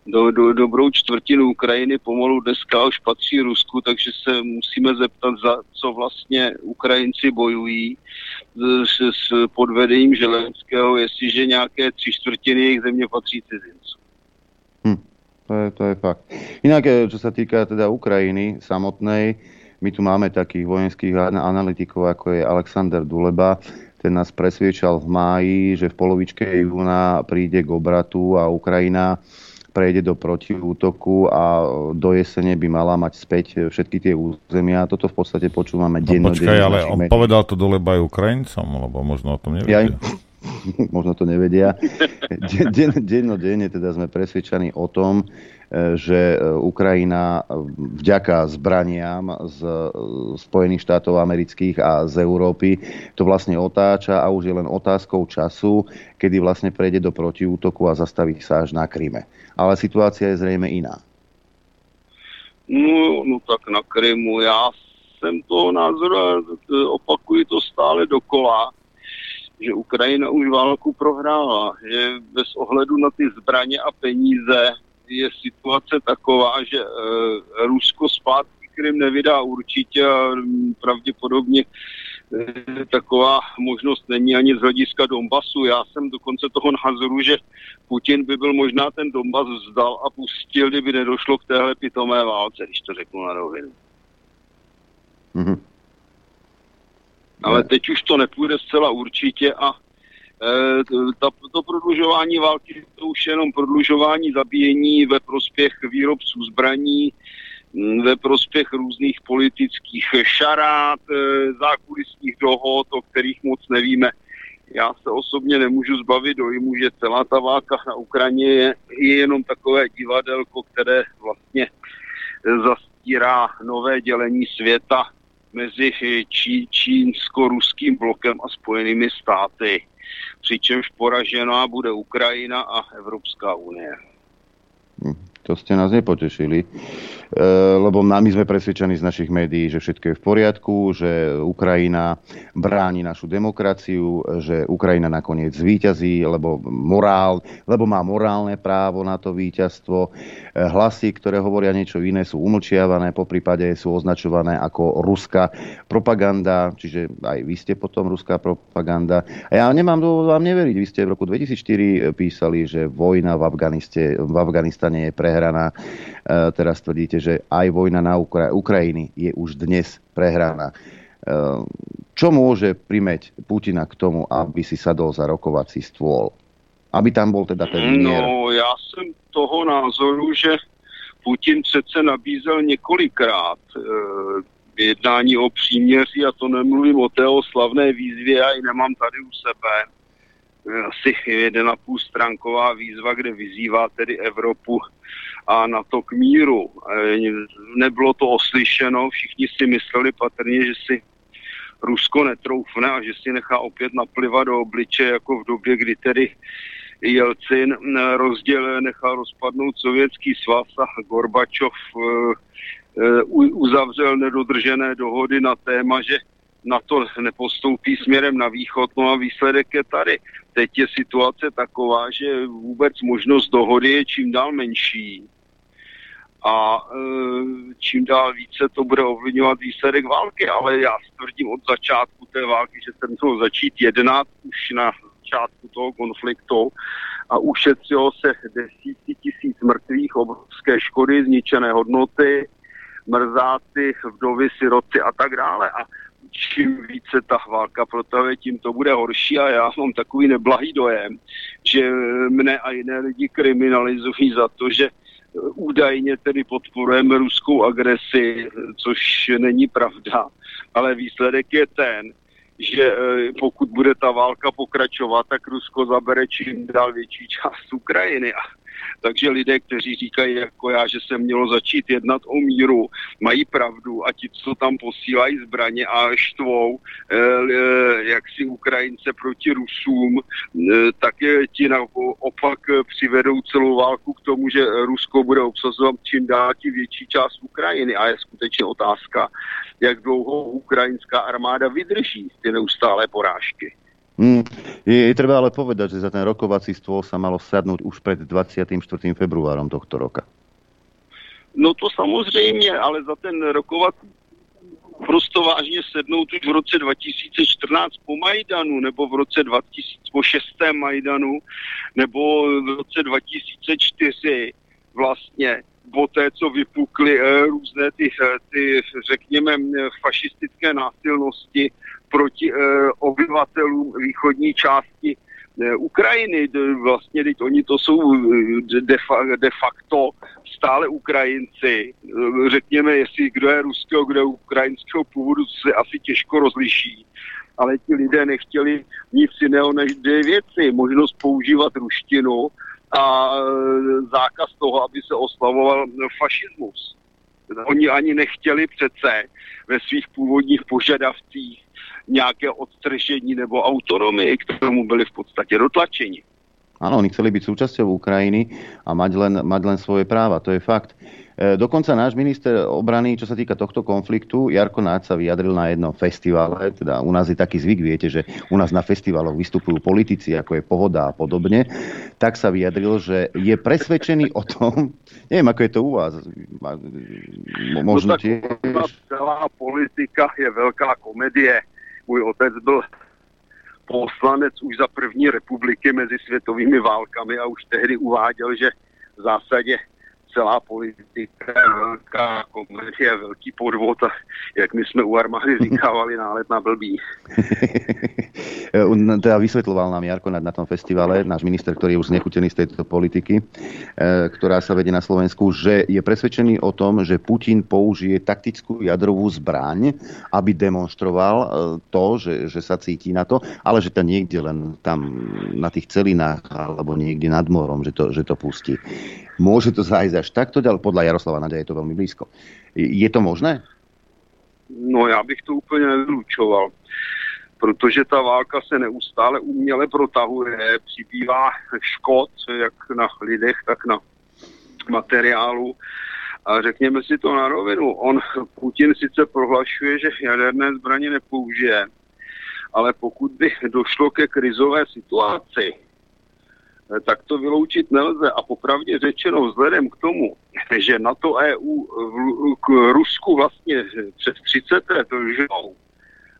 do, do, dobrou čtvrtinu Ukrajiny pomalu dneska už patří Rusku, takže se musíme zeptat, za co vlastně Ukrajinci bojují s, s podvedením Želenského, jestliže nějaké tři čtvrtiny jejich země patří cizincům. Hm, to je, to je fakt. Inak, eh, čo sa týka teda Ukrajiny samotnej, my tu máme takých vojenských analytikov, ako je Alexander Duleba. Ten nás presviečal v máji, že v polovičke júna príde k obratu a Ukrajina prejde do protiútoku a do jesene by mala mať späť všetky tie územia. Toto v podstate počúvame no, Počkaj, ale on povedal to Duleba aj Ukrajincom, lebo možno o tom nevedia. Ja, možno to nevedia. Den, dennodenne teda sme presvedčení o tom, že e, Ukrajina e, vďaka zbraniam z e, Spojených štátov amerických a z Európy to vlastne otáča a už je len otázkou času, kedy vlastne prejde do protiútoku a zastaví sa až na Kryme. Ale situácia je zrejme iná. No, no tak na Krymu já jsem toho názoru opakuji to stále dokola, že Ukrajina už válku prohrála, že bez ohledu na ty zbraně a peníze je situace taková, že e, Rusko zpátky Krym nevydá určitě a pravděpodobně e, taková možnost není ani z hlediska Donbasu. Já jsem dokonce toho názoru, že Putin by byl možná ten Donbas vzdal a pustil, kdyby nedošlo k téhle pitomé válce, když to řeknu na rovinu. Mm-hmm. Ale teď už to nepůjde zcela určitě a Eh, ta, to prodlužování války to už jenom prodlužování zabíjení ve prospěch výrobců zbraní, ve prospěch různých politických šarát, eh, zákulisních dohod, o kterých moc nevíme. Já se osobně nemůžu zbavit dojmu, že celá ta válka na Ukrajině je, je jenom takové divadelko, které vlastně zastírá nové dělení světa mezi čí, čínsko-ruským blokem a spojenými státy přičemž poražená bude Ukrajina a Evropská unie. Hm, to ste nás nepotešili. E, lebo my sme presvedčení z našich médií, že všetko je v poriadku, že Ukrajina bráni našu demokraciu, že Ukrajina nakoniec zvíťazí, lebo, morál, lebo má morálne právo na to víťazstvo. E, hlasy, ktoré hovoria niečo iné, sú umlčiavané, po prípade sú označované ako ruská propaganda, čiže aj vy ste potom ruská propaganda. A ja nemám dôvod vám neveriť. Vy ste v roku 2004 písali, že vojna v, Afganiste, v Afganistane je prehraná. E, teraz tvrdíte, že aj vojna na Ukra- Ukrajiny je už dnes prehraná. E, čo môže primeť Putina k tomu, aby si sadol za rokovací stôl? Aby tam bol teda ten mier? No, já jsem toho názoru, že Putin přece nabízel několikrát e, jednání o příměří a to nemluvím o té slavné výzvě, já ji nemám tady u sebe. Asi jeden půl stránková výzva, kde vyzývá tedy Evropu a na to k míru. E, nebylo to oslyšeno, všichni si mysleli patrně, že si Rusko netroufne a že si nechá opět naplivat do obliče, jako v době, kdy tedy Jelcin e, rozděl, nechal rozpadnout sovětský svaz a Gorbačov e, uzavřel nedodržené dohody na téma, že na to nepostoupí směrem na východ, no a výsledek je tady. Teď je situace taková, že vůbec možnost dohody je čím dál menší a e, čím dál více to bude ovlivňovat výsledek války, ale já tvrdím od začátku té války, že se mělo začít jednat už na začátku toho konfliktu a ušetřilo se desítky tisíc mrtvých, obrovské škody, zničené hodnoty mrzáci, vdovy, siroci a tak dále. A čím více ta válka protahuje, tím to bude horší a já mám takový neblahý dojem, že mne a jiné lidi kriminalizují za to, že údajně tedy podporujeme ruskou agresi, což není pravda, ale výsledek je ten, že eh, pokud bude ta válka pokračovat, tak Rusko zabere čím dál větší část Ukrajiny. A takže lidé, kteří říkají jako já, že se mělo začít jednat o míru, mají pravdu a ti, co tam posílají zbraně a štvou, eh, eh, jak si Ukrajince proti Rusům, eh, tak je ti opak přivedou celou válku k tomu, že Rusko bude obsazovat čím dál tím větší část Ukrajiny a je skutečně otázka, jak dlouho ukrajinská armáda vydrží ty neustálé porážky. Mm, je, je treba ale povedať, že za ten rokovací stôl sa malo sadnúť už pred 24. februárom tohto roka. No to samozřejmě, ale za ten rokovací prosto vážně sednout už v roce 2014 po Majdanu, nebo v roce 2000 po 6. Majdanu, nebo v roce 2004 vlastně po té, co vypukly e, různé ty, eh, ty, řekněme, fašistické násilnosti proti e, obyvatelům východní části e, Ukrajiny. Vlastně teď oni to jsou de, fa, de facto stále Ukrajinci. Řekněme, jestli kdo je ruského, kdo je ukrajinského původu, se asi těžko rozliší. Ale ti lidé nechtěli nic jiného než dvě věci. Možnost používat ruštinu a zákaz toho, aby se oslavoval fašismus. Oni ani nechtěli přece ve svých původních požadavcích nějaké odstřešení nebo autonomii, k tomu byli v podstatě dotlačeni. Áno, oni chceli byť súčasťou Ukrajiny a mať len, mať len svoje práva, to je fakt. E, dokonca náš minister obrany, čo sa týka tohto konfliktu, Jarko Náď sa vyjadril na jednom festivale, teda u nás je taký zvyk, viete, že u nás na festivaloch vystupujú politici, ako je Pohoda a podobne, tak sa vyjadril, že je presvedčený o tom, neviem, ako je to u vás, možno no, tiež... Celá politika je veľká komedie. Môj otec byl poslanec už za první republiky mezi světovými válkami a už tehdy uváděl, že v zásadě celá politika je velká komedie, velký podvod a jak my jsme u armády říkávali nálet na blbý. teda vysvetloval nám Jarko na, na tom festivale, náš minister, ktorý je už znechutený z tejto politiky, e, ktorá sa vedie na Slovensku, že je presvedčený o tom, že Putin použije taktickú jadrovú zbraň, aby demonstroval e, to, že, že sa cíti na to, ale že to niekde len tam na tých celinách alebo niekde nad morom, že to, že to pustí. Môže to zájsť až takto, ale podľa Jaroslava Nadia je to veľmi blízko. Je to možné? No já bych to úplně nevylučoval, protože ta válka se neustále uměle protahuje, přibývá škod jak na lidech, tak na materiálu. A řekněme si to na rovinu, on, Putin sice prohlašuje, že jaderné zbraně nepoužije, ale pokud by došlo ke krizové situaci, tak to vyloučit nelze. A popravdě řečeno, vzhledem k tomu, že na to EU k Rusku vlastně přes 30 let lžou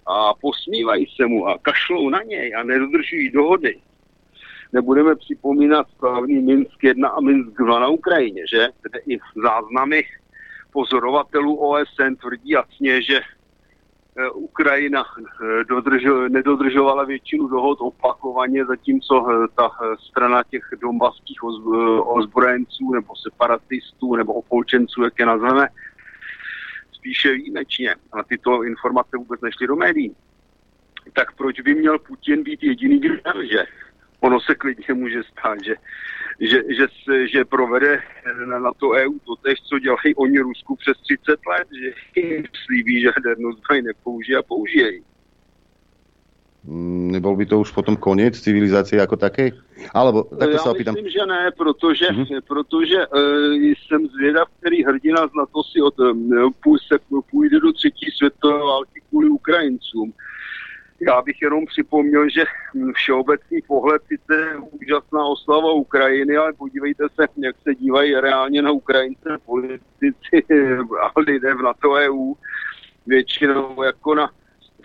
a posmívají se mu a kašlou na něj a nedodržují dohody, nebudeme připomínat správný Minsk 1 a Minsk 2 na Ukrajině, že? Kde i záznamy pozorovatelů OSN tvrdí jasně, že Eh, Ukrajina eh, dodržo, nedodržovala většinu dohod opakovaně, zatímco eh, ta strana těch dombaských ozbrojenců nebo separatistů nebo opolčenců, jak je nazveme, spíše výjimečně. A tyto informace vůbec nešly do médií. Tak proč by měl Putin být jediný, kdo že ono se klidně může stát, že, že, že, se, že provede na, na to EU to tež, co dělají oni Rusku přes 30 let, že jim slíbí, že jadernou zbroj nepoužije a použije ji. Mm, nebol by to už potom koniec civilizácie ako takej? Alebo takto Já sa opýtam. myslím, že ne, protože, mm-hmm. protože uh, jsem zvědav, který hrdina z NATO si od, půj, se, půjde do třetí světové války kvůli Ukrajincům. Já bych jenom připomněl, že všeobecný pohled sice úžasná oslava Ukrajiny, ale podívejte se, jak se dívají reálně na Ukrajince politici a lidé v NATO EU. Většinou jako na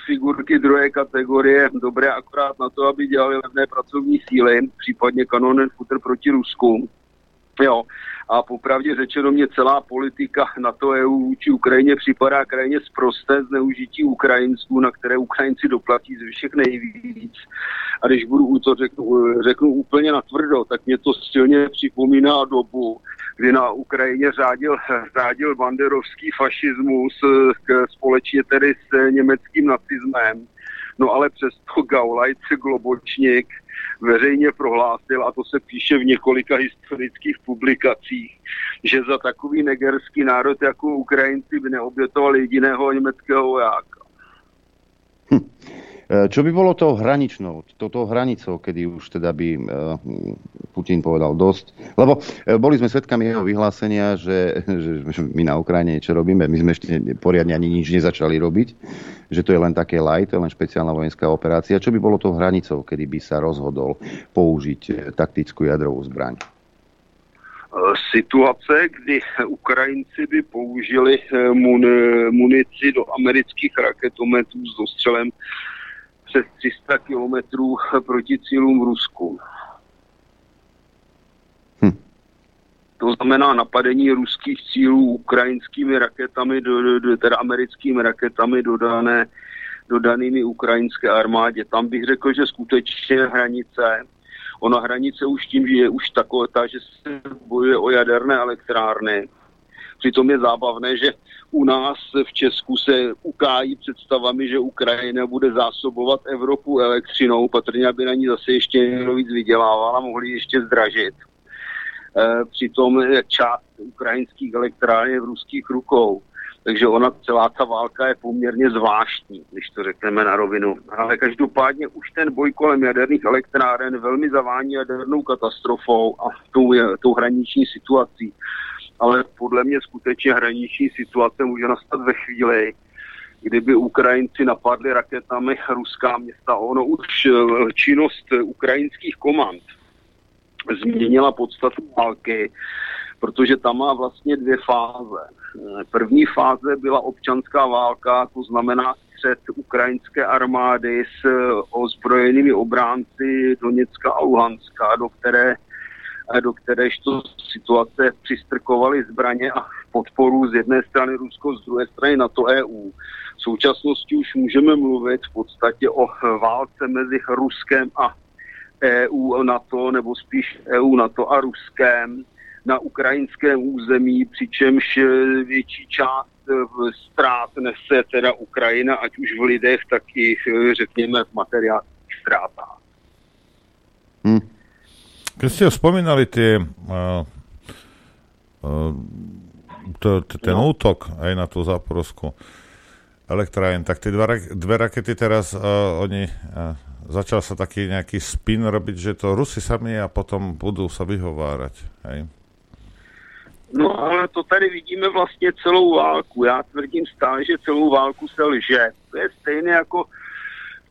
figurky druhé kategorie, dobré akorát na to, aby dělali levné pracovní síly, případně kanonen futr proti Rusku. Jo. A popravdě řečeno mě celá politika na to EU vůči Ukrajině připadá krajně zprosté zneužití Ukrajinců, na které Ukrajinci doplatí z všech nejvíc. A když budu to řeknu, řeknu úplně natvrdo, tak mě to silně připomíná dobu, kdy na Ukrajině řádil, řádil banderovský fašismus k, společně tedy s německým nacismem. No ale přesto Gaulajce Globočník veřejně prohlásil, a to se píše v několika historických publikacích, že za takový negerský národ jako Ukrajinci by neobětovali jediného německého vojáka. Hm. Čo by bolo tou hraničnou, tou hranicou, kedy už teda by Putin povedal dosť? Lebo boli sme svedkami jeho vyhlásenia, že, že my na Ukrajine niečo robíme, my sme ešte poriadne ani nič nezačali robiť, že to je len také light, to je len špeciálna vojenská operácia. Čo by bolo tou hranicou, kedy by sa rozhodol použiť taktickú jadrovú zbraň? situace, kdy Ukrajinci by použili mun, munici do amerických raketometů s dostřelem přes 300 kilometrů proti cílům v Rusku. Hm. To znamená napadení ruských cílů ukrajinskými raketami, do, do, teda americkými raketami dodané, dodanými ukrajinské armádě. Tam bych řekl, že skutečně hranice, ona hranice už tím, že je už taková, že se bojuje o jaderné elektrárny, Přitom je zábavné, že u nás v Česku se ukájí představami, že Ukrajina bude zásobovat Evropu elektřinou, patrně aby na ní zase ještě někdo víc vydělával a mohli ještě zdražit. E, přitom část ukrajinských elektrárn je v ruských rukou. Takže ona celá ta válka je poměrně zvláštní, když to řekneme na rovinu. Ale každopádně už ten boj kolem jaderných elektráren velmi zavání jadernou katastrofou a tou, tou hraniční situací ale podle mě skutečně hraniční situace může nastat ve chvíli, kdyby Ukrajinci napadli raketami ruská města. Ono už eh, činnost ukrajinských komand změnila podstatu války, protože tam má vlastně dvě fáze. První fáze byla občanská válka, to znamená střed ukrajinské armády s ozbrojenými obránci Doněcka a Luhanska, do které do kteréžto situace přistrkovali zbraně a podporu z jedné strany Rusko, z druhé strany NATO EU. V současnosti už můžeme mluvit v podstatě o válce mezi Ruskem a EU NATO, nebo spíš EU NATO a Ruskem na ukrajinském území, přičemž větší část ztrát nese teda Ukrajina, ať už v lidech, tak i řekněme v materiálních ztrátách. Hmm. Keď ste spomínali tie, uh, uh, to, ten no. útok aj na tú záporovskú elektráreň, tak tie dva, dve rakety teraz, uh, oni, uh, začal sa taký nejaký spin robiť, že to Rusi sami a potom budú sa vyhovárať. Hej? No ale to tady vidíme vlastně celou válku. Já tvrdím stále, že celou válku se lže. To je stejné jako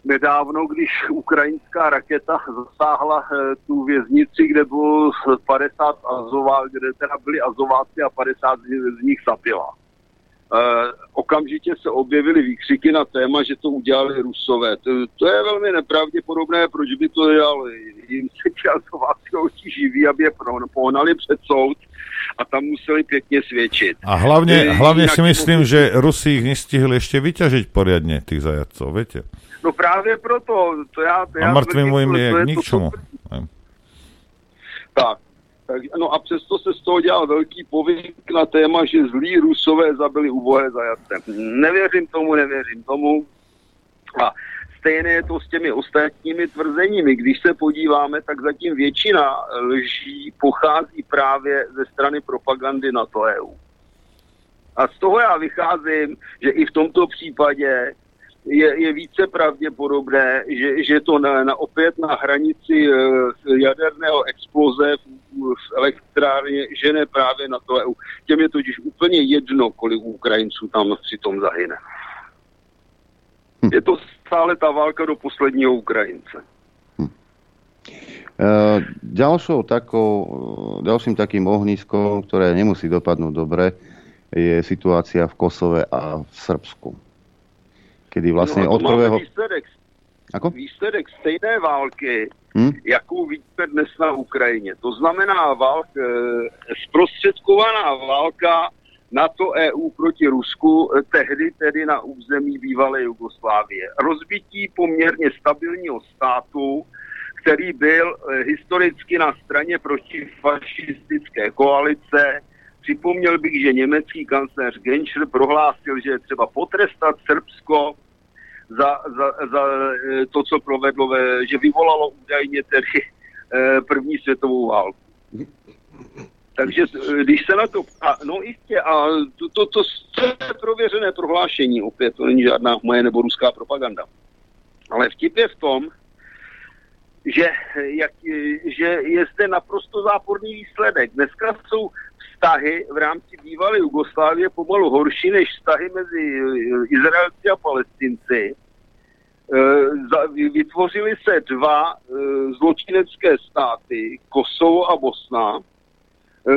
nedávno, když ukrajinská raketa zasáhla eh, tu věznici, kde bylo 50 Azová, kde teda byli Azováci a 50 z nich zapila. Uh, okamžitě se objevily výkřiky na téma, že to udělali Rusové. To, to je velmi nepravděpodobné, proč by to dělali. Jim se ti Azováci živí, aby je pohnali před soud a tam museli pěkně svědčit. A hlavně, e, hlavně si myslím, že Rusi ich nestihli ještě vyťažit poriadně, těch zajatcov, víte? No právě proto. To já, to a mrtvým jim je k ničemu. Tak. Tak, no a přesto se z toho dělal velký povyk na téma, že zlí rusové zabili ubohé zajatce. Nevěřím tomu, nevěřím tomu. A stejné je to s těmi ostatními tvrzeními. Když se podíváme, tak zatím většina lží pochází právě ze strany propagandy na to EU. A z toho já vycházím, že i v tomto případě je, je více pravděpodobné, že, že to na, na opět na hranici uh, jaderného exploze v, v elektrárně žene právě na to EU. Těm je totiž úplně jedno, kolik Ukrajinců tam tom zahyne. Hm. Je to stále ta válka do posledního Ukrajince. Hm. Uh, ďalšou takou, ďalším takým ohniskom, ktoré nemusí dopadnúť dobre, je situácia v Kosove a v Srbsku kedy vlastne no, od prvého... Ako? výsledek stejné války, Hm? jakou vidíme dnes na Ukrajině. To znamená válk, e, zprostředkovaná válka NATO EU proti Rusku, e, tehdy tedy na území bývalé Jugoslávie. Rozbití poměrně stabilního státu, který byl e, historicky na straně protifašistické koalice. Připomněl bych, že německý kancléř Genscher prohlásil, že je třeba potrestat Srbsko za, za, za e, to, co provedlo, ve, že vyvolalo údajně tedy e, první světovou válku. Takže e, když se na to... A, no jistě, a to, to, to, to je prověřené prohlášení, opět to není žádná moje nebo ruská propaganda. Ale vtip je v tom, že, jak, že je zde naprosto záporný výsledek. Dneska jsou vztahy v rámci bývalé Jugoslávie pomalu horší než vztahy mezi eh, Izraelci a Palestinci. Eh, Vytvořily se dva eh, zločinecké státy, Kosovo a Bosna.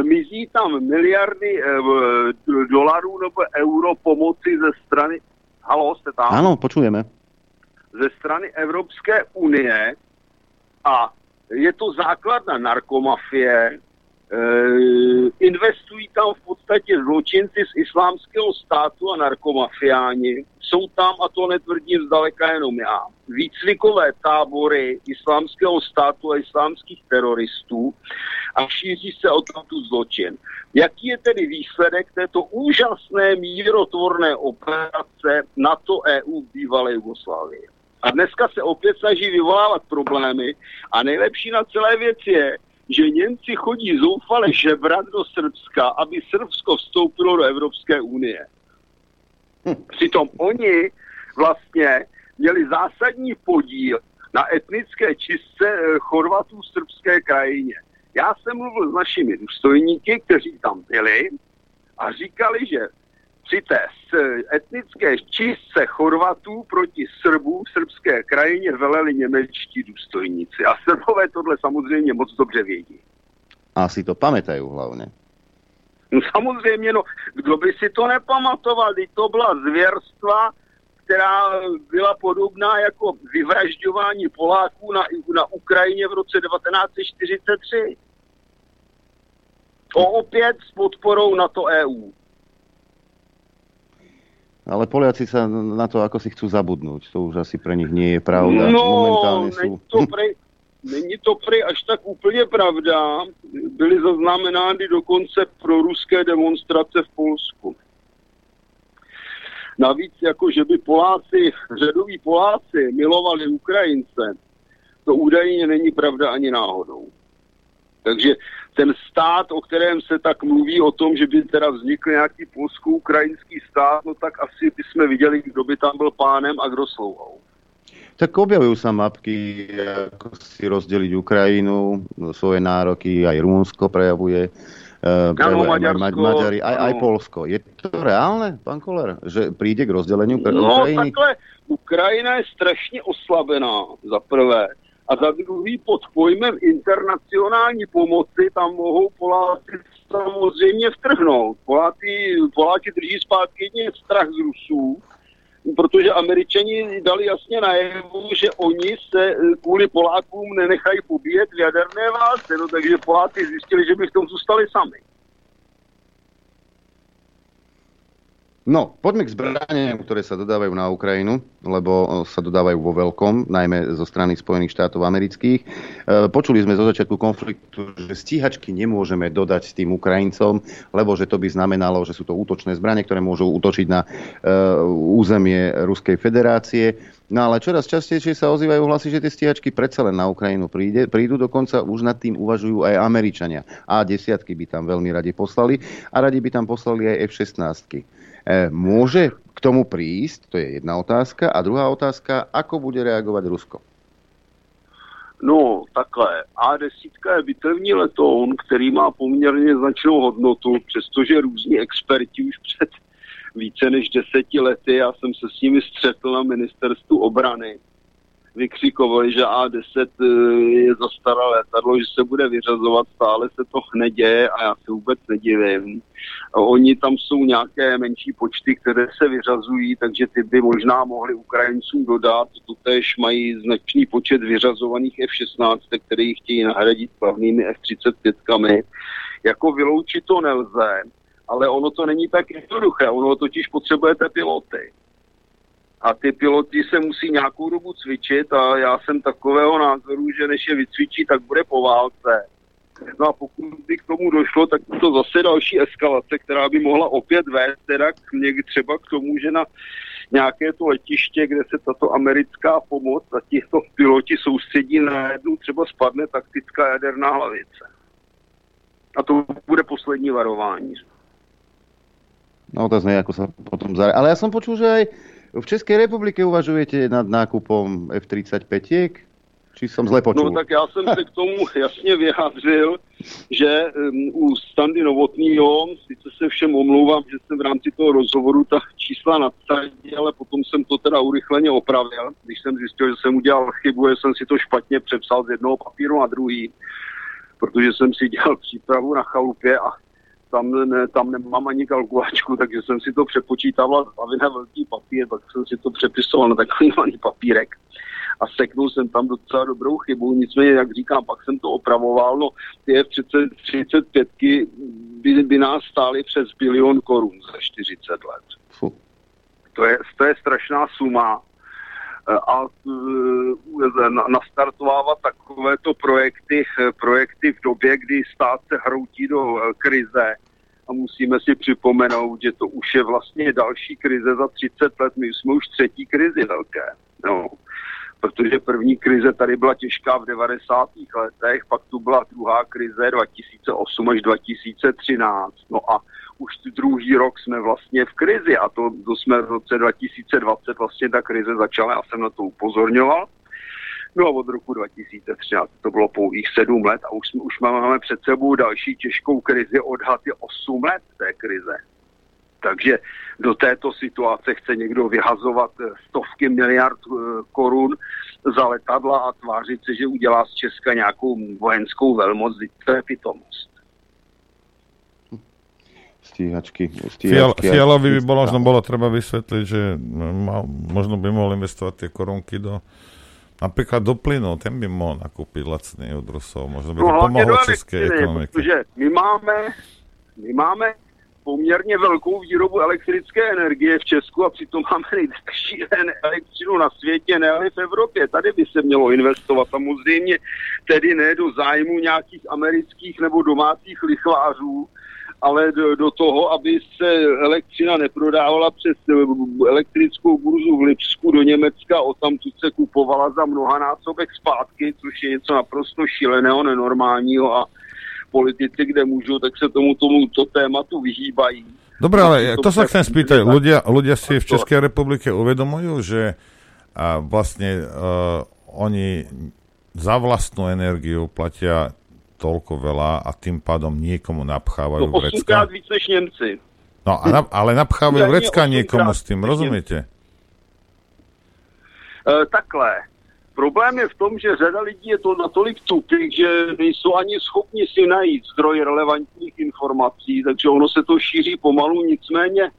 Mizí tam miliardy dolarů nebo euro pomoci ze strany... Halo, jste tam? Áno, počujeme. ze strany Evropské unie a je to základna narkomafie. E, investují tam v podstatě zločinci z islámského státu a narkomafiáni. Jsou tam, a to netvrdím zdaleka jenom já, výcvikové tábory islámského státu a islámských teroristů a šíří se o tamtu zločin. Jaký je tedy výsledek této úžasné mírotvorné operace NATO EU v bývalé Jugoslávii? A dneska se opět snaží vyvolávat problémy a nejlepší na celé věc je, že Němci chodí zoufale žebrat do Srbska, aby Srbsko vstoupilo do Evropské unie. Přitom oni vlastně měli zásadní podíl na etnické čistce eh, Chorvatů v srbské krajině. Já jsem mluvil s našimi důstojníky, kteří tam byli a říkali, že při té s- etnické čistce Chorvatů proti Srbů v srbské krajině veleli němečtí důstojníci. A Srbové tohle samozřejmě moc dobře vědí. Asi to pamätajú hlavne. No samozřejmě, no, kdo by si to nepamatoval, když to byla zvěrstva, která byla podobná jako vyvražďování Poláků na, na Ukrajině v roce 1943. To opět s podporou NATO EU. Ale Poliaci sa na to ako si chcú zabudnúť. To už asi pre nich nie je pravda. No, Momentálne sú... není to, prej, není to prej až tak úplně pravda. Byly zaznamenány dokonce pro ruské demonstrace v Polsku. Navíc, jako že by Poláci, řadoví Poláci milovali Ukrajince, to údajně není pravda ani náhodou. Takže ten stát, o kterém se tak mluví o tom, že by teda vznikl nějaký polsko-ukrajinský stát, no tak asi bychom viděli, kdo by tam byl pánem a kdo slouhou. Tak objavujú sa mapky, ako si rozdeliť Ukrajinu, svoje nároky, aj Rumunsko prejavuje. Uh, Áno, aj, Maďarsko, Maďari, aj, aj. Polsko. Je to reálne, pán Koller, že príde k rozdeleniu No Ukrajiny? takhle, Ukrajina je strašně oslabená, za prvé. A za druhý pod pojmem internacionální pomoci tam mohou Poláci samozřejmě vtrhnout. Poláci, Poláci drží zpátky jedině strach z Rusů, protože američani dali jasně najevo, že oni se eh, kvůli Polákům nenechají pobíjet v jaderné válce, no, takže Poláci zjistili, že by v tom zůstali sami. No, poďme k zbraniam, ktoré sa dodávajú na Ukrajinu, lebo o, sa dodávajú vo veľkom, najmä zo strany Spojených štátov amerických. E, počuli sme zo začiatku konfliktu, že stíhačky nemôžeme dodať tým Ukrajincom, lebo že to by znamenalo, že sú to útočné zbranie, ktoré môžu útočiť na e, územie Ruskej federácie. No ale čoraz častejšie sa ozývajú hlasy, že tie stíhačky predsa len na Ukrajinu príde, prídu, dokonca už nad tým uvažujú aj Američania. A desiatky by tam veľmi radi poslali a radi by tam poslali aj F-16. E, môže k tomu prísť? To je jedna otázka. A druhá otázka, ako bude reagovať Rusko? No, takhle. A10 je bitevní letoun, který má poměrně značnou hodnotu, přestože různí experti už před více než deseti lety, já jsem se s nimi střetl na ministerstvu obrany, vykřikovali, že A10 eh, je zastaralé letadlo, že se bude vyřazovat, stále se to neděje a já se vůbec nedivím. Oni tam jsou nějaké menší počty, které se vyřazují, takže ty by možná mohli Ukrajincům dodat. To tež mají značný počet vyřazovaných F-16, které chtějí nahradit plavnými F-35. Jako vyloučit to nelze, ale ono to není tak jednoduché. Ono totiž potřebujete piloty a ty piloti se musí nějakou dobu cvičit a já jsem takového názoru, že než je vycvičí, tak bude po válce. No a pokud by k tomu došlo, tak to zase další eskalace, která by mohla opět vést teda k, někdy třeba k tomu, že na nějaké to letiště, kde se tato americká pomoc a těchto piloti soustředí na jednu, třeba spadne taktická jaderná hlavice. A to bude poslední varování. No otázne, ako sa potom zare... Ale ja som počul, že aj v Českej republike uvažujete nad nákupom F-35? Či som zle počul? No tak já jsem se k tomu jasně vyjádřil, že um, u Standy Novotního, sice se všem omlouvám, že jsem v rámci toho rozhovoru ta čísla nadsadil, ale potom jsem to teda urychleně opravil, když jsem zjistil, že jsem udělal chybu, že jsem si to špatně přepsal z jednoho papíru na druhý, protože jsem si dělal přípravu na chalupě a tam, ne, tam nemám ani kalkulačku, takže jsem si to přepočítal a na velký papír, pak jsem si to přepisoval na takový malý papírek a seknul jsem tam docela dobrou chybu, nicméně, jak říkám, pak jsem to opravoval, no ty F-35 by, by nás stály přes bilion korun za 40 let. To je, to je strašná suma a e, nastartovávat takovéto projekty, projekty v době, kdy stát se hroutí do e, krize. A musíme si připomenout, že to už je vlastně další krize za 30 let. My jsme už třetí krizi velké. No. Protože první krize tady byla těžká v 90. letech, pak tu byla druhá krize 2008 až 2013. No a už druhý rok jsme vlastně v krizi a to, to jsme v roce 2020 vlastně ta krize začala, já jsem na to upozorňoval. No a od roku 2013 to bylo pouhých sedm let a už, jsme, už máme před sebou další těžkou krizi, odhad je 8 let té krize. Takže do této situace chce někdo vyhazovat stovky miliard eh, korun za letadla a tvářit se, že udělá z Česka nějakou vojenskou velmoc, to je pitomost stíhačky. Fial, Fialovi by bolo, možno bolo treba vysvetliť, že mal, možno by mohol investovať tie korunky do napríklad do plynu, ten by mohol nakúpiť lacný od Rusov, možno by to no, pomohlo české ekonomiky. Protože my máme, my máme poměrně velkou výrobu elektrické energie v Česku a přitom máme nejdražší elektřinu na světě, ne v Evropě. Tady by se mělo investovat samozřejmě tedy ne do zájmu nějakých amerických nebo domácích lichvářů, ale do, do toho, aby se elektřina neprodávala přes eh, elektrickou burzu v Lipsku do Německa, o tam tu se kupovala za mnohanásobek zpátky, což je něco naprosto šíleného, nenormálního a politici, kde můžou, tak se tomu tomuto tématu vyhýbají. Dobre, ale to sa chcem spýtať. Ľudia, ľudia si v Českej republike uvedomujú, že a vlastne uh, oni za vlastnú energiu platia toľko veľa a tým pádom niekomu napchávajú no, vrecka. víc než Němci. No, a na, ale napchávajú vrecka niekomu s tým, rozumiete? E, takhle. Problém je v tom, že řada lidí je to natolik tupých, že nejsou ani schopni si najít zdroj relevantních informací, takže ono se to šíří pomalu, nicméně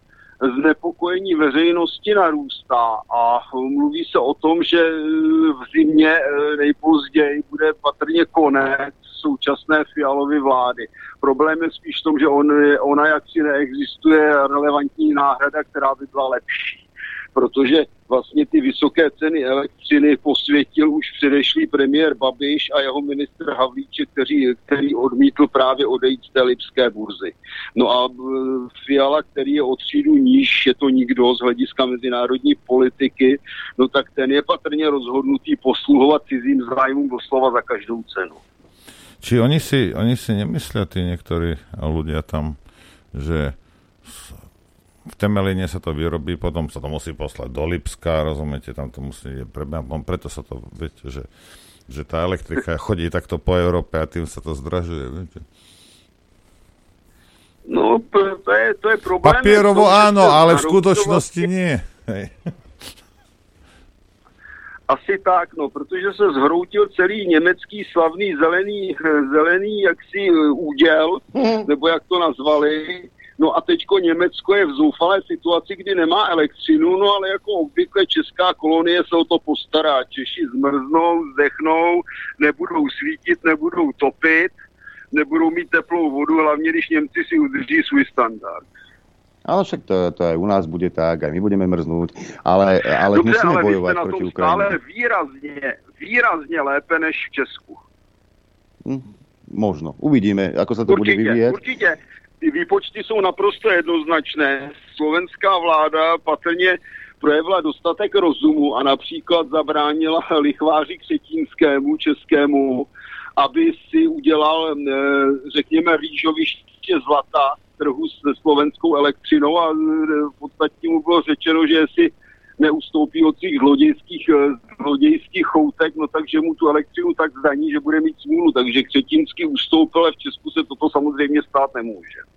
znepokojení veřejnosti narůstá a mluví se o tom, že v zimě e, nejpozději bude patrně konec současné fialové vlády. Problém je spíš v tom, že on, ona jaksi neexistuje relevantní náhrada, která by byla lepší. Protože vlastně ty vysoké ceny elektřiny posvětil už předešlý premiér Babiš a jeho ministr Havlíček, který, který odmítl právě odejít z té lipské burzy. No a e, Fiala, který je o třídu níž, je to nikdo z hlediska mezinárodní politiky, no tak ten je patrně rozhodnutý posluhovat cizím zájmům doslova za každou cenu. Či oni si, oni si nemyslia, tí niektorí ľudia tam, že v Temeline sa to vyrobí, potom sa to musí poslať do Lipska, rozumiete, tam to musí, preto sa to, viete, že, že tá elektrika chodí takto po Európe a tým sa to zdražuje, viete. No, to je, to je problém. Papierovo áno, ale v skutočnosti nie. Hej. Asi tak, no, protože se zhroutil celý německý slavný zelený, zelený jaksi eh, úděl, nebo jak to nazvali. No a teďko Německo je v zoufalé situaci, kdy nemá elektřinu, no ale jako obvykle česká kolonie se o to postará. Češi zmrznou, zdechnou, nebudou svítit, nebudou topit, nebudou mít teplou vodu, hlavně když Němci si udrží svůj standard. Ale však to, to aj u nás bude tak, aj my budeme mrznúť, ale, ale Dobře, musíme ale bojovať na proti Ukrajine. stále výrazně, výrazně lépe než v Česku. Hm, Možno. Uvidíme, ako sa to bude Určitě, vyvíjať. určitě. Ty výpočty jsou naprosto jednoznačné. Slovenská vláda patrně projevila dostatek rozumu a například zabránila lichváři křetínskému, českému, aby si udělal, eh, řekněme, rýžoviště zlata trhu se slovenskou elektřinou a eh, v podstatě mu bylo řečeno, že jestli neustoupí od svých zlodějských, eh, zlodějských choutek, no takže mu tu elektřinu tak zdaní, že bude mít smůlu. Takže Křetínsky ustoupil, ale v Česku se toto samozřejmě stát nemůže.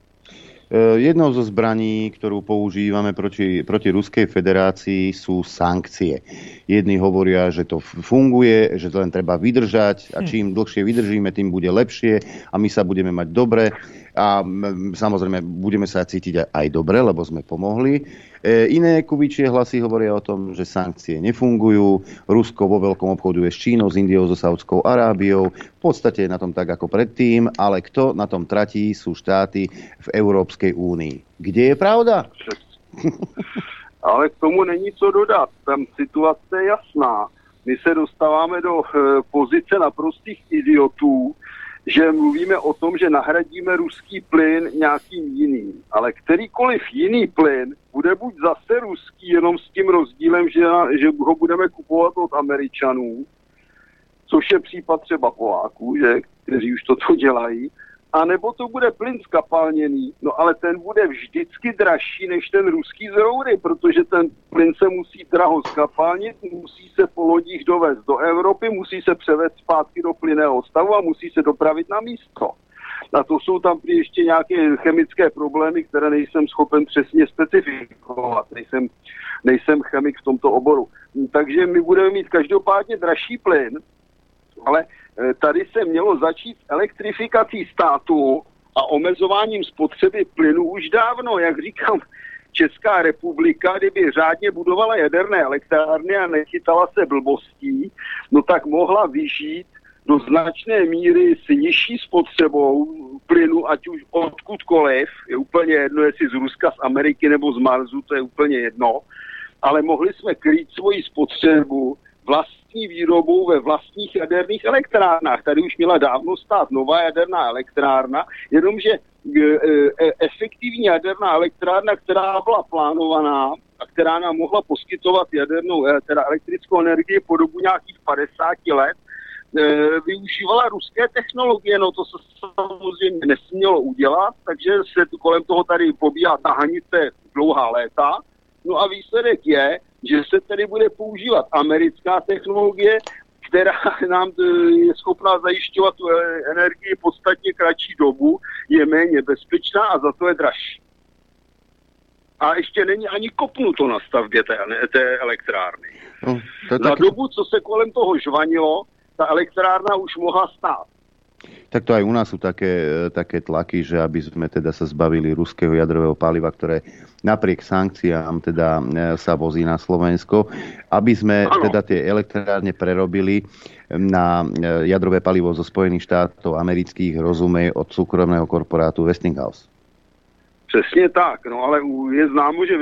E, Jednou zo zbraní, ktorú používame proti, proti Ruskej federácii, sú sankcie. Jedni hovoria, že to funguje, že to len treba vydržať a čím dlhšie vydržíme, tým bude lepšie a my sa budeme mať dobre a samozrejme budeme sa cítiť aj- dobre, lebo sme pomohli. E, iné kubičie hlasy hovoria o tom, že sankcie nefungujú, Rusko vo veľkom obchoduje s Čínou, s Indiou, so Saudskou Arábiou, v podstate je na tom tak ako predtým, ale kto na tom tratí sú štáty v Európskej únii. Kde je pravda? Ale k tomu není co dodat. Tam situace je jasná. My se dostáváme do eh, pozice naprostých idiotů, že mluvíme o tom, že nahradíme ruský plyn nějakým jiným. Ale kterýkoliv jiný plyn bude buď zase ruský, jenom s tím rozdílem, že, že ho budeme kupovat od Američanů, což je případ třeba Poláků, že, kteří už toto dělají, a nebo to bude plyn skapalněný, no ale ten bude vždycky dražší než ten ruský z roury, protože ten plyn se musí draho skapalnit, musí se po lodích dovést do Evropy, musí se převést zpátky do plynného stavu a musí se dopravit na místo. A to jsou tam ještě nějaké chemické problémy, které nejsem schopen přesně specifikovat. Nejsem, nejsem chemik v tomto oboru. Takže my budeme mít každopádně dražší plyn, ale tady se mělo začít elektrifikací státu a omezováním spotřeby plynu už dávno, jak říkám, Česká republika, kdyby řádně budovala jaderné elektrárny a nechytala se blbostí, no tak mohla vyžít do značné míry s nižší spotřebou plynu, ať už odkudkoliv, je úplně jedno, jestli z Ruska, z Ameriky nebo z Marsu, to je úplně jedno, ale mohli jsme krýt svoji spotřebu vlastní výrobou ve vlastních jaderných elektrárnách. Tady už měla dávno stát nová jaderná elektrárna, jenomže e, e, efektivní jaderná elektrárna, která byla plánovaná a která nám mohla poskytovat jadernou, e, teda elektrickou energii po dobu nějakých 50 let, využívala ruské technologie, no to se samozřejmě nesmělo udělat, takže se kolem toho tady pobíhá tahanice dlouhá léta. No a výsledek je, že se tedy bude používat americká technologie, která nám e, je schopná zajišťovat tu e, energii podstatně kratší dobu, je méně bezpečná a za to je dražší. A ještě není ani kopnuto na stavbě té, té elektrárny. No, to je Za tak, dobu, co se kolem toho žvanilo, ta elektrárna už mohla stát. Tak to aj u nás sú také, e, také tlaky, že aby sme teda sa zbavili ruského jadrového paliva, ktoré napriek sankciám teda e, sa vozí na Slovensko, aby sme Áno. teda tie elektrárne prerobili na e, jadrové palivo zo Spojených štátov amerických, rozumej od súkromného korporátu Westinghouse. Přesně tak, no ale je známo, že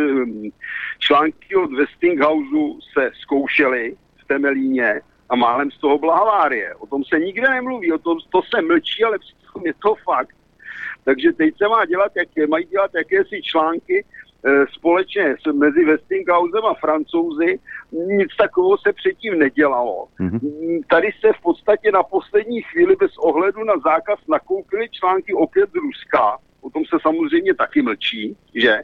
články od Westinghouse se zkoušely v Temelíně a málem z toho byla havárie. O tom se nikde nemluví, o tom to se mlčí, ale přitom je to fakt. Takže teď se má dělat, jak, mají dělat jakési články e, společně s, mezi Westinghousem a Francouzi. Nic takového se předtím nedělalo. Mm, Tady se v podstatě na poslední chvíli bez ohledu na zákaz nakoupily články opět z Ruska. O tom se samozřejmě taky mlčí, že?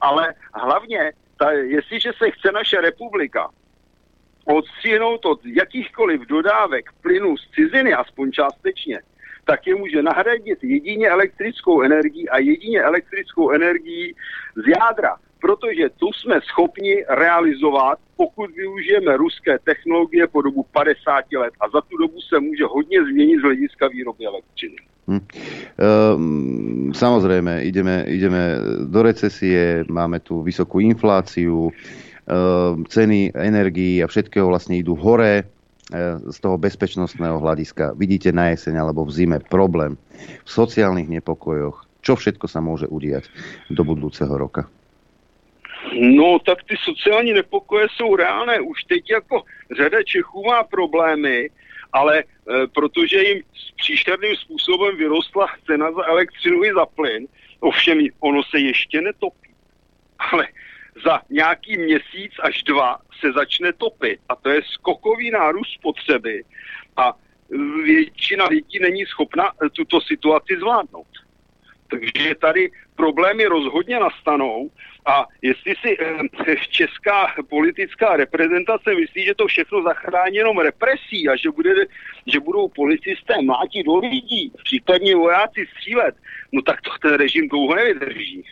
Ale hlavně, ta, jestliže se chce naše republika odstřihnout od jakýchkoliv dodávek plynu z ciziny, aspoň částečně, tak je může nahradit jedině elektrickou energii a jedině elektrickou energii z jádra. protože tu jsme schopni realizovat, pokud využijeme ruské technologie po dobu 50 let. A za tu dobu se může hodně změnit z hlediska výroby elektřiny. Hm. Um, samozrejme, ideme, ideme do recesie, máme tu vysokú infláciu, ceny energií a všetkého vlastne idú hore z toho bezpečnostného hľadiska. Vidíte na jeseň alebo v zime problém v sociálnych nepokojoch. Čo všetko sa môže udiať do budúceho roka? No, tak ty sociální nepokoje jsou reálné. Už teď jako řada Čechů má problémy, ale e, protože jim příšerným způsobem vyrostla cena za elektřinu i za plyn, ovšem ono se ještě netopí. Ale za nějaký měsíc až dva se začne topit a to je skokový nárůst spotřeby a většina lidí není schopna tuto situaci zvládnout. Takže tady problémy rozhodně nastanou a jestli si eh, česká politická reprezentace myslí, že to všechno zachrání jenom represí a že, bude, že budou policisté mlátit do lidí, případně vojáci střílet, no tak to ten režim dlouho nevydrží.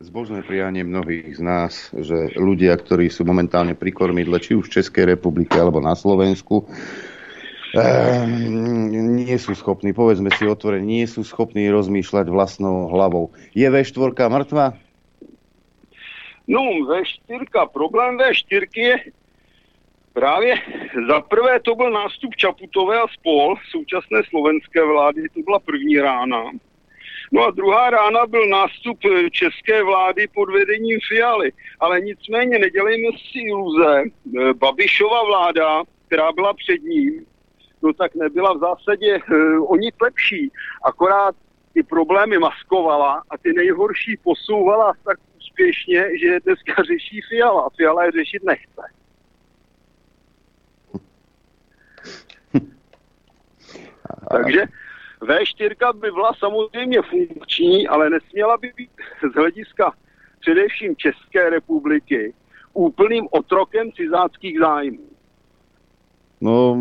Zbožné prianie mnohých z nás, že ľudia, ktorí sú momentálne pri kormidle, či už v Českej republike alebo na Slovensku, Ehm, nie sú schopní, povedzme si otvorene, nie sú schopní rozmýšľať vlastnou hlavou. Je V4 mŕtva? No, V4, problém V4 je právě za prvé to byl nástup Čaputové a spol současné slovenské vlády, to byla první rána. No a druhá rána byl nástup české vlády pod vedením Fialy. Ale nicméně nedělejme si iluze. Babišova vláda, která byla před ním, no tak nebyla v zásadě uh, o nic lepší. Akorát ty problémy maskovala a ty nejhorší posouvala tak úspěšně, že dneska řeší Fiala. A Fiala je řešit nechce. Takže V4 by byla samozřejmě funkční, ale nesměla by být z hlediska především České republiky úplným otrokem cizáckých zájmů. No,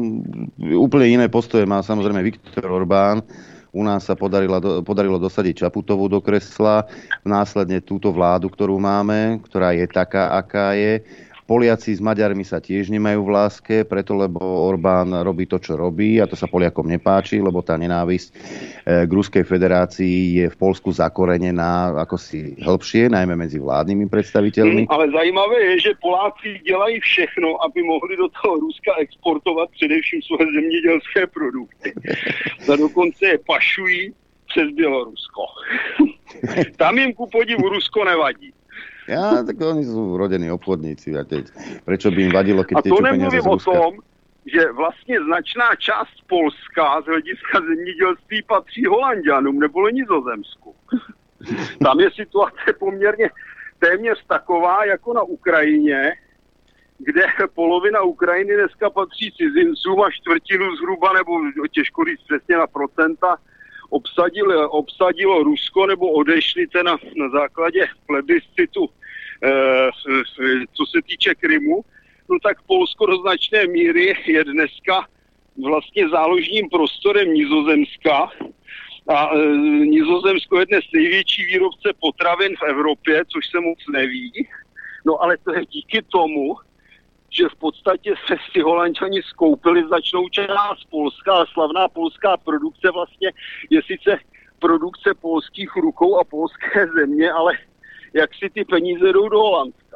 úplne iné postoje má samozrejme Viktor Orbán. U nás sa podarilo, podarilo dosadiť Čaputovú do kresla, následne túto vládu, ktorú máme, ktorá je taká, aká je. Poliaci s Maďarmi sa tiež nemajú v láske, preto lebo Orbán robí to, čo robí a to sa Poliakom nepáči, lebo tá nenávisť e, k Ruskej federácii je v Polsku zakorenená ako si hĺbšie, najmä medzi vládnymi predstaviteľmi. Hmm, ale zajímavé je, že Poláci dělají všechno, aby mohli do toho Ruska exportovat především svoje zemědělské produkty. A dokonce je pašují přes Bělorusko. Tam jim ku podivu Rusko nevadí. Ja, tak oni sú rodení obchodníci. A teď, prečo by im vadilo, keď A to nemluvím o tom, že vlastně značná část Polska z hlediska zemědělství patří Holandianům nebo Nizozemsku. Tam je situace poměrně téměř taková jako na Ukrajině, kde polovina Ukrajiny dneska patří cizincům a čtvrtinu zhruba, nebo těžko říct přesně na procenta, obsadilo, obsadilo Rusko nebo odešli na, na základě plebiscitu týče Krymu, no tak Polsko do značné míry je dneska vlastně záložním prostorem Nizozemska. A e, Nizozemsko je dnes největší výrobce potravin v Evropě, což se moc neví. No ale to je díky tomu, že v podstatě se si holanděni skoupili značnou část Polska a slavná polská produkce vlastně je sice produkce polských rukou a polské země, ale jak si ty peníze jdou do Holandska.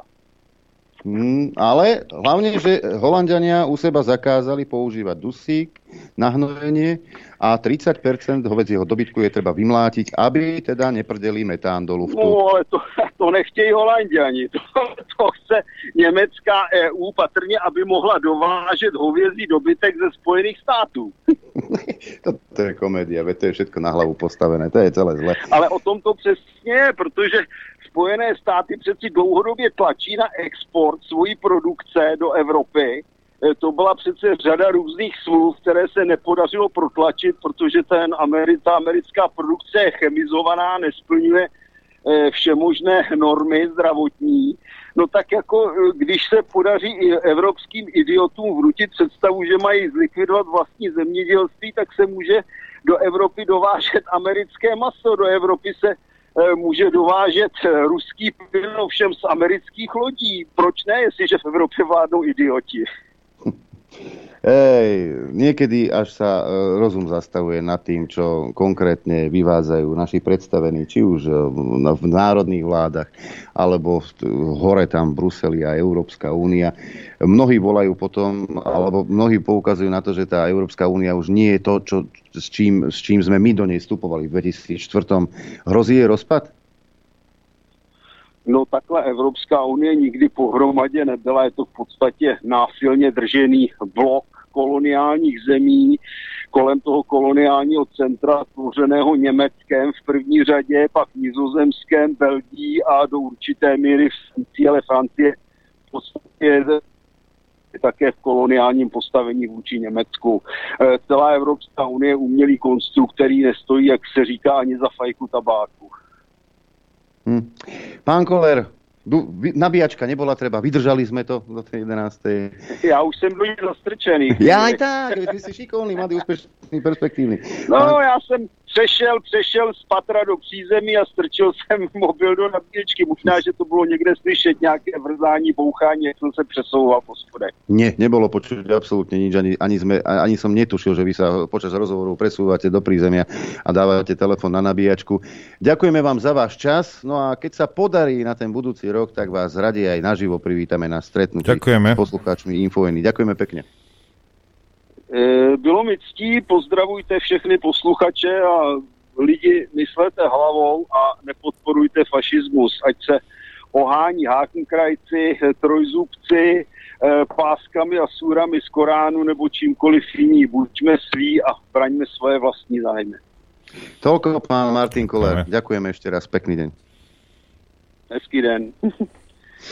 Mm, ale hlavne, že Holandiania u seba zakázali používať dusík na hnojenie a 30% hovedzieho dobytku je treba vymlátiť, aby teda neprdeli metán do luftu. No, ale to, to nechtějí Holandiani. To, to chce německá EU patrně, aby mohla dovážet hovězí dobytek ze Spojených států. to, to je komédia, to je všetko na hlavu postavené, to je celé zle. Ale o tom to přesně protože Spojené státy přeci dlouhodobě tlačí na export svojí produkce do Evropy. E, to byla přece řada různých smluv, které se nepodařilo protlačit, protože ten Ameri- ta americká produkce je chemizovaná, nesplňuje e, všemožné normy zdravotní. No tak jako e, když se podaří i evropským idiotům vnutit představu, že mají zlikvidovat vlastní zemědělství, tak se může do Evropy dovážet americké maso. Do Evropy se může dovážet ruský plyn všem z amerických lodí. Proč ne, jestliže v Evropě vládnou idioti? Ej, niekedy až sa e, rozum zastavuje nad tým, čo konkrétne vyvádzajú naši predstavení, či už v národných vládach, alebo hore tam Bruseli a Európska únia. Mnohí volajú potom, alebo mnohí poukazujú na to, že tá Európska únia už nie je to, čo, s, čím, s čím sme my do nej vstupovali v 2004. Hrozí je rozpad? No takhle Evropská unie nikdy pohromadě nebyla, je to v podstatě násilně držený blok koloniálních zemí kolem toho koloniálního centra tvořeného Německem v první řadě, pak Nizozemském, Belgií a do určité míry v Francii, ale Francie v podstatě také v koloniálním postavení vůči Německu. E, celá Evropská unie je umělý konstrukt, který nestojí, jak se říká, ani za fajku tabáku. Hm. Pán Koller, nabíjačka nebola treba, vydržali sme to do tej 11. Ja už som ľudí zastrčený. Ja aj tak, ty si šikovný, mladý, úspešný, perspektívny. No, ja som přešel, přešel z patra do přízemí a strčil jsem mobil do nabíječky. Možná, že to bylo někde slyšet nějaké vrzání, bouchání, jak jsem se přesouval po schodech. Nie, nebolo počuť absolútne nič, ani, ani, sme, ani som netušil, že vy sa počas rozhovoru presúvate do prízemia a dávate telefon na nabíjačku. Ďakujeme vám za váš čas, no a keď sa podarí na ten budúci rok, tak vás radi aj naživo privítame na stretnutí Ďakujeme. s poslucháčmi Infovojny. Ďakujeme pekne. E, bylo mi ctí, pozdravujte všechny posluchače a lidi myslete hlavou a nepodporujte fašismus, ať se ohání hákenkrajci, trojzubci, e, páskami a súrami z Koránu nebo čímkoliv jiní. Buďme sví a braňme svoje vlastní zájmy. Toľko pán Martin Koller. Ďakujeme ešte raz. Pekný deň. Hezký den.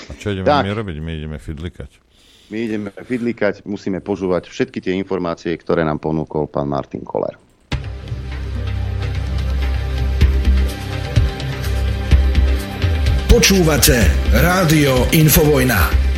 A čo ideme Tak. my robiť? My ideme fidlikať. My ideme fidlikať, musíme požúvať všetky tie informácie, ktoré nám ponúkol pán Martin Koller. Počúvate Rádio Infovojna.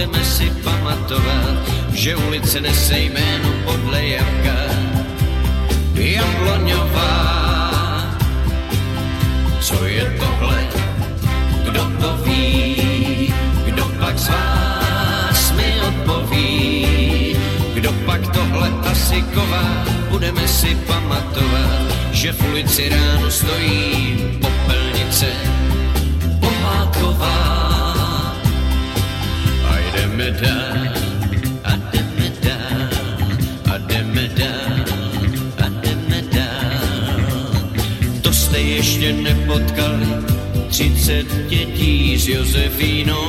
budeme si pamatovat, že ulice nese jméno podle jabka. Jabloňová, co je tohle, kdo to ví, kdo pak z vás mi odpoví, kdo pak tohle asi ková, budeme si pamatovat, že v ulici ráno stojí popelnice Poháková. To jste ještě nepotkali 30 dětí s Josefínou.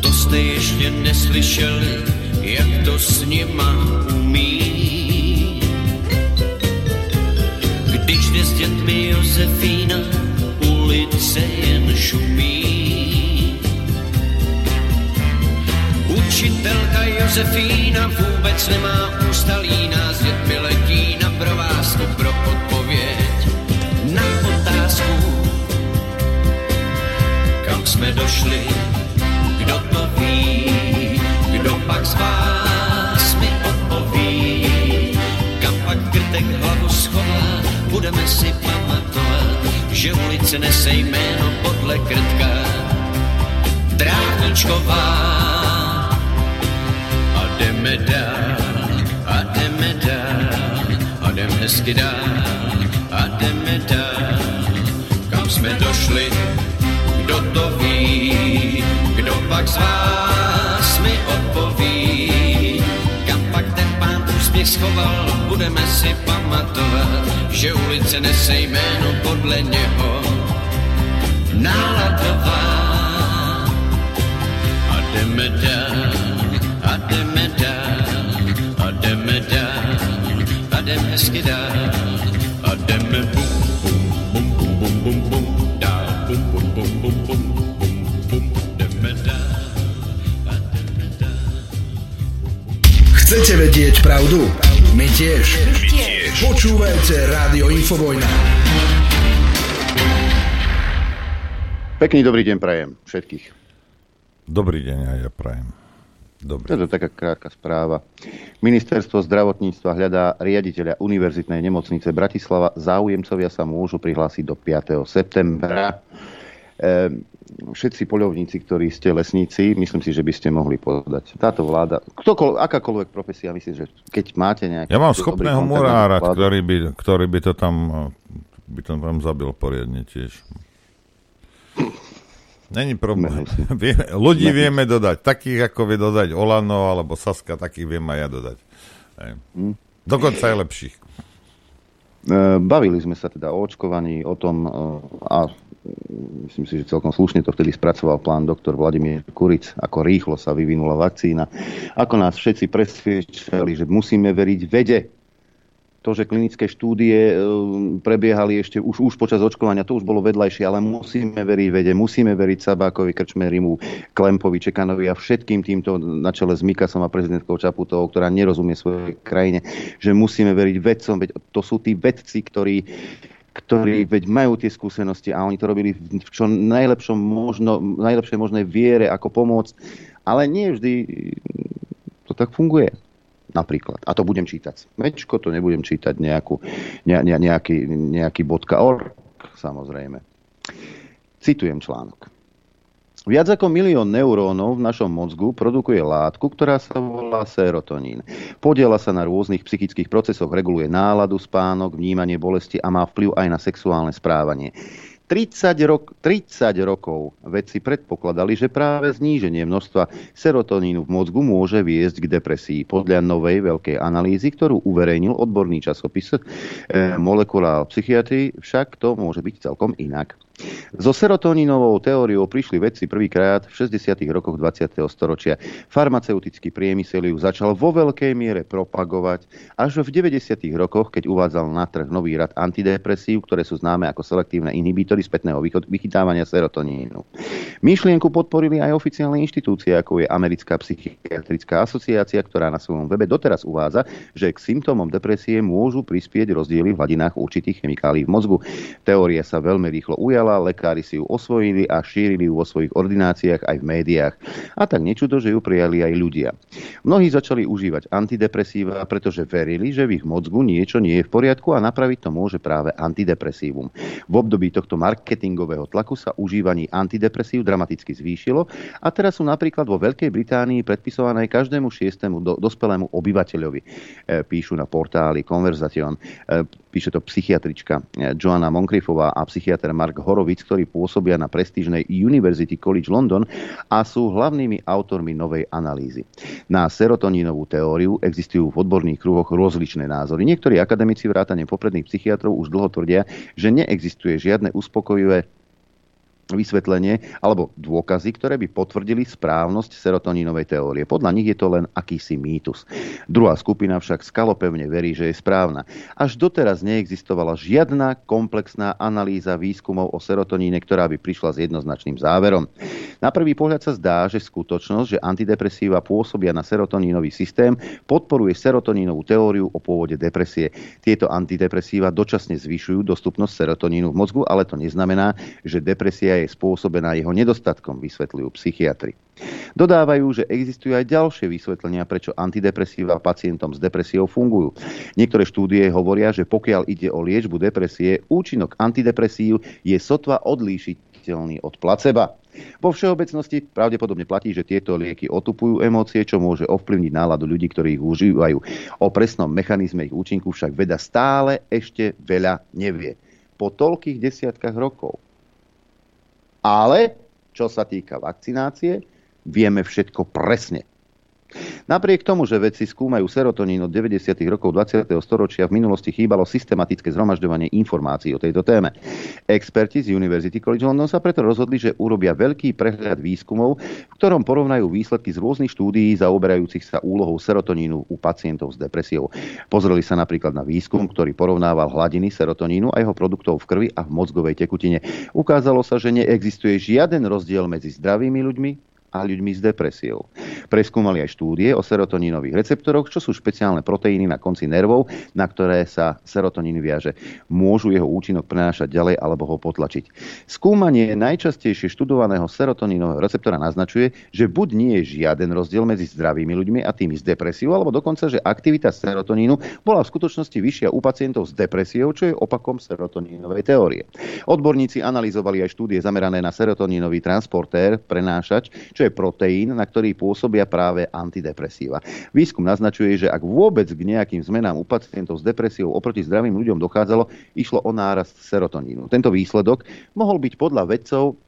To jste ještě neslyšeli, jak to s nima umí. Když jde s dětmi Josefína, ulice jen šumí. Učitelka Josefína vůbec nemá ústalí nás, dět letí na provázku pro odpověď na otázku. Kam jsme došli, kdo to ví, kdo pak z vás mi odpoví, kam pak krtek hlavu schová, budeme si pamatovat, že ulice nese jméno podle krtka Dráničková a jdeme dál, a jdeme dál, a jdeme hezky dál, a jdeme dál, kam jsme došli, kdo to ví, kdo pak z vás mi odpoví, kam pak ten pán úspěch schoval, budeme si pamatovat, že ulice nese jméno podle něho. Náladová. Jdeme jdeme dál, a jdeme dál, a jdeme hezky dál, a jdeme bum, bum, bum, bum, bum, bum, bum, dál, bum, bum, bum, bum, bum, bum, bum, jdeme dál. Chcete vedieť pravdu? My tiež. My tiež. Počúvajte Rádio Infovojna. Pekný dobrý deň prajem všetkých. Dobrý deň aj ja prajem. Dobrý. To je taká krátka správa. Ministerstvo zdravotníctva hľadá riaditeľa Univerzitnej nemocnice Bratislava. Záujemcovia sa môžu prihlásiť do 5. septembra. Ehm, všetci poľovníci, ktorí ste lesníci, myslím si, že by ste mohli podať. Táto vláda, ktokoľvek, akákoľvek profesia, myslím, že keď máte nejaký... Ja mám schopného murára, ktorý by, ktorý by to tam by to tam zabil poriadne tiež. Není problém. Ľudí si. vieme dodať. Takých, ako vie dodať Olano alebo Saska, takých viem aj ja dodať. Hej. Hm. Dokonca aj lepších. E, Bavili sme sa teda o očkovaní, o tom e, a myslím si, že celkom slušne to vtedy spracoval plán doktor Vladimír Kuric, ako rýchlo sa vyvinula vakcína, ako nás všetci presviečali, že musíme veriť vede. To, že klinické štúdie e, prebiehali ešte už, už počas očkovania, to už bolo vedľajšie, ale musíme veriť vede, musíme veriť Sabákovi, Krčmerimu, Klempovi, Čekanovi a všetkým týmto na čele s Mikasom a prezidentkou Čaputovou, ktorá nerozumie svojej krajine, že musíme veriť vedcom, veď to sú tí vedci, ktorí ktorí veď majú tie skúsenosti a oni to robili v čo najlepšom možno, najlepšej možnej viere, ako pomôcť, ale nie vždy to tak funguje napríklad. A to budem čítať mečko, to nebudem čítať nejakú, ne, ne, nejaký, nejaký .org, samozrejme. Citujem článok. Viac ako milión neurónov v našom mozgu produkuje látku, ktorá sa volá serotonín. Podiela sa na rôznych psychických procesoch, reguluje náladu, spánok, vnímanie bolesti a má vplyv aj na sexuálne správanie. 30, rok, 30 rokov vedci predpokladali, že práve zníženie množstva serotonínu v mozgu môže viesť k depresii. Podľa novej veľkej analýzy, ktorú uverejnil odborný časopis e, Molecular Psychiatry, však to môže byť celkom inak. So serotonínovou teóriou prišli vedci prvýkrát v 60. rokoch 20. storočia. Farmaceutický priemysel ju začal vo veľkej miere propagovať až v 90. rokoch, keď uvádzal na trh nový rad antidepresív, ktoré sú známe ako selektívne inhibítory spätného vychytávania serotonínu. Myšlienku podporili aj oficiálne inštitúcie, ako je Americká psychiatrická asociácia, ktorá na svojom webe doteraz uvádza, že k symptómom depresie môžu prispieť rozdiely v hladinách určitých chemikálií v mozgu. Teória sa veľmi rýchlo ujala, lekári si ju osvojili a šírili ju vo svojich ordináciách aj v médiách. A tak nečudo, že ju prijali aj ľudia. Mnohí začali užívať antidepresíva, pretože verili, že v ich mozgu niečo nie je v poriadku a napraviť to môže práve antidepresívum. V období tohto marketingového tlaku sa užívanie antidepresív dramaticky zvýšilo a teraz sú napríklad vo Veľkej Británii predpisované každému šiestému do, dospelému obyvateľovi. E, píšu na portáli Conversation. E, píše to psychiatrička e, Joanna Moncriefová a psychiatr Mark Horovic, ktorí pôsobia na prestížnej University College London a sú hlavnými autormi novej analýzy. Na serotonínovú teóriu existujú v odborných kruhoch rozličné názory. Niektorí akademici vrátane popredných psychiatrov už dlho tvrdia, že neexistuje žiadne uspokojivé vysvetlenie alebo dôkazy, ktoré by potvrdili správnosť serotonínovej teórie. Podľa nich je to len akýsi mýtus. Druhá skupina však skalopevne verí, že je správna. Až doteraz neexistovala žiadna komplexná analýza výskumov o serotoníne, ktorá by prišla s jednoznačným záverom. Na prvý pohľad sa zdá, že skutočnosť, že antidepresíva pôsobia na serotonínový systém, podporuje serotonínovú teóriu o pôvode depresie. Tieto antidepresíva dočasne zvyšujú dostupnosť serotonínu v mozgu, ale to neznamená, že depresia je spôsobená jeho nedostatkom, vysvetľujú psychiatri. Dodávajú, že existujú aj ďalšie vysvetlenia, prečo antidepresíva pacientom s depresiou fungujú. Niektoré štúdie hovoria, že pokiaľ ide o liečbu depresie, účinok antidepresív je sotva odlíšiteľný od placeba. Vo všeobecnosti pravdepodobne platí, že tieto lieky otupujú emócie, čo môže ovplyvniť náladu ľudí, ktorí ich užívajú. O presnom mechanizme ich účinku však veda stále ešte veľa nevie. Po toľkých desiatkách rokov. Ale, čo sa týka vakcinácie, vieme všetko presne. Napriek tomu, že vedci skúmajú serotonín od 90. rokov 20. storočia, v minulosti chýbalo systematické zhromažďovanie informácií o tejto téme. Experti z University College London sa preto rozhodli, že urobia veľký prehľad výskumov, v ktorom porovnajú výsledky z rôznych štúdií zaoberajúcich sa úlohou serotonínu u pacientov s depresiou. Pozreli sa napríklad na výskum, ktorý porovnával hladiny serotonínu a jeho produktov v krvi a v mozgovej tekutine. Ukázalo sa, že neexistuje žiaden rozdiel medzi zdravými ľuďmi a ľuďmi s depresiou. Preskúmali aj štúdie o serotonínových receptoroch, čo sú špeciálne proteíny na konci nervov, na ktoré sa serotonín viaže. Môžu jeho účinok prenášať ďalej alebo ho potlačiť. Skúmanie najčastejšie študovaného serotonínového receptora naznačuje, že buď nie je žiaden rozdiel medzi zdravými ľuďmi a tými s depresiou, alebo dokonca, že aktivita serotonínu bola v skutočnosti vyššia u pacientov s depresiou, čo je opakom serotonínovej teórie. Odborníci analyzovali aj štúdie zamerané na serotonínový transportér, prenášač, čo je proteín, na ktorý pôsobia práve antidepresíva. Výskum naznačuje, že ak vôbec k nejakým zmenám u pacientov s depresiou oproti zdravým ľuďom dochádzalo, išlo o nárast serotonínu. Tento výsledok mohol byť podľa vedcov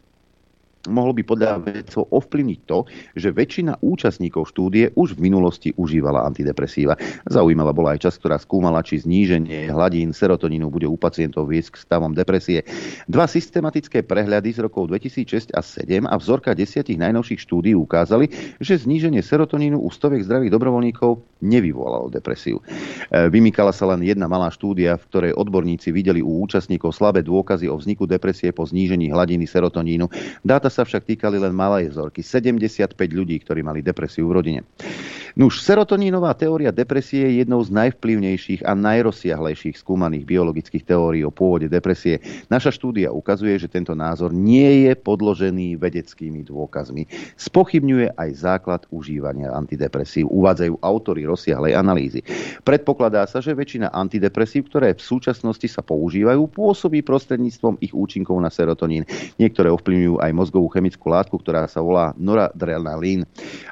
mohlo by podľa vedcov ovplyvniť to, že väčšina účastníkov štúdie už v minulosti užívala antidepresíva. Zaujímavá bola aj čas, ktorá skúmala, či zníženie hladín serotonínu bude u pacientov viesť k stavom depresie. Dva systematické prehľady z rokov 2006 a 2007 a vzorka desiatich najnovších štúdí ukázali, že zníženie serotonínu u stoviek zdravých dobrovoľníkov nevyvolalo depresiu. E, vymykala sa len jedna malá štúdia, v ktorej odborníci videli u účastníkov slabé dôkazy o vzniku depresie po znížení hladiny serotonínu. Dáta sa však týkali len malej vzorky. 75 ľudí, ktorí mali depresiu v rodine. Nuž, serotonínová teória depresie je jednou z najvplyvnejších a najrozsiahlejších skúmaných biologických teórií o pôvode depresie. Naša štúdia ukazuje, že tento názor nie je podložený vedeckými dôkazmi. Spochybňuje aj základ užívania antidepresív, uvádzajú autory rozsiahlej analýzy. Predpokladá sa, že väčšina antidepresív, ktoré v súčasnosti sa používajú, pôsobí prostredníctvom ich účinkov na serotonín. Niektoré ovplyvňujú aj mozgovú chemickú látku, ktorá sa volá noradrenalín.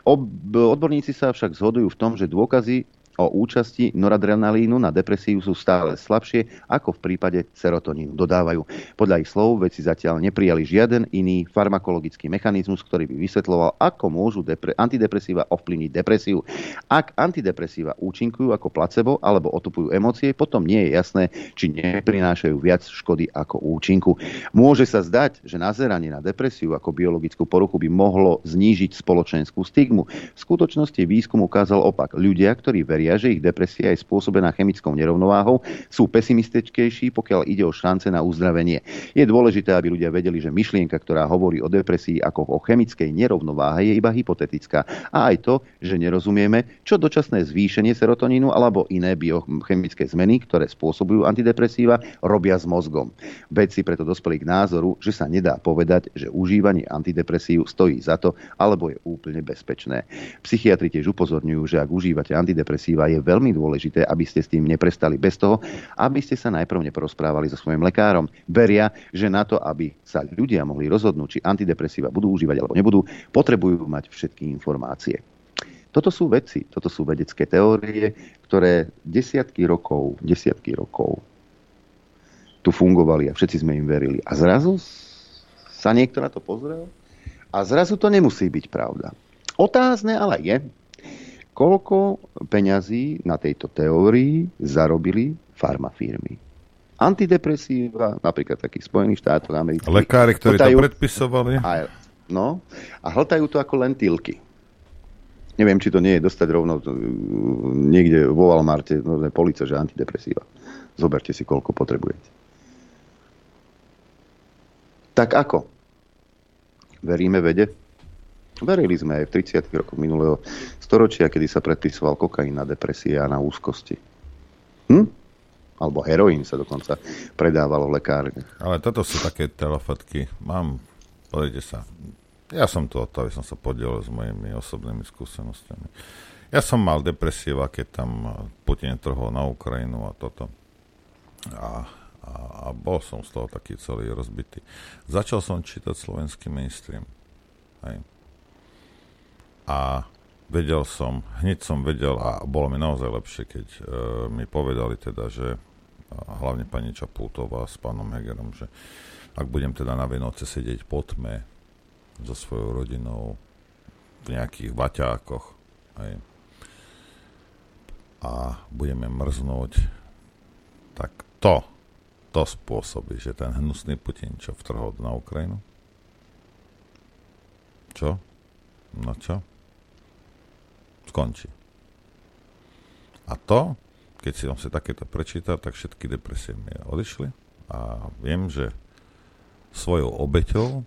Ob, odborníci sa však zhodujú v tom, že dôkazy o účasti noradrenalínu na depresiu sú stále slabšie ako v prípade serotonínu. Dodávajú. Podľa ich slov veci zatiaľ neprijali žiaden iný farmakologický mechanizmus, ktorý by vysvetloval, ako môžu depre- antidepresíva ovplyvniť depresiu. Ak antidepresíva účinkujú ako placebo alebo otupujú emócie, potom nie je jasné, či neprinášajú viac škody ako účinku. Môže sa zdať, že nazeranie na depresiu ako biologickú poruchu by mohlo znížiť spoločenskú stigmu. V skutočnosti výskum ukázal opak. Ľudia, ktorí veria veria, že ich depresia je spôsobená chemickou nerovnováhou, sú pesimistickejší, pokiaľ ide o šance na uzdravenie. Je dôležité, aby ľudia vedeli, že myšlienka, ktorá hovorí o depresii ako o chemickej nerovnováhe, je iba hypotetická. A aj to, že nerozumieme, čo dočasné zvýšenie serotonínu alebo iné biochemické zmeny, ktoré spôsobujú antidepresíva, robia s mozgom. Vedci preto dospeli k názoru, že sa nedá povedať, že užívanie antidepresív stojí za to alebo je úplne bezpečné. Psychiatri tiež upozorňujú, že ak užívate antidepresíva, legislatíva je veľmi dôležité, aby ste s tým neprestali bez toho, aby ste sa najprv neporozprávali so svojím lekárom. Veria, že na to, aby sa ľudia mohli rozhodnúť, či antidepresíva budú užívať alebo nebudú, potrebujú mať všetky informácie. Toto sú veci, toto sú vedecké teórie, ktoré desiatky rokov, desiatky rokov tu fungovali a všetci sme im verili. A zrazu sa niekto na to pozrel a zrazu to nemusí byť pravda. Otázne ale je, koľko peňazí na tejto teórii zarobili farmafirmy. Antidepresíva, napríklad takých Spojených štátov amerických. Lekári, ktorí hltajú, to predpisovali. A, no, a hltajú to ako lentilky. Neviem, či to nie je dostať rovno niekde vo Walmarte, no, police, že antidepresíva. Zoberte si, koľko potrebujete. Tak ako? Veríme vede? Verili sme aj v 30. rokoch minulého storočia, kedy sa predpisoval kokain na depresie a na úzkosti. Hm? Alebo heroín sa dokonca predávalo v lekárniach. Ale toto sú také telefotky. Mám Pozrite sa. Ja som tu toho, aby som sa podielil s mojimi osobnými skúsenostiami. Ja som mal depresieva, keď tam Putin trhol na Ukrajinu a toto. A, a, a bol som z toho taký celý rozbitý. Začal som čítať slovenský mainstream. Hej. A vedel som, hneď som vedel a bolo mi naozaj lepšie, keď e, mi povedali teda, že hlavne pani Čapultová s pánom Hegerom, že ak budem teda na Vianoce sedieť po tme so svojou rodinou v nejakých vaťákoch hej, a budeme mrznúť, tak to, to spôsobí, že ten hnusný Putin, čo vtrhol na Ukrajinu, čo? No čo? Skončí. A to, keď si som si takéto prečítal, tak všetky depresie mi odišli a viem, že svojou obeťou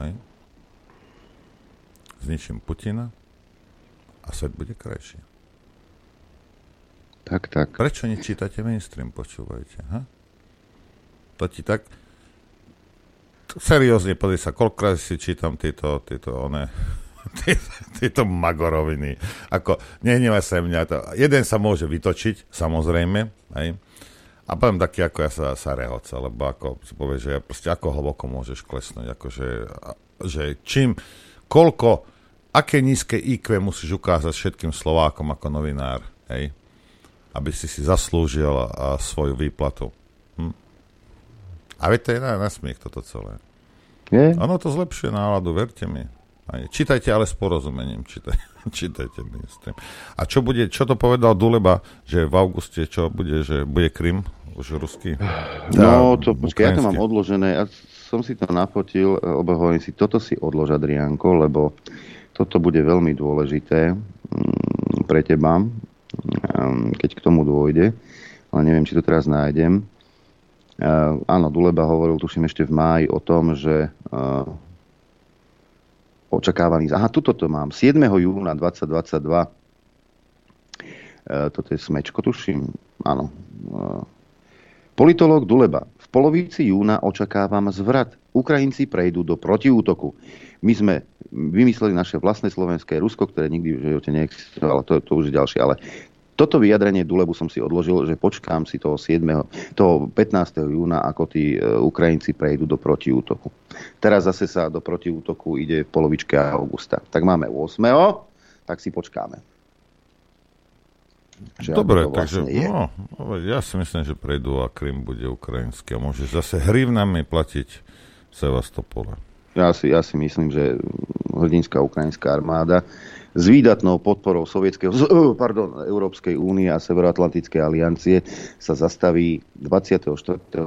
hej, zničím Putina a svet bude krajší. Tak, tak. Prečo nečítate mainstream, počúvajte? Ha? To ti tak... Seriózne, pozri sa, koľkokrát si čítam tieto, tieto one, tieto magoroviny. Ako, nehnevaj sa mňa to. Jeden sa môže vytočiť, samozrejme, hej? A poviem taký, ako ja sa, sa rehoca, lebo ako si povie, že proste ako hlboko môžeš klesnúť, akože, že čím, koľko, aké nízke IQ musíš ukázať všetkým Slovákom ako novinár, hej, aby si si zaslúžil a, svoju výplatu. Hm? A veď to je na, na smiech toto celé. Je? Ono to zlepšuje náladu, verte mi. Aj, čítajte ale s porozumením, čítaj, čítajte mainstream. A čo bude, čo to povedal Duleba, že v auguste čo bude, že bude Krym už ruský? No, to, počkaj, ja to mám odložené, ja som si to nafotil, lebo hovorím si, toto si odlož, Adriánko, lebo toto bude veľmi dôležité mm, pre teba, mm, keď k tomu dôjde, ale neviem, či to teraz nájdem. Áno, Duleba hovoril, tuším, ešte v máji o tom, že očakávaný. Aha, tuto to mám. 7. júna 2022. E, toto je smečko, tuším. Áno. E, politolog Duleba. V polovici júna očakávam zvrat. Ukrajinci prejdú do protiútoku. My sme vymysleli naše vlastné slovenské Rusko, ktoré nikdy v živote neexistovalo, to, to už je ďalšie, ale toto vyjadrenie Dulebu som si odložil, že počkám si toho 7. toho 15. júna, ako tí e, Ukrajinci prejdú do protiútoku. Teraz zase sa do protiútoku ide v polovičke augusta. Tak máme 8. tak si počkáme. Že Dobre, vlastne takže no, no, ja si myslím, že prejdú a Krym bude ukrajinský a môžeš zase hrivnami platiť Sevastopole. Ja si, ja si myslím, že hrdinská ukrajinská armáda s výdatnou podporou sovietského, pardon, Európskej únie a Severoatlantickej aliancie sa zastaví 24.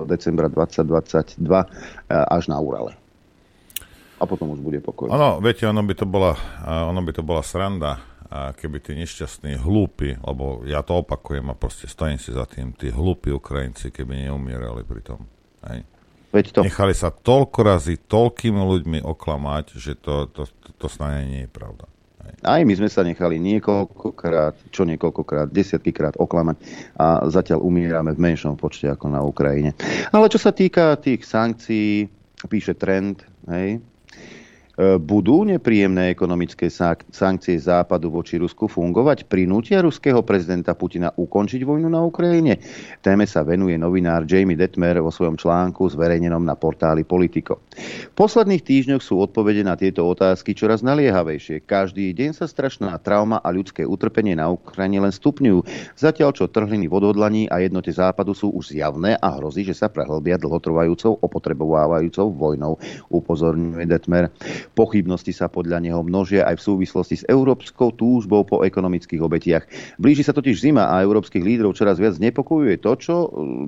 decembra 2022 uh, až na Urale. A potom už bude pokoj. Áno, viete, ono by to bola, ono by to bola sranda, keby tí nešťastní, hlúpi, lebo ja to opakujem a proste stojím si za tým, tí hlúpi Ukrajinci, keby neumierali pri tom. Hej. Veď to. Nechali sa toľko razy, toľkými ľuďmi oklamať, že to, to, to, to snane nie je pravda. Aj my sme sa nechali niekoľkokrát, čo niekoľkokrát, desiatkykrát oklamať a zatiaľ umierame v menšom počte ako na Ukrajine. Ale čo sa týka tých sankcií, píše trend, hej, budú nepríjemné ekonomické sankcie Západu voči Rusku fungovať? Prinútia ruského prezidenta Putina ukončiť vojnu na Ukrajine? Téme sa venuje novinár Jamie Detmer vo svojom článku zverejnenom na portáli Politico. V posledných týždňoch sú odpovede na tieto otázky čoraz naliehavejšie. Každý deň sa strašná trauma a ľudské utrpenie na Ukrajine len stupňujú, zatiaľ čo trhliny v odhodlaní a jednote Západu sú už zjavné a hrozí, že sa prehlbia dlhotrvajúcou opotrebovávajúcou vojnou, upozorňuje Detmer. Pochybnosti sa podľa neho množia aj v súvislosti s európskou túžbou po ekonomických obetiach. Blíži sa totiž zima a európskych lídrov čoraz viac nepokojuje to, čo,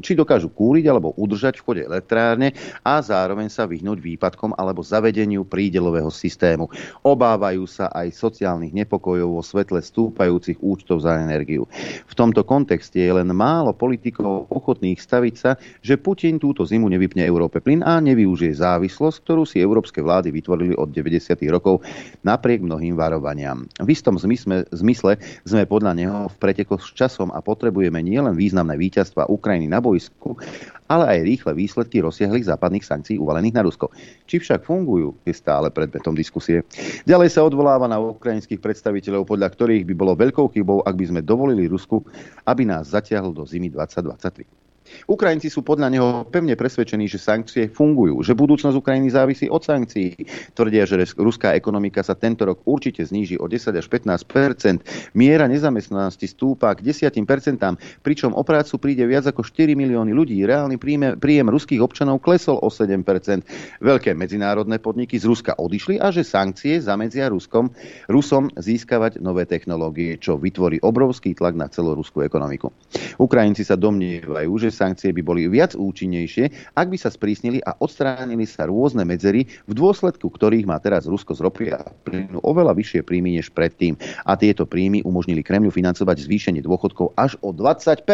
či dokážu kúriť alebo udržať v chode elektrárne a zároveň sa vyhnúť výpadkom alebo zavedeniu prídelového systému. Obávajú sa aj sociálnych nepokojov vo svetle stúpajúcich účtov za energiu. V tomto kontexte je len málo politikov ochotných staviť sa, že Putin túto zimu nevypne Európe plyn a nevyužije závislosť, ktorú si európske vlády vytvorili od od 90. rokov napriek mnohým varovaniam. V istom zmysle, zmysle sme podľa neho v pretekoch s časom a potrebujeme nielen významné víťazstva Ukrajiny na bojsku, ale aj rýchle výsledky rozsiahlých západných sankcií uvalených na Rusko. Či však fungujú, je stále predmetom diskusie. Ďalej sa odvoláva na ukrajinských predstaviteľov, podľa ktorých by bolo veľkou chybou, ak by sme dovolili Rusku, aby nás zatiahlo do zimy 2023. Ukrajinci sú podľa neho pevne presvedčení, že sankcie fungujú, že budúcnosť Ukrajiny závisí od sankcií. Tvrdia, že ruská ekonomika sa tento rok určite zníži o 10 až 15% Miera nezamestnanosti stúpa k 10% pričom o prácu príde viac ako 4 milióny ľudí. Reálny príjem, príjem ruských občanov klesol o 7% Veľké medzinárodné podniky z Ruska odišli a že sankcie zamedzia Ruskom, Rusom získavať nové technológie, čo vytvorí obrovský tlak na celú ruskú ekonomiku. Ukrajinci sa domnievajú, že sankcie by boli viac účinnejšie, ak by sa sprísnili a odstránili sa rôzne medzery, v dôsledku ktorých má teraz Rusko z ropy a plynu oveľa vyššie príjmy než predtým. A tieto príjmy umožnili Kremľu financovať zvýšenie dôchodkov až o 20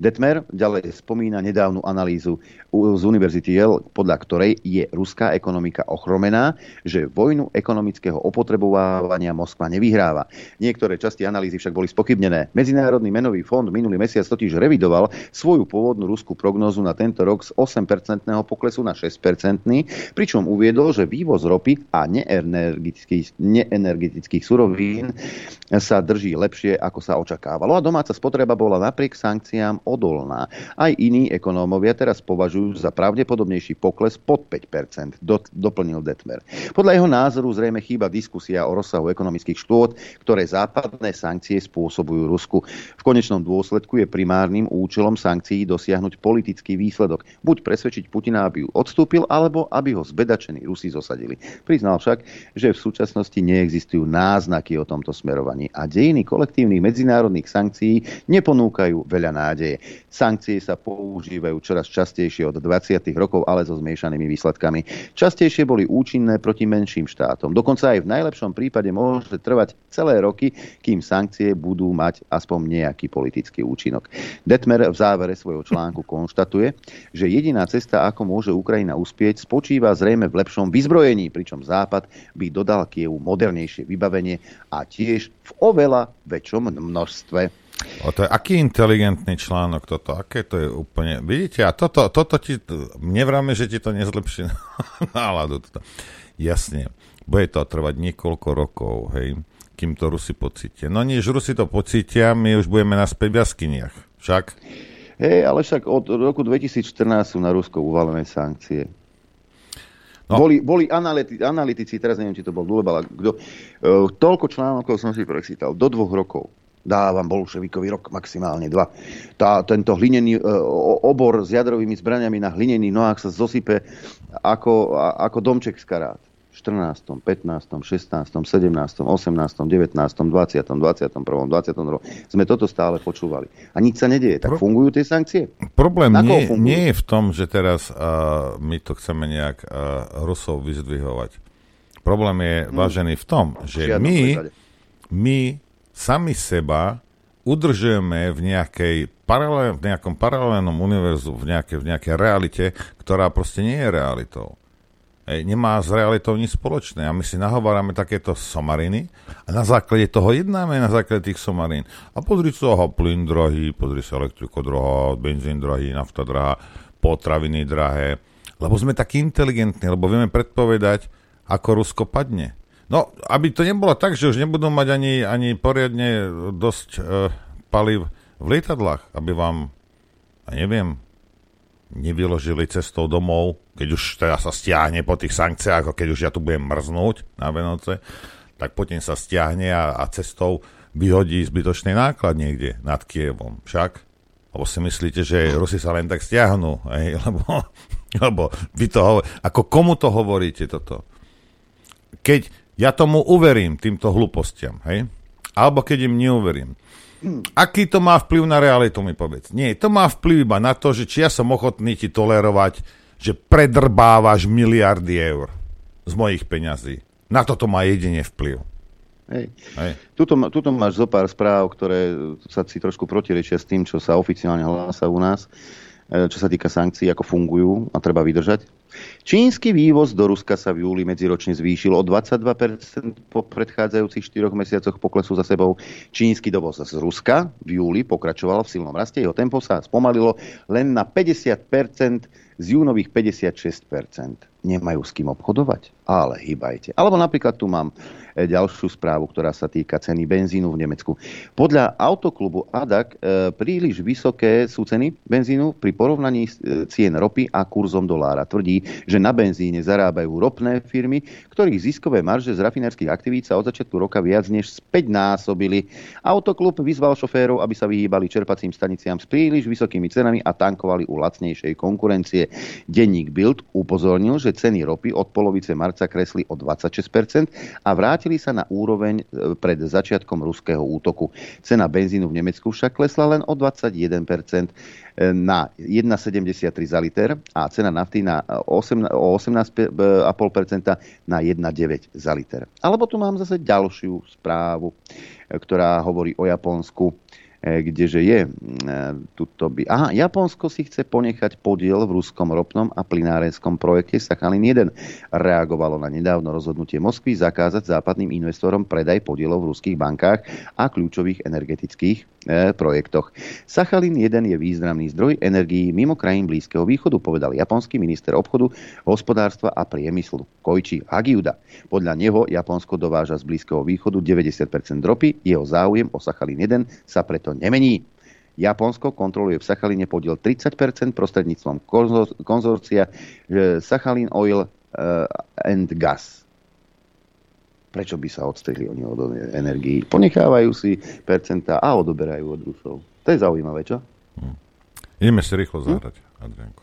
Detmer ďalej spomína nedávnu analýzu z Univerzity Yale, podľa ktorej je ruská ekonomika ochromená, že vojnu ekonomického opotrebovávania Moskva nevyhráva. Niektoré časti analýzy však boli spokybnené. Medzinárodný menový fond minulý mesiac totiž revidoval svoju pôvodnú ruskú prognózu na tento rok z 8-percentného poklesu na 6-percentný, pričom uviedol, že vývoz ropy a neenergetických, neenergetických surovín sa drží lepšie, ako sa očakávalo. A domáca spotreba bola napriek sankciám sankciám odolná. Aj iní ekonómovia teraz považujú za pravdepodobnejší pokles pod 5%, do, doplnil Detmer. Podľa jeho názoru zrejme chýba diskusia o rozsahu ekonomických štôt, ktoré západné sankcie spôsobujú Rusku. V konečnom dôsledku je primárnym účelom sankcií dosiahnuť politický výsledok. Buď presvedčiť Putina, aby ju odstúpil, alebo aby ho zbedačení Rusi zosadili. Priznal však, že v súčasnosti neexistujú náznaky o tomto smerovaní a dejiny kolektívnych medzinárodných sankcií neponúkajú veľa náznaky nádeje. Sankcie sa používajú čoraz častejšie od 20. rokov, ale so zmiešanými výsledkami. Častejšie boli účinné proti menším štátom. Dokonca aj v najlepšom prípade môže trvať celé roky, kým sankcie budú mať aspoň nejaký politický účinok. Detmer v závere svojho článku konštatuje, že jediná cesta, ako môže Ukrajina uspieť, spočíva zrejme v lepšom vyzbrojení, pričom Západ by dodal Kievu modernejšie vybavenie a tiež v oveľa väčšom množstve. O to je aký inteligentný článok toto, aké to je úplne, vidíte, a toto, toto ti, nevráme, že ti to nezlepší náladu. Toto. Jasne, bude to trvať niekoľko rokov, hej, kým to Rusi pocítia. No než Rusi to pocítia, my už budeme naspäť v jaskyniach, však? Hej, ale však od roku 2014 sú na Rusko uvalené sankcie. No. Boli, boli analyti, analytici, teraz neviem, či to bol Dulebala, kto, uh, toľko článokov som si prečítal, do dvoch rokov dávam bolševikový rok, maximálne dva. Tá, tento hlinený e, obor s jadrovými zbraniami na hlinený nohách sa zosype ako, ako domček z karát. 14., 15., 16., 17., 18., 19., 20., 21., 22. Sme toto stále počúvali. A nič sa nedieje. Tak Pro... fungujú tie sankcie? Problém nie, nie je v tom, že teraz uh, my to chceme nejak uh, Rusov vyzdvihovať. Problém je hmm. vážený v tom, že my, my sami seba udržujeme v, nejakej paralel, v nejakom paralelnom univerzu, v nejakej, v nejakej realite, ktorá proste nie je realitou. Ej, nemá s realitou nič spoločné. A my si nahovárame takéto somariny a na základe toho jednáme na základe tých somarín. A pozri sa, aha, plyn drahý, pozri sa, elektriko drahá, benzín drahý, nafta drahá, potraviny drahé. Lebo sme takí inteligentní, lebo vieme predpovedať, ako Rusko padne. No, aby to nebolo tak, že už nebudú mať ani, ani poriadne dosť e, paliv v lietadlách, aby vám, ja neviem, nevyložili cestou domov, keď už teda sa stiahne po tých sankciách, keď už ja tu budem mrznúť na Venoce, tak potom sa stiahne a, a cestou vyhodí zbytočný náklad niekde nad Kievom. Však? Lebo si myslíte, že Rusi sa len tak stiahnu, hej? Lebo, lebo vy to hovoríte. Ako komu to hovoríte toto? Keď ja tomu uverím, týmto hlúpostiam, hej? Alebo keď im neuverím. Aký to má vplyv na realitu, mi povedz. Nie, to má vplyv iba na to, že či ja som ochotný ti tolerovať, že predrbávaš miliardy eur z mojich peňazí. Na toto má jedine vplyv. Hej. Hej. Tuto, tuto máš zo pár správ, ktoré sa si trošku protirečia s tým, čo sa oficiálne hlása u nás. Čo sa týka sankcií, ako fungujú a treba vydržať. Čínsky vývoz do Ruska sa v júli medziročne zvýšil o 22% po predchádzajúcich 4 mesiacoch poklesu za sebou. Čínsky dovoz z Ruska v júli pokračoval v silnom raste, jeho tempo sa spomalilo len na 50% z júnových 56%. Nemajú s kým obchodovať, ale hýbajte. Alebo napríklad tu mám E, ďalšiu správu, ktorá sa týka ceny benzínu v Nemecku. Podľa autoklubu ADAC e, príliš vysoké sú ceny benzínu pri porovnaní e, cien ropy a kurzom dolára. Tvrdí, že na benzíne zarábajú ropné firmy, ktorých ziskové marže z rafinerských aktivít sa od začiatku roka viac než späť násobili. Autoklub vyzval šoférov, aby sa vyhýbali čerpacím staniciam s príliš vysokými cenami a tankovali u lacnejšej konkurencie. Denník Bild upozornil, že ceny ropy od polovice marca kresli o 26% a vrátili sa na úroveň e, pred začiatkom ruského útoku. Cena benzínu v Nemecku však klesla len o 21% e, na 1,73 za liter a cena nafty na 8, o 18,5% na 1,9 za liter. Alebo tu mám zase ďalšiu správu, e, ktorá hovorí o Japonsku E, kdeže je e, tuto by... Aha, Japonsko si chce ponechať podiel v ruskom ropnom a plinárenskom projekte Sachalin 1. Reagovalo na nedávno rozhodnutie Moskvy zakázať západným investorom predaj podielov v ruských bankách a kľúčových energetických e, projektoch. Sachalin 1 je významný zdroj energií mimo krajín Blízkeho východu, povedal japonský minister obchodu, hospodárstva a priemyslu Koichi Hagiuda. Podľa neho Japonsko dováža z Blízkeho východu 90% ropy, jeho záujem o Sachalin 1 sa preto to nemení. Japonsko kontroluje v Sachaline podiel 30% prostredníctvom konzorcia Sachalin Oil eh, and Gas. Prečo by sa odstrihli oni od energií? Ponechávajú si percentá a odoberajú od Rusov. To je zaujímavé, čo? Hm. Ideme si rýchlo zahrať, hm? Adrianko.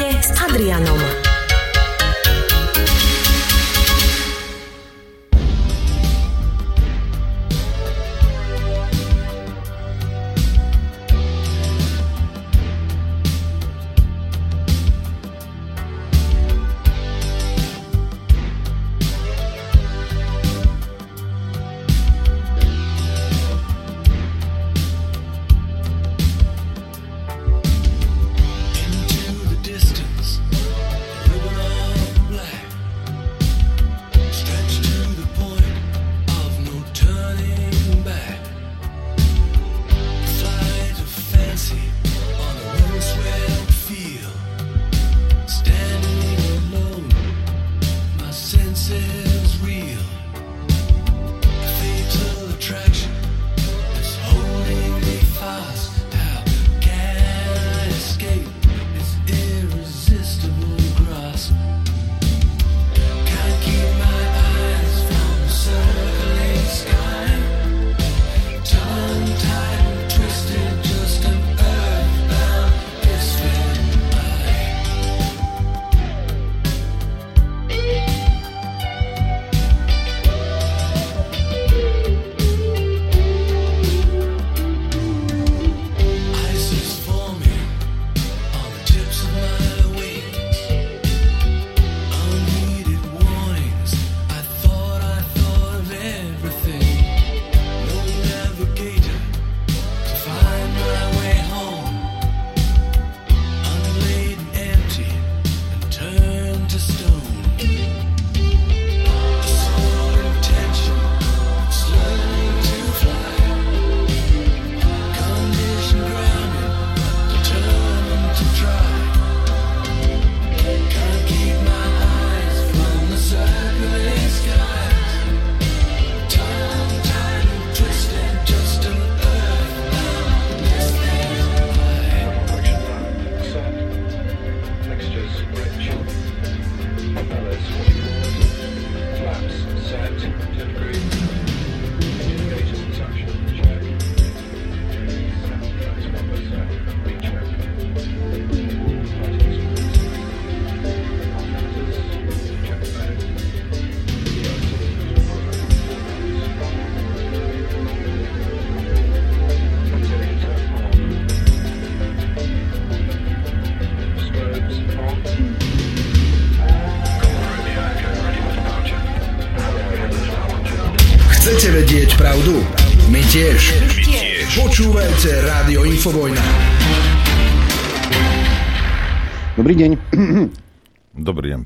hodine s Adrianom.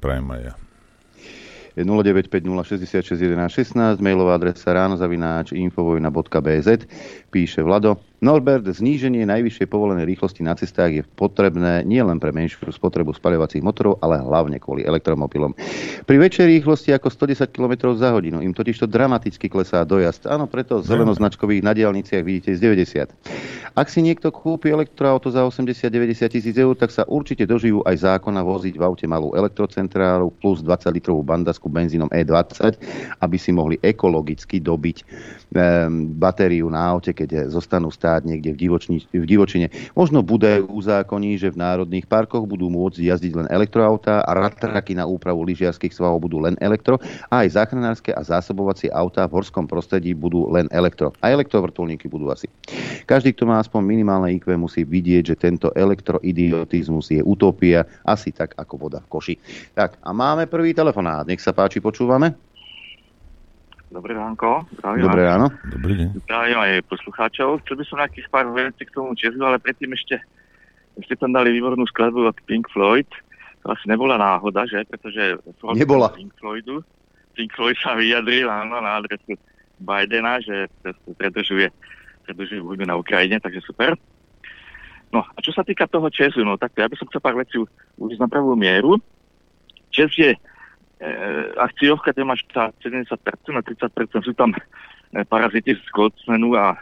Prajem aj ja. 0950661116, mailová adresa ránozavináč infovojna.bz, píše Vlado. Norbert, zníženie najvyššej povolenej rýchlosti na cestách je potrebné nielen pre menšiu spotrebu spaľovacích motorov, ale hlavne kvôli elektromobilom. Pri väčšej rýchlosti ako 110 km za hodinu im totižto dramaticky klesá dojazd. Áno, preto zelenoznačkových na diálniciach vidíte z 90. Ak si niekto kúpi elektroauto za 80-90 tisíc eur, tak sa určite dožijú aj zákona voziť v aute malú elektrocentrálu plus 20 litrovú bandasku benzínom E20, aby si mohli ekologicky dobiť um, batériu na aute, keď zostanú stáť štát niekde v, divočni, v divočine. Možno bude uzákoní, že v národných parkoch budú môcť jazdiť len elektroautá a ratraky na úpravu lyžiarských svahov budú len elektro a aj záchranárske a zásobovacie autá v horskom prostredí budú len elektro. A elektrovrtulníky budú asi. Každý, kto má aspoň minimálne IQ, musí vidieť, že tento elektroidiotizmus je utopia, asi tak ako voda v koši. Tak a máme prvý telefonát. Nech sa páči, počúvame. Dobré ránko. Zdravím Dobré ráno. Dobrý deň. Zdravím aj poslucháčov. Chcel by som nejakých pár vecí k tomu Česu, ale predtým ešte, ešte tam dali výbornú skladbu od Pink Floyd. To asi nebola náhoda, že? Pretože Nebola. Pink Floydu. Pink Floyd sa vyjadril áno, na adresu Bidena, že predržuje, predržuje vojnu na Ukrajine, takže super. No a čo sa týka toho Česu, no tak ja by som chcel pár vecí uviť na pravú mieru. Čes je akciovka, kde máš tá 70% a 30% sú tam e, parazity z Goldmanu a e,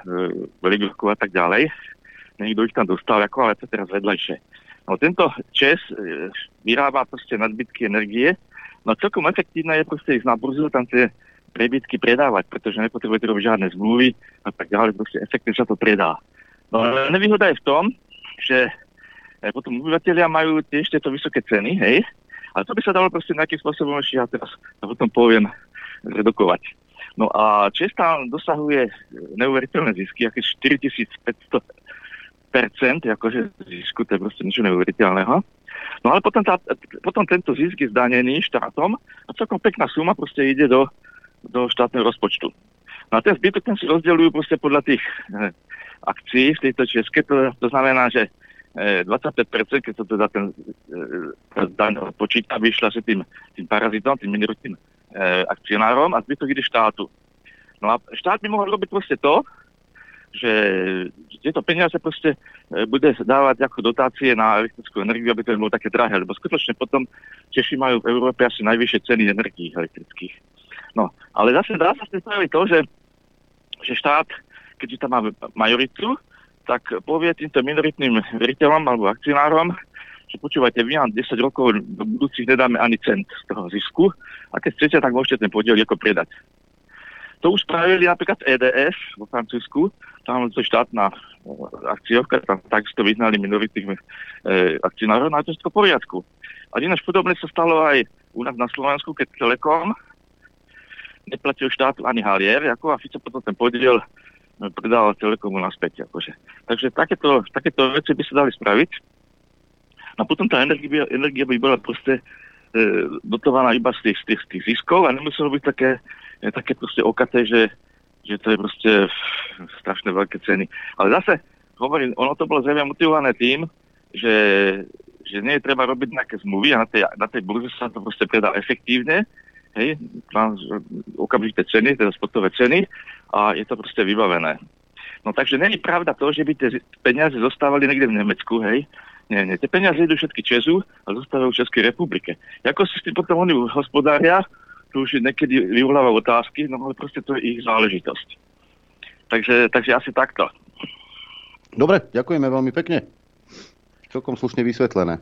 Veligorku a tak ďalej. Niekto ich tam dostal, ako, ale to teraz vedľajšie. No tento ČES e, vyrába proste nadbytky energie, no celkom efektívne je proste ísť na burzu, tam tie prebytky predávať, pretože nepotrebujete robiť žiadne zmluvy a tak ďalej, proste efektívne sa to predá. No ale nevýhoda je v tom, že e, potom obyvateľia majú tiež tieto vysoké ceny, hej, ale to by sa dalo proste nejakým spôsobom ešte, ja teraz to potom poviem, redukovať. No a ČES tam dosahuje neuveriteľné zisky, aké 4500 percent, akože zisku, to je proste niečo neuveriteľného. No ale potom, tá, potom tento zisk je zdanený štátom a celkom pekná suma proste ide do, do štátneho rozpočtu. No a ten zbytok ten si rozdeľujú proste podľa tých eh, akcií v tejto české, to, to znamená, že 25%, keď sa teda ten e, daň počíta, vyšla si tým, tým parazitom, tým minoritným e, akcionárom a zbytok ide štátu. No a štát by mohol robiť proste to, že tieto peniaze proste bude dávať ako dotácie na elektrickú energiu, aby to bolo také drahé, lebo skutočne potom Češi majú v Európe asi najvyššie ceny energií elektrických. No, ale zase dá sa spraviť to, že, že štát, keďže tam má majoritu, tak povie týmto minoritným veriteľom alebo akcionárom, že počúvajte, vy nám 10 rokov do budúcich nedáme ani cent z toho zisku a keď chcete, tak môžete ten podiel ako predať. To už spravili napríklad EDF vo Francúzsku, tam to štátna akciovka, tam takisto vyznali minoritných e, akcionárov, na to v poriadku. A ináč podobne sa stalo aj u nás na Slovensku, keď Telekom neplatil štátu ani halier, ako a Fico potom ten podiel predával Telekomu naspäť. Akože. Takže takéto, takéto veci by sa dali spraviť. A potom tá energia, energia by bola proste e, dotovaná iba z tých, z tých, z tých ziskov a nemuselo byť také, e, také proste okaté, že, že to je proste strašne veľké ceny. Ale zase, hovorím, ono to bolo zrejme motivované tým, že, že nie je treba robiť nejaké zmluvy a na tej, na tej burze sa to proste predá efektívne, hej, okamžité ceny, teda spotové ceny a je to proste vybavené. No takže není pravda to, že by tie peniaze zostávali niekde v Nemecku, hej. Nie, nie, tie peniaze idú všetky Česu a zostávajú v Českej republike. Ako si potom oni hospodária, to už niekedy vyvoláva otázky, no ale proste to je ich záležitosť. Takže, takže asi takto. Dobre, ďakujeme veľmi pekne. Celkom slušne vysvetlené.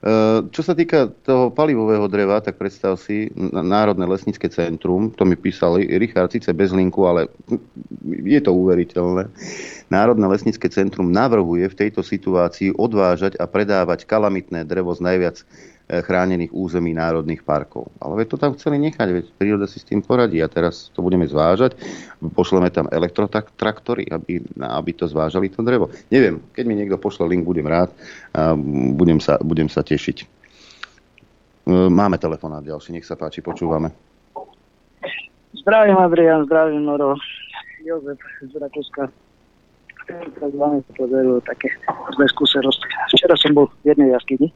Eh, čo sa týka toho palivového dreva, tak predstav si Národné lesnícke centrum, to mi písal Richard, síce bez linku, ale je to uveriteľné. Národné lesnícke centrum navrhuje v tejto situácii odvážať a predávať kalamitné drevo z najviac chránených území národných parkov. Ale veď to tam chceli nechať, veď príroda si s tým poradí a teraz to budeme zvážať. Pošleme tam elektrotraktory, aby, aby to zvážali to drevo. Neviem, keď mi niekto pošle link, budem rád a budem sa, budem sa tešiť. E, máme telefonát ďalší, nech sa páči, počúvame. Zdravím Adrian, zdravím Noro. Jozef z Rakúska. Vám podarilo také zlé skúsenosti. Včera som bol v jednej jaskyni,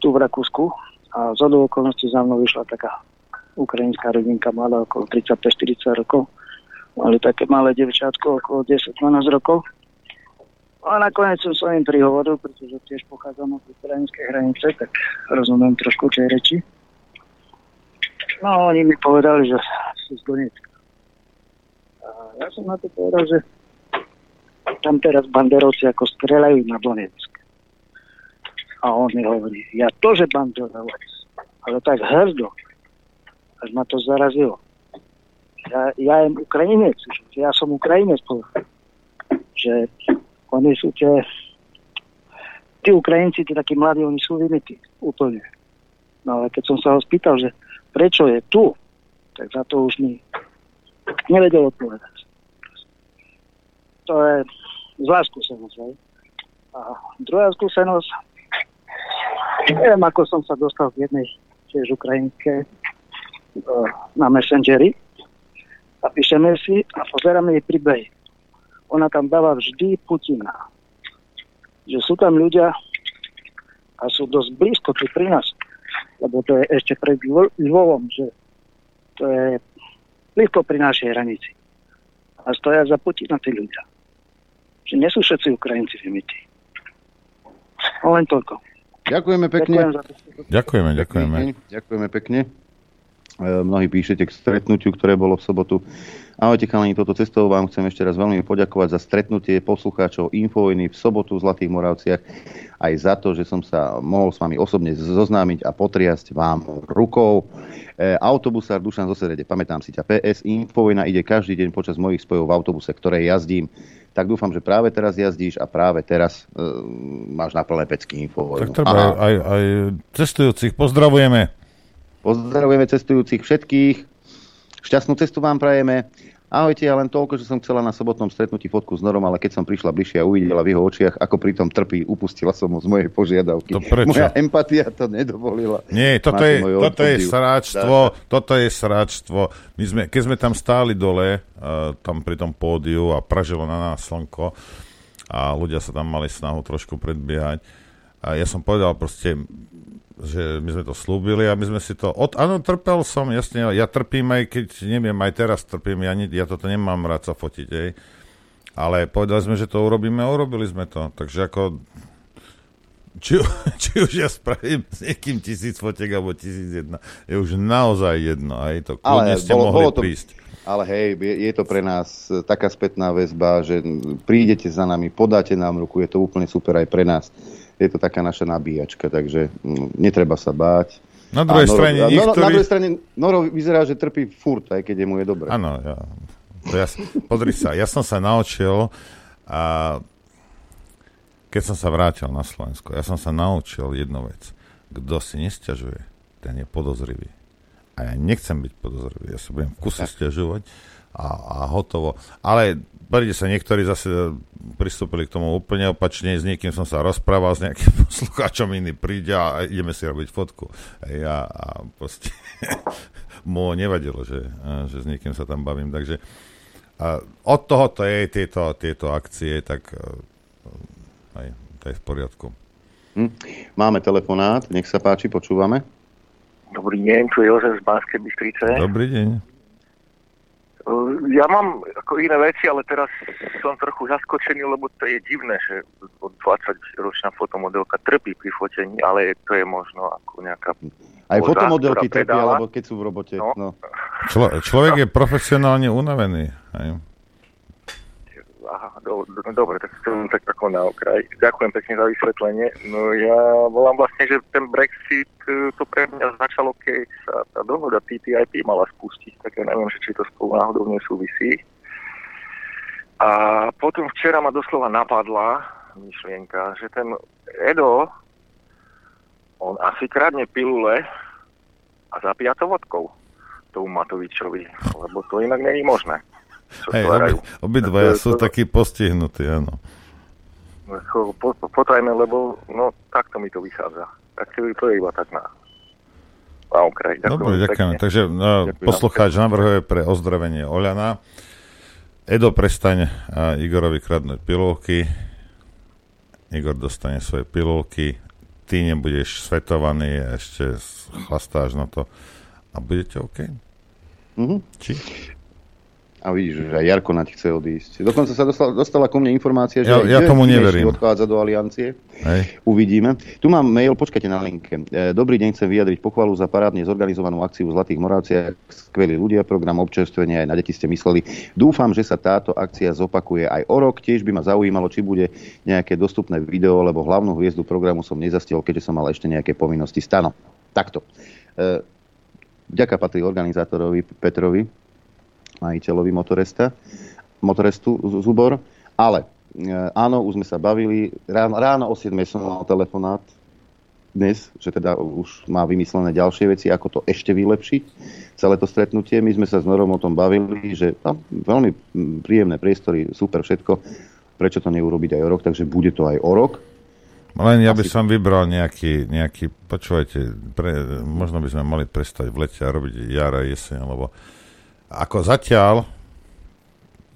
tu v Rakúsku, a z okolností za mnou vyšla taká ukrajinská rodinka, mala okolo 35-40 rokov. Mali také malé devčátko, okolo 10-12 rokov. A nakoniec som sa im prihovoril, pretože tiež pochádzam od ukrajinskej hranice, tak rozumiem trošku tej reči. No, oni mi povedali, že sú z Donecka. A ja som na to povedal, že tam teraz banderovci ako strelajú na Donetsk. A on mi hovorí, ja to, že banderovac, ale tak hrdo, až ma to zarazilo. Ja, ja jem Ukrajinec, že ja som Ukrajinec, povedal. Že oni sú tie, tí Ukrajinci, tí takí mladí, oni sú vymytí úplne. No ale keď som sa ho spýtal, že prečo je tu, tak za to už mi nevedel odpovedať. To je zlá skúsenosť. A druhá skúsenosť, neviem, ako som sa dostal k jednej tiež ukrajinské e, na Messengeri a píšeme si a pozeráme jej príbehy. Ona tam dáva vždy Putina. Že sú tam ľudia a sú dosť blízko tu pri nás, lebo to je ešte pred Lvo- Lvovom, že to je blízko pri našej hranici. A stoja za Putina tí ľudia. Že nie sú všetci Ukrajinci vymytí. No len toľko. Ďakujeme pekne. Ďakujem. Ďakujeme, ďakujeme. Ďakujeme pekne. E, Mnohí píšete k stretnutiu, ktoré bolo v sobotu. Ahojte chalani, toto cestou vám chcem ešte raz veľmi poďakovať za stretnutie poslucháčov Infovojny v sobotu v Zlatých Moravciach aj za to, že som sa mohol s vami osobne zoznámiť a potriasť vám rukou. E, autobusár Dušan zo Serede, pamätám si ťa, PS Infovojna ide každý deň počas mojich spojov v autobuse, ktoré jazdím. Tak dúfam, že práve teraz jazdíš a práve teraz e, máš na plné pecky Infovojnu. Tak treba aj, aj, aj cestujúcich pozdravujeme. Pozdravujeme cestujúcich všetkých. Šťastnú cestu vám prajeme. Ahojte, ja len toľko, že som chcela na sobotnom stretnutí fotku s Norom, ale keď som prišla bližšie a uvidela v jeho očiach, ako pritom trpí, upustila som ho z mojej požiadavky. To prečo? Moja empatia to nedovolila. Nie, toto Máte je, toto je sráčstvo, toto je sráčstvo. My sme, keď sme tam stáli dole, uh, tam pri tom pódiu a pražilo na nás slnko a ľudia sa tam mali snahu trošku predbiehať, a ja som povedal proste, že my sme to slúbili a my sme si to... Od, áno, trpel som, jasne, ja trpím aj keď, neviem, aj teraz trpím, ja, ni- ja toto nemám rád sa fotiť, ej. Ale povedali sme, že to urobíme a urobili sme to. Takže ako... Či, či už ja spravím s niekým tisíc fotiek alebo tisíc jedna, je už naozaj jedno. Aj to kľudne Ale ste bolo, mohli bolo to, prísť. ale hej, je, je to pre nás e, taká spätná väzba, že prídete za nami, podáte nám ruku, je to úplne super aj pre nás. Je to taká naša nabíjačka, takže mm, netreba sa báť. Na druhej Noro- strane a Noro, niektorí- Na druhej strane Noro vyzerá, že trpí furt, aj keď je mu je dobre. Áno, ja, ja, pozri sa, ja som sa naučil a keď som sa vrátil na Slovensko, ja som sa naučil jednu vec. Kto si nesťažuje, ten je podozrivý. A ja nechcem byť podozrivý, ja sa budem v kuse stiažovať a, a hotovo. Ale príde sa niektorí zase pristúpili k tomu úplne opačne, s niekým som sa rozprával, s nejakým poslucháčom iný príde a ideme si robiť fotku. A ja a proste mu nevadilo, že, a, že s niekým sa tam bavím. Takže a od toho to je tieto, tieto akcie, tak e, aj, to je v poriadku. Hm? Máme telefonát, nech sa páči, počúvame. Dobrý deň, tu je Jozef z Banskej Bystrice. Dobrý deň. Uh, Ja mám ako iné veci, ale teraz som trochu zaskočený, lebo to je divné, že 20-ročná fotomodelka trpí pri fotení, ale to je možno ako nejaká Aj koza, fotomodelky trpia, alebo keď sú v robote. No. No. Člo, človek je profesionálne unavený. Hej. Aha, do, do, dobre, tak to tak ako na okraj. Ďakujem pekne za vysvetlenie. No ja volám vlastne, že ten Brexit e, to pre mňa začalo, keď sa tá dohoda TTIP mala spustiť, tak ja neviem, že či to spolu náhodou nesúvisí. A potom včera ma doslova napadla myšlienka, že ten Edo, on asi kradne pilule a zapíja to vodkou tomu Matovičovi, lebo to inak není možné. Hej, obi, obidvaja To- sú to- takí postihnutí, áno. Ako po, po, potajme, lebo no takto mi to vychádza. Tak to, je iba tak na... na okraj. Ďakujem Dobre, ďakujem. pekne. Takže no, poslucháč navrhuje pre ozdravenie Oľana. Edo, prestaň a Igorovi kradnúť pilulky. Igor dostane svoje pilulky. Ty nebudeš svetovaný, ešte chlastáš na to a budete OK. Mhm. Či? A vidíš, že aj Jarko na chce odísť. Dokonca sa dostala, dostala ku mne informácia, že Ja- ja tomu neverím. odchádza do aliancie. Hej. Uvidíme. Tu mám mail, počkajte na linke. E, Dobrý deň, chcem vyjadriť pochvalu za parádne zorganizovanú akciu v Zlatých Moravciach. Skvelí ľudia, program občerstvenia aj na deti ste mysleli. Dúfam, že sa táto akcia zopakuje aj o rok. Tiež by ma zaujímalo, či bude nejaké dostupné video, lebo hlavnú hviezdu programu som nezastiel, keďže som mal ešte nejaké povinnosti. Stano. Takto. E, Vďaka patrí organizátorovi Petrovi, majiteľovi Motoresta, Motorestu Zubor, ale e, áno, už sme sa bavili, ráno, ráno o 7 som mal telefonát dnes, že teda už má vymyslené ďalšie veci, ako to ešte vylepšiť, celé to stretnutie. My sme sa s Norom o tom bavili, že tam veľmi mm, príjemné priestory, super všetko, prečo to neurobiť aj o rok, takže bude to aj o rok. Len ja by som vybral nejaký, nejaký počúvajte, pre, možno by sme mali prestať v lete a robiť jara, jeseň, lebo ako zatiaľ,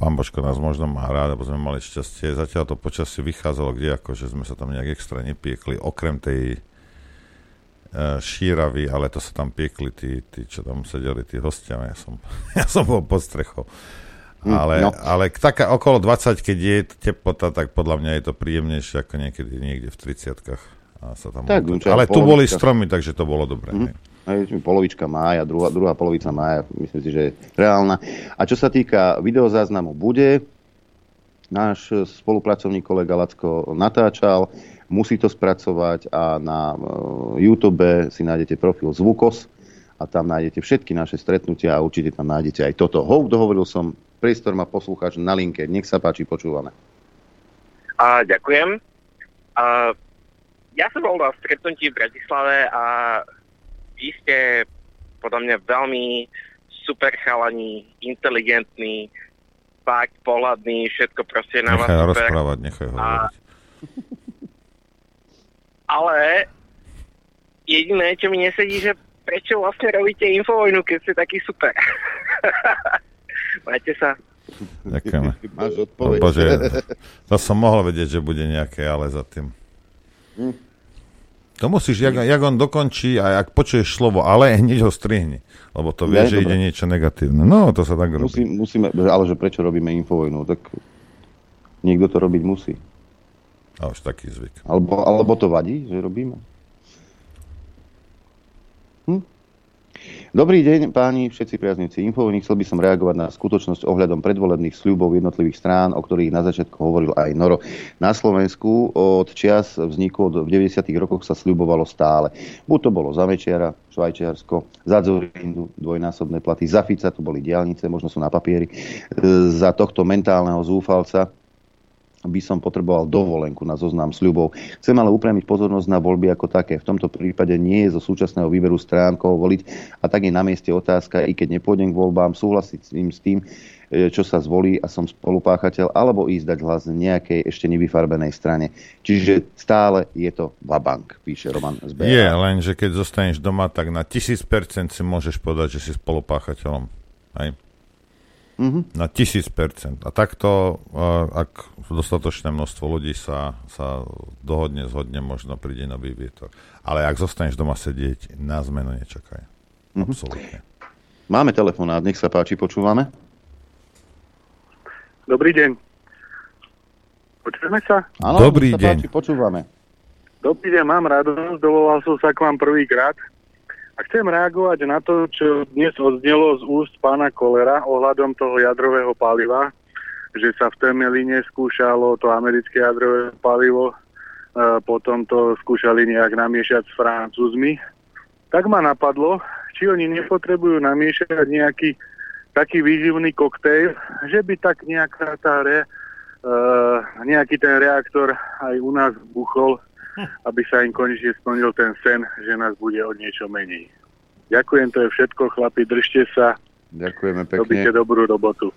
pán Božko nás možno má rád, lebo sme mali šťastie, zatiaľ to počasie vychádzalo kde, ako že sme sa tam nejak extra nepiekli, okrem tej e, šíravy, ale to sa tam piekli tí, tí, čo tam sedeli, tí hostia, ja som, ja som bol pod strechou. Hm, Ale, no. ale taká okolo 20, keď je teplota, tak podľa mňa je to príjemnejšie ako niekedy niekde v 30 a sa tam Tak, Ale tu boli stromy, takže to bolo dobré. Mhm. hej. Polovička mája, druhá, druhá polovica mája, myslím si, že je reálna. A čo sa týka videozáznamu, bude. Náš spolupracovník kolega Lacko natáčal, musí to spracovať a na e, YouTube si nájdete profil Zvukos a tam nájdete všetky naše stretnutia a určite tam nájdete aj toto. Hov, dohovoril som, priestor má poslucháč na linke. Nech sa páči, počúvame. A ďakujem. A ja som bol na stretnutí v Bratislave a vy ste podľa mňa veľmi super chalani, inteligentní, fakt pohľadní, všetko proste na vás Nechaj ho super. rozprávať, nechaj ho A, ale jediné, čo mi nesedí, že prečo vlastne robíte infovojnu, keď ste taký super. Majte sa. Ďakujeme. Máš odpoveď. Bože, to som mohol vedieť, že bude nejaké ale za tým. Hm. To musíš, jak, jak on dokončí a ak počuješ slovo ale, hneď ho strihni. Lebo to vie, Ne, že dobre. ide niečo negatívne. No, to sa tak robí. Musí, musíme, ale že prečo robíme infovojnu? Tak niekto to robiť musí. A už taký zvyk. Alebo, alebo to vadí, že robíme? Hm? Dobrý deň, páni, všetci priaznivci Infovojny. Chcel by som reagovať na skutočnosť ohľadom predvolebných sľubov jednotlivých strán, o ktorých na začiatku hovoril aj Noro. Na Slovensku od čias vzniku od, v 90. rokoch sa sľubovalo stále. Buď to bolo za Mečiara, Švajčiarsko, za Zorindu, dvojnásobné platy, za Fica, to boli diálnice, možno sú na papieri, e, za tohto mentálneho zúfalca by som potreboval dovolenku na zoznam sľubov. Chcem ale upriamiť pozornosť na voľby ako také. V tomto prípade nie je zo súčasného výberu strán voliť a tak je na mieste otázka, i keď nepôjdem k voľbám, súhlasiť s tým, s tým e, čo sa zvolí a som spolupáchateľ, alebo ísť dať hlas nejakej ešte nevyfarbenej strane. Čiže stále je to vabank, píše Roman z BA. Je, len že keď zostaneš doma, tak na 1000% si môžeš povedať, že si spolupáchateľom. Hej? Mhm. Na 1000%. A takto, ak dostatočné množstvo ľudí sa, sa dohodne, zhodne, možno príde nový vietor. Ale ak zostaneš doma sedieť, na zmenu nečakaj. Mhm. Absolútne. Máme telefonát, nech sa páči, počúvame. Dobrý deň. Počujeme sa? Áno, Dobrý nech sa deň. Páči, počúvame. Dobrý deň, mám radosť, dovolal som sa k vám prvýkrát. A chcem reagovať na to, čo dnes odznelo z úst pána Kolera ohľadom toho jadrového paliva, že sa v Temeline skúšalo to americké jadrové palivo, e, potom to skúšali nejak namiešať s Francúzmi. Tak ma napadlo, či oni nepotrebujú namiešať nejaký taký výživný koktejl, že by tak nejaká tá re, uh, nejaký ten reaktor aj u nás buchol, aby sa im konečne splnil ten sen, že nás bude o niečo menej. Ďakujem, to je všetko, chlapi, držte sa, Ďakujeme robíte pekne. dobrú robotu.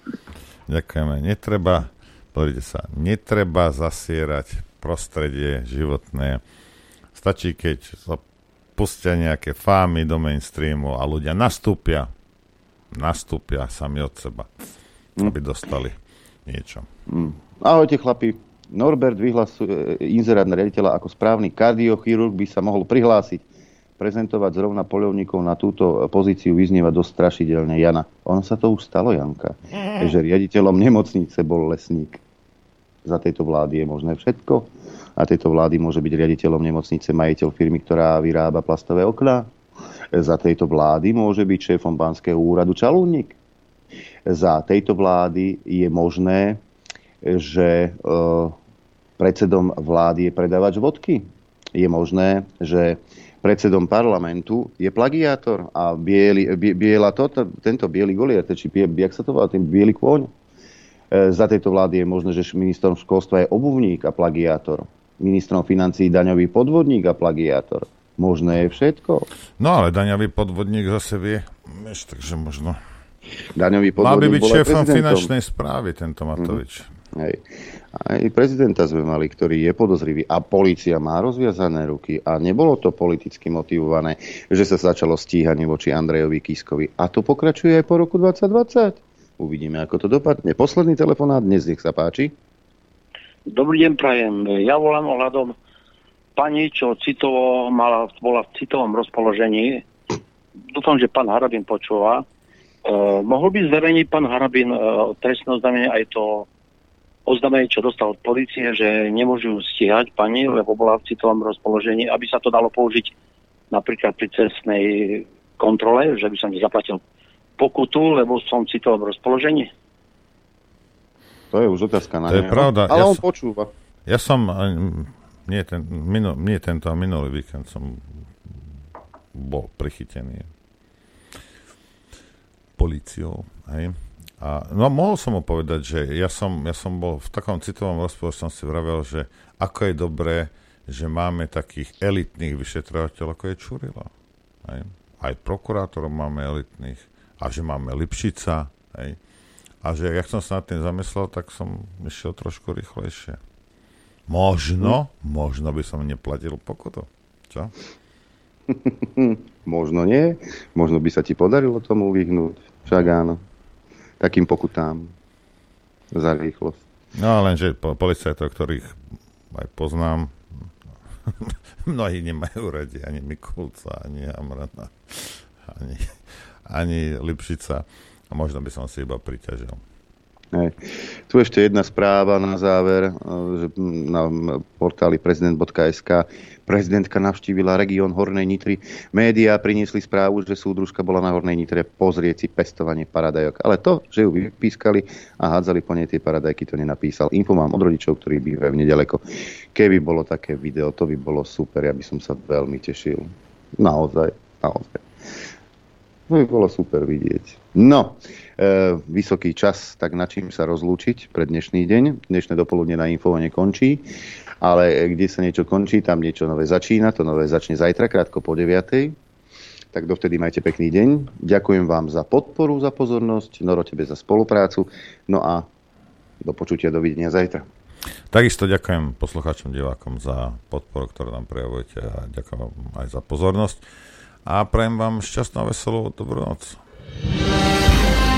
Ďakujeme. Netreba, pozrite sa, netreba zasierať prostredie životné. Stačí, keď sa pustia nejaké fámy do mainstreamu a ľudia nastúpia, nastúpia sami od seba, aby dostali niečo. Mm. Ahojte chlapi. Norbert vyhlasuje inzerát na riaditeľa ako správny kardiochirurg by sa mohol prihlásiť prezentovať zrovna poľovníkov na túto pozíciu vyznieva dosť strašidelne. Jana, ono sa to už stalo, Janka, že riaditeľom nemocnice bol lesník. Za tejto vlády je možné všetko. A tejto vlády môže byť riaditeľom nemocnice majiteľ firmy, ktorá vyrába plastové okná. Za tejto vlády môže byť šéfom Banského úradu čalúnik. Za tejto vlády je možné, že e, predsedom vlády je predávač vodky. Je možné, že predsedom parlamentu je plagiátor a bieli, biela to, tento biely goliat, či jak sa to volá, ten biely kôň. E, za tejto vlády je možné, že ministrom školstva je obuvník a plagiátor. Ministrom financí daňový podvodník a plagiátor. Možné je všetko. No ale daňový podvodník zase vie, vieš, takže možno... Daňový Mal by podvodník byť bol aj šéfom finančnej správy tento Matovič. Hej. Aj prezidenta sme mali, ktorý je podozrivý a policia má rozviazané ruky a nebolo to politicky motivované, že sa začalo stíhanie voči Andrejovi Kiskovi. A to pokračuje aj po roku 2020. Uvidíme, ako to dopadne. Posledný telefonát dnes, nech sa páči. Dobrý deň, prajem. Ja volám ohľadom pani, čo citovo mala, bola v citovom rozpoložení. Dúfam, že pán Harabin počúva. Uh, mohol by zverejniť pán Harabin uh, trestné oznámenie aj to oznámenie, čo dostal od policie, že nemôžu stíhať pani, lebo bola v citovom rozpoložení, aby sa to dalo použiť napríklad pri cestnej kontrole, že by som nezaplatil pokutu, lebo som v citovom rozpoložení. To je už otázka na To je neho. pravda. Ale Ja on som- počúva. Ja som, nie, ten, minu, nie tento, minulý víkend som bol prichytený policiou, hej. A, no mohol som mu povedať, že ja som, ja som bol v takom citovom rozpore, som si vravel, že ako je dobré, že máme takých elitných vyšetrovateľov, ako je Čurila. Hej. Aj prokurátorov máme elitných a že máme Lipšica. Hej. A že jak som sa nad tým zamyslel, tak som išiel trošku rýchlejšie. Možno, možno by som neplatil pokutu. Čo? Možno nie. Možno by sa ti podarilo tomu vyhnúť. Však áno. Takým pokutám. Za rýchlosť. No lenže po, policajtov, ktorých aj poznám, mnohí nemajú radi ani Mikulca, ani Hamrana, ani, ani Lipšica. A možno by som si iba priťažil. Hej. Tu ešte jedna správa na záver, eh, že na portáli prezident.sk prezidentka navštívila región Hornej Nitry. Média priniesli správu, že súdružka bola na Hornej Nitre pozrieť si pestovanie paradajok. Ale to, že ju vypískali a hádzali po nej tie paradajky, to nenapísal. Info mám od rodičov, ktorí bývajú nedaleko. Keby bolo také video, to by bolo super, ja by som sa veľmi tešil. Naozaj, naozaj. To by bolo super vidieť. No, e, vysoký čas, tak na čím sa rozlúčiť pre dnešný deň. Dnešné dopoludne na Infovane končí, ale kde sa niečo končí, tam niečo nové začína. To nové začne zajtra, krátko po 9. Tak dovtedy majte pekný deň. Ďakujem vám za podporu, za pozornosť, Noro tebe za spoluprácu. No a do počutia, dovidenia zajtra. Takisto ďakujem poslucháčom, divákom za podporu, ktorú nám prejavujete a ďakujem aj za pozornosť. A prajem vám šťastnú a veselú dobrú noc.